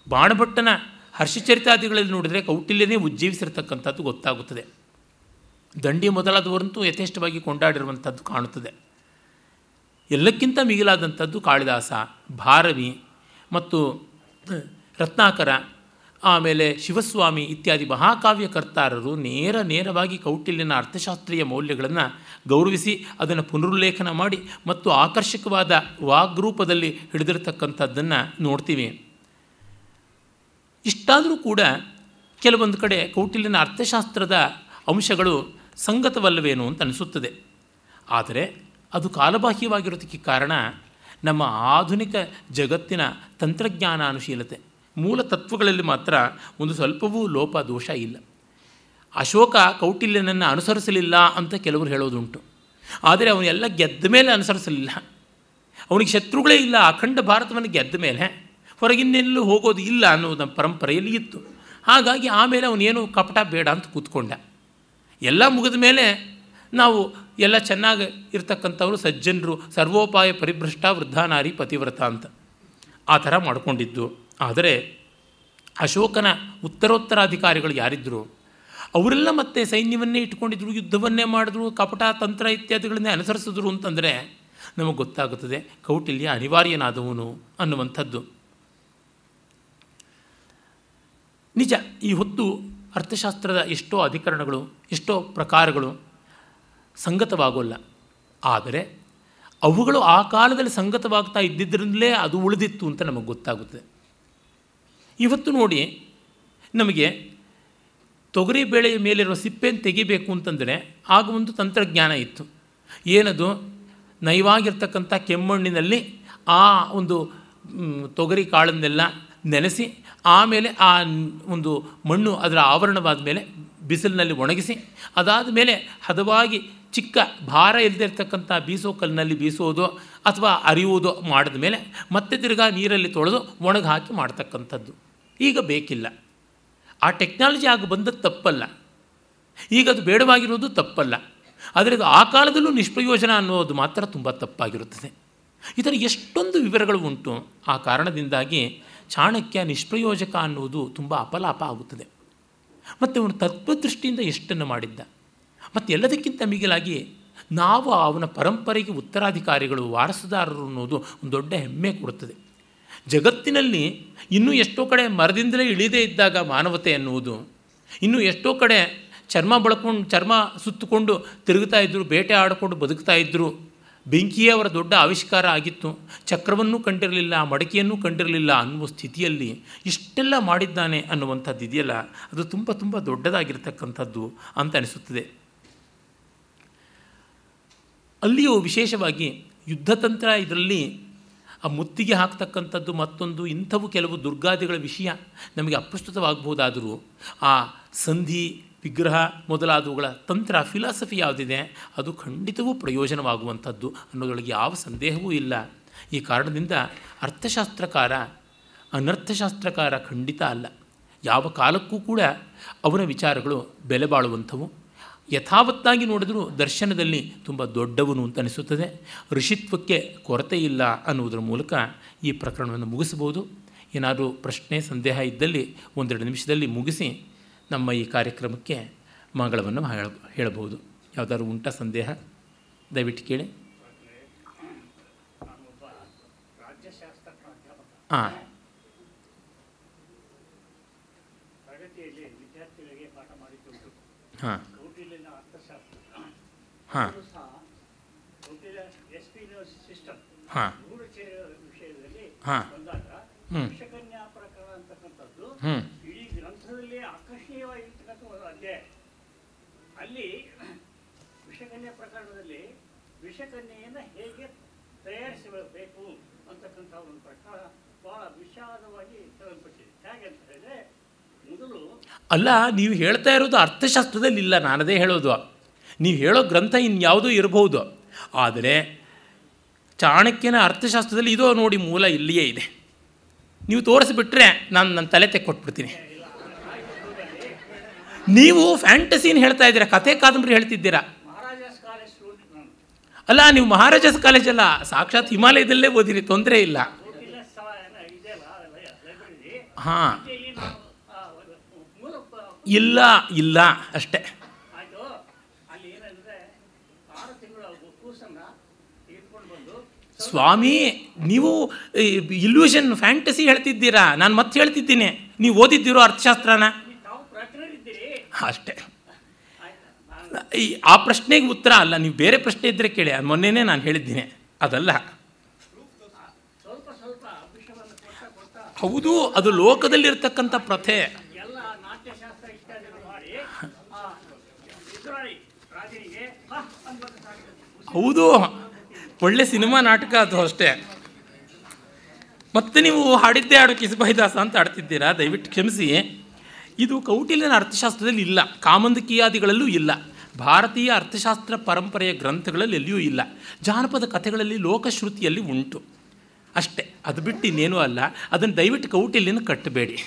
ಬಾಣಭಟ್ಟನ ಹರ್ಷಚರಿತಾದಿಗಳಲ್ಲಿ ನೋಡಿದರೆ ಕೌಟಿಲ್ಯನೇ ಉಜ್ಜೀವಿಸಿರ್ತಕ್ಕಂಥದ್ದು ಗೊತ್ತಾಗುತ್ತದೆ. ದಂಡಿ ಮೊದಲಾದವರಂತೂ ಯಥೇಷ್ಟವಾಗಿ ಕೊಂಡಾಡಿರುವಂಥದ್ದು ಕಾಣುತ್ತದೆ. ಎಲ್ಲಕ್ಕಿಂತ ಮಿಗಿಲಾದಂಥದ್ದು ಕಾಳಿದಾಸ, ಭಾರವಿ ಮತ್ತು ರತ್ನಾಕರ, ಆಮೇಲೆ ಶಿವಸ್ವಾಮಿ ಇತ್ಯಾದಿ ಮಹಾಕಾವ್ಯಕರ್ತಾರರು ನೇರ ನೇರವಾಗಿ ಕೌಟಿಲ್ಯನ ಅರ್ಥಶಾಸ್ತ್ರೀಯ ಮೌಲ್ಯಗಳನ್ನು ಗೌರವಿಸಿ ಅದನ್ನು ಪುನರುಲ್ಲೇಖನ ಮಾಡಿ ಮತ್ತು ಆಕರ್ಷಕವಾದ ವಾಗ್ರೂಪದಲ್ಲಿ ಹಿಡಿದಿರ್ತಕ್ಕಂಥದ್ದನ್ನು ನೋಡ್ತೀವಿ. ಇಷ್ಟಾದರೂ ಕೂಡ ಕೆಲವೊಂದು ಕಡೆ ಕೌಟಿಲ್ಯನ ಅರ್ಥಶಾಸ್ತ್ರದ ಅಂಶಗಳು ಸಂಗತವಲ್ಲವೇನು ಅಂತ ಅನಿಸುತ್ತದೆ. ಆದರೆ ಅದು ಕಾಲಬಾಹ್ಯವಾಗಿರೋದಕ್ಕೆ ಕಾರಣ ನಮ್ಮ ಆಧುನಿಕ ಜಗತ್ತಿನ ತಂತ್ರಜ್ಞಾನಾನುಶೀಲತೆ, ಮೂಲ ತತ್ವಗಳಲ್ಲಿ ಮಾತ್ರ ಒಂದು ಸ್ವಲ್ಪವೂ ಲೋಪ ದೋಷ ಇಲ್ಲ. ಅಶೋಕ ಕೌಟಿಲ್ಯನನ್ನು ಅನುಸರಿಸಲಿಲ್ಲ ಅಂತ ಕೆಲವರು ಹೇಳೋದುಂಟು. ಆದರೆ ಅವನೆಲ್ಲ ಗೆದ್ದ ಮೇಲೆ ಅನುಸರಿಸಲಿಲ್ಲ. ಅವನಿಗೆ ಶತ್ರುಗಳೇ ಇಲ್ಲ, ಅಖಂಡ ಭಾರತವನ್ನು ಗೆದ್ದ ಮೇಲೆ. ಹೊರಗಿನ್ನೆಲ್ಲೂ ಹೋಗೋದು ಇಲ್ಲ ಅನ್ನೋದು ಪರಂಪರೆಯಲ್ಲಿ ಇತ್ತು. ಹಾಗಾಗಿ ಆಮೇಲೆ ಅವನೇನು ಕಪಟ ಬೇಡ ಅಂತ ಕೂತ್ಕೊಂಡ. ಎಲ್ಲ ಮುಗಿದ ಮೇಲೆ ನಾವು ಎಲ್ಲ ಚೆನ್ನಾಗಿ ಇರ್ತಕ್ಕಂಥವರು ಸಜ್ಜನರು, ಸರ್ವೋಪಾಯ ಪರಿಭ್ರಷ್ಟ ವೃದ್ಧಾನಾರಿ ಪತಿವ್ರತ ಅಂತ ಆ ಥರ ಮಾಡಿಕೊಂಡಿದ್ದು. ಆದರೆ ಅಶೋಕನ ಉತ್ತರೋತ್ತರಾಧಿಕಾರಿಗಳು ಯಾರಿದ್ದರು ಅವರೆಲ್ಲ ಮತ್ತೆ ಸೈನ್ಯವನ್ನೇ ಇಟ್ಕೊಂಡಿದ್ರು ಯುದ್ಧವನ್ನೇ ಮಾಡಿದ್ರು, ಕಪಟ ತಂತ್ರ ಇತ್ಯಾದಿಗಳನ್ನೇ ಅನುಸರಿಸಿದ್ರು ಅಂತಂದರೆ ನಮಗೆ ಗೊತ್ತಾಗುತ್ತದೆ, ಕೌಟಿಲ್ಯ ಅನಿವಾರ್ಯನಾದವನು ಅನ್ನುವಂಥದ್ದು. ನಿಜ, ಈ ಹೊತ್ತು ಅರ್ಥಶಾಸ್ತ್ರದ ಎಷ್ಟೋ ಅಧಿಕರಣಗಳು, ಎಷ್ಟೋ ಪ್ರಕಾರಗಳು ಸಂಗತವಾಗೋಲ್ಲ. ಆದರೆ ಅವುಗಳು ಆ ಕಾಲದಲ್ಲಿ ಸಂಗತವಾಗ್ತಾ ಇದ್ದಿದ್ದರಿಂದಲೇ ಅದು ಉಳಿದಿತ್ತು ಅಂತ ನಮಗೆ ಗೊತ್ತಾಗುತ್ತದೆ. ಇವತ್ತು ನೋಡಿ, ನಮಗೆ ತೊಗರಿ ಬೇಳೆಯ ಮೇಲಿರುವ ಸಿಪ್ಪೆಯನ್ನು ತೆಗಿಬೇಕು ಅಂತಂದರೆ ಆಗ ಒಂದು ತಂತ್ರಜ್ಞಾನ ಇತ್ತು. ಏನದು? ನಯವಾಗಿರ್ತಕ್ಕಂಥ ಕೆಮ್ಮಣ್ಣಿನಲ್ಲಿ ಆ ಒಂದು ತೊಗರಿ ಕಾಳನ್ನೆಲ್ಲ ನೆನೆಸಿ, ಆಮೇಲೆ ಆ ಒಂದು ಮಣ್ಣು ಅದರ ಆವರಣವಾದ ಮೇಲೆ ಬಿಸಿಲಿನಲ್ಲಿ ಒಣಗಿಸಿ, ಅದಾದ ಮೇಲೆ ಹದವಾಗಿ ಚಿಕ್ಕ ಭಾರ ಇಲ್ಲದಿರ್ತಕ್ಕಂಥ ಬೀಸೋ ಕಲ್ಲಿನಲ್ಲಿ ಬೀಸೋದು ಅಥವಾ ಅರಿಯುವುದು ಮಾಡಿದ ಮೇಲೆ ಮತ್ತೆ ತಿರ್ಗಾ ನೀರಲ್ಲಿ ತೊಳೆದು ಒಣಗಿ ಹಾಕಿ ಮಾಡ್ತಕ್ಕಂಥದ್ದು. ಈಗ ಬೇಕಿಲ್ಲ. ಆ ಟೆಕ್ನಾಲಜಿ ಆಗ ಬಂದದ್ದು ತಪ್ಪಲ್ಲ. ಈಗ ಅದು ಬೇಡವಾಗಿರೋದು ತಪ್ಪಲ್ಲ. ಆದರೆ ಅದು ಆ ಕಾಲದಲ್ಲೂ ನಿಷ್ಪ್ರಯೋಜನ ಅನ್ನೋದು ಮಾತ್ರ ತುಂಬ ತಪ್ಪಾಗಿರುತ್ತದೆ. ಇದರ ಎಷ್ಟೊಂದು ವಿವರಗಳು ಉಂಟು. ಆ ಕಾರಣದಿಂದಾಗಿ ಚಾಣಕ್ಯ ನಿಷ್ಪ್ರಯೋಜಕ ಅನ್ನುವುದು ತುಂಬ ಅಪಲಾಪ ಆಗುತ್ತದೆ. ಮತ್ತು ಅವನು ತತ್ವದೃಷ್ಟಿಯಿಂದ ಎಷ್ಟನ್ನು ಮಾಡಿದ್ದ? ಮತ್ತು ಎಲ್ಲದಕ್ಕಿಂತ ಮಿಗಿಲಾಗಿ ನಾವು ಅವನ ಪರಂಪರೆಗೆ ಉತ್ತರಾಧಿಕಾರಿಗಳು, ವಾರಸುದಾರರು ಅನ್ನೋದು ಒಂದು ದೊಡ್ಡ ಹೆಮ್ಮೆ ಕೊಡುತ್ತದೆ. ಜಗತ್ತಿನಲ್ಲಿ ಇನ್ನೂ ಎಷ್ಟೋ ಕಡೆ ಮರದಿಂದಲೇ ಇಳಿದೇ ಇದ್ದಾಗ ಮಾನವತೆ ಎನ್ನುವುದು. ಇನ್ನೂ ಎಷ್ಟೋ ಕಡೆ ಚರ್ಮ ಬಳಕೊಂಡು, ಚರ್ಮ ಸುತ್ತಕೊಂಡು ತಿರುಗ್ತಾ ಇದ್ದರು ಬೇಟೆ ಆಡಿಕೊಂಡು ಬದುಕ್ತಾ ಇದ್ದರು ಬೆಂಕಿಯೇ ಅವರ ದೊಡ್ಡ ಆವಿಷ್ಕಾರ ಆಗಿತ್ತು. ಚಕ್ರವನ್ನು ಕಂಡಿರಲಿಲ್ಲ, ಮಡಕೆಯನ್ನು ಕಂಡಿರಲಿಲ್ಲ ಅನ್ನುವ ಸ್ಥಿತಿಯಲ್ಲಿ ಇಷ್ಟೆಲ್ಲ ಮಾಡಿದ್ದಾನೆ ಅನ್ನುವಂಥದ್ದು ಇದೆಯಲ್ಲ? ಅದು ತುಂಬ ತುಂಬ ದೊಡ್ಡದಾಗಿರ್ತಕ್ಕಂಥದ್ದು ಅಂತ ಅನಿಸುತ್ತದೆ. ಅಲ್ಲಿಯೂ ವಿಶೇಷವಾಗಿ ಯುದ್ಧತಂತ್ರ ಇದರಲ್ಲಿ ಆ ಮುತ್ತಿಗೆ ಹಾಕ್ತಕ್ಕಂಥದ್ದು ಮತ್ತೊಂದು ಇಂಥವು ಕೆಲವು ದುರ್ಗಾದಿಗಳ ವಿಷಯ ನಮಗೆ ಅಪ್ರಸ್ತುತವಾಗಬಹುದಾದರೂ ಆ ಸಂಧಿ, ವಿಗ್ರಹ ಮೊದಲಾದವುಗಳ ತಂತ್ರ ಫಿಲಾಸಫಿ ಯಾವುದಿದೆ, ಅದು ಖಂಡಿತವೂ ಪ್ರಯೋಜನವಾಗುವಂಥದ್ದು ಅನ್ನೋದ್ರೊಳಗೆ ಯಾವ ಸಂದೇಹವೂ ಇಲ್ಲ. ಈ ಕಾರಣದಿಂದ ಅರ್ಥಶಾಸ್ತ್ರಕಾರ, ಅನರ್ಥಶಾಸ್ತ್ರಕಾರ ಖಂಡಿತ ಅಲ್ಲ. ಯಾವ ಕಾಲಕ್ಕೂ ಕೂಡ ಅವನ ವಿಚಾರಗಳು ಬೆಲೆ ಬಾಳುವಂಥವು. ಯಥಾವತ್ತಾಗಿ ನೋಡಿದರೂ ದರ್ಶನದಲ್ಲಿ ತುಂಬ ದೊಡ್ಡವನು ಅಂತ ಅನಿಸುತ್ತದೆ. ಋಷಿತ್ವಕ್ಕೆ ಕೊರತೆ ಇಲ್ಲ ಅನ್ನುವುದರ ಮೂಲಕ ಈ ಪ್ರಕರಣವನ್ನು ಮುಗಿಸಬಹುದು. ಏನಾದರೂ ಪ್ರಶ್ನೆ ಸಂದೇಹ ಇದ್ದಲ್ಲಿ ಒಂದೆರಡು ನಿಮಿಷದಲ್ಲಿ ಮುಗಿಸಿ ನಮ್ಮ ಈ ಕಾರ್ಯಕ್ರಮಕ್ಕೆ ಮಂಗಳವನ್ನು ಹೇಳ ಹೇಳಬಹುದು. ಯಾವುದಾದ್ರು ಉಂಟ ಸಂದೇಹ? ದಯವಿಟ್ಟು ಕೇಳಿ. ಹಾಂ ಹಾಂ. ಹಾಂ. ಹಾಂ. ಹಾಂ. ಹ್ಞೂ ಅಲ್ಲಿ ವಿಷಕನ್ಯಾ ಪ್ರಕರಣದಲ್ಲಿ ವಿಷಕನ್ಯೆಯನ್ನು ಹೇಗೆ ತಯಾರಿಸಬೇಕು ಅಂತಕ್ಕಂಥ ಒಂದು ಪ್ರಕಾರ ಬಹಳ ವಿಷಾದವಾಗಿ ಹೇಗೆ ಅಂತ ಹೇಳಿದ್ರೆ ಮೊದಲು ಅಲ್ಲ ನೀವು ಹೇಳ್ತಾ ಇರೋದು ಅರ್ಥಶಾಸ್ತ್ರದಲ್ಲಿ ಇಲ್ಲ ನಾನದೇ ಹೇಳೋದು. ನೀವು ಹೇಳೋ ಗ್ರಂಥ ಇನ್ಯಾವುದೂ ಇರಬಹುದು ಆದರೆ ಚಾಣಕ್ಯನ ಅರ್ಥಶಾಸ್ತ್ರದಲ್ಲಿ ಇದೋ ನೋಡಿ ಮೂಲ ಇಲ್ಲಿಯೇ ಇದೆ. ನೀವು ತೋರಿಸ್ಬಿಟ್ರೆ ನಾನು ನನ್ನ ತಲೆ ತೆಕ್ಕೊಟ್ಬಿಡ್ತೀನಿ. ನೀವು ಫ್ಯಾಂಟಸಿನ ಹೇಳ್ತಾ ಇದ್ದೀರಾ ಕತೆ ಕಾದಂಬರಿ ಹೇಳ್ತಿದ್ದೀರಾ? ಅಲ್ಲ, ನೀವು ಮಹಾರಾಜಸ್ ಕಾಲೇಜಲ್ಲ ಸಾಕ್ಷಾತ್ ಹಿಮಾಲಯದಲ್ಲೇ ಓದಿರಿ, ತೊಂದರೆ ಇಲ್ಲ. ಹಾಂ. ಇಲ್ಲ ಇಲ್ಲ, ಅಷ್ಟೇ ಆಯ್ತು ಅಲ್ಲಿ ಏನಂದ್ರೆ ಆರು ತಿಂಗಳ ಕೂಸನ್ನ ತೆಗೆದುಕೊಂಡು ಬಂದು ಸ್ವಾಮಿ, ನೀವು ಇಲ್ಯೂಷನ್ ಫ್ಯಾಂಟಸಿ ಹೇಳ್ತಿದ್ದೀರಾ? ನಾನು ಮತ್ತೆ ಹೇಳ್ತಿದ್ದೀನಿ. ನೀವು ಓದಿದ್ದೀರೋ ಅರ್ಥಶಾಸ್ತ್ರನ? ಅಷ್ಟೇ. ಆ ಪ್ರಶ್ನೆಗೆ ಉತ್ತರ ಅಲ್ಲ, ನೀವು ಬೇರೆ ಪ್ರಶ್ನೆ ಇದ್ದರೆ ಕೇಳಿ. ಅದು ಮೊನ್ನೆನೇ ನಾನು ಹೇಳಿದ್ದೀನಿ. ಅದಲ್ಲ. ಹೌದು, ಅದು ಲೋಕದಲ್ಲಿರ್ತಕ್ಕಂಥ ಪ್ರಥೆ. ಹೌದು. ಒಳ್ಳೆ ಸಿನಿಮಾ ನಾಟಕ ಅದು ಅಷ್ಟೇ. ಮತ್ತೆ ನೀವು ಹಾಡಿದ್ದೇ ಹಾಡು ಕಿಸಬೈದಾಸ ಅಂತ ಆಡ್ತಿದ್ದೀರಾ ದಯವಿಟ್ಟು ಕ್ಷಮಿಸಿ. ಇದು ಕೌಟಿಲ್ಯನ ಅರ್ಥಶಾಸ್ತ್ರದಲ್ಲಿ ಇಲ್ಲ. ಕಾಮಂದಕೀಯಾದಿಗಳಲ್ಲೂ ಇಲ್ಲ. ಭಾರತೀಯ ಅರ್ಥಶಾಸ್ತ್ರ ಪರಂಪರೆಯ ಗ್ರಂಥಗಳಲ್ಲಿ ಎಲ್ಲಿಯೂ ಇಲ್ಲ. ಜಾನಪದ ಕಥೆಗಳಲ್ಲಿ ಲೋಕಶ್ರುತಿಯಲ್ಲಿ ಉಂಟು. ಅಷ್ಟೇ. ಅದು ಬಿಟ್ಟು ಇನ್ನೇನೂ ಅಲ್ಲ. ಅದನ್ನು ದಯವಿಟ್ಟು ಕೌಟಿಲ್ಯನ ಕಟ್ಟಬೇಡಿ.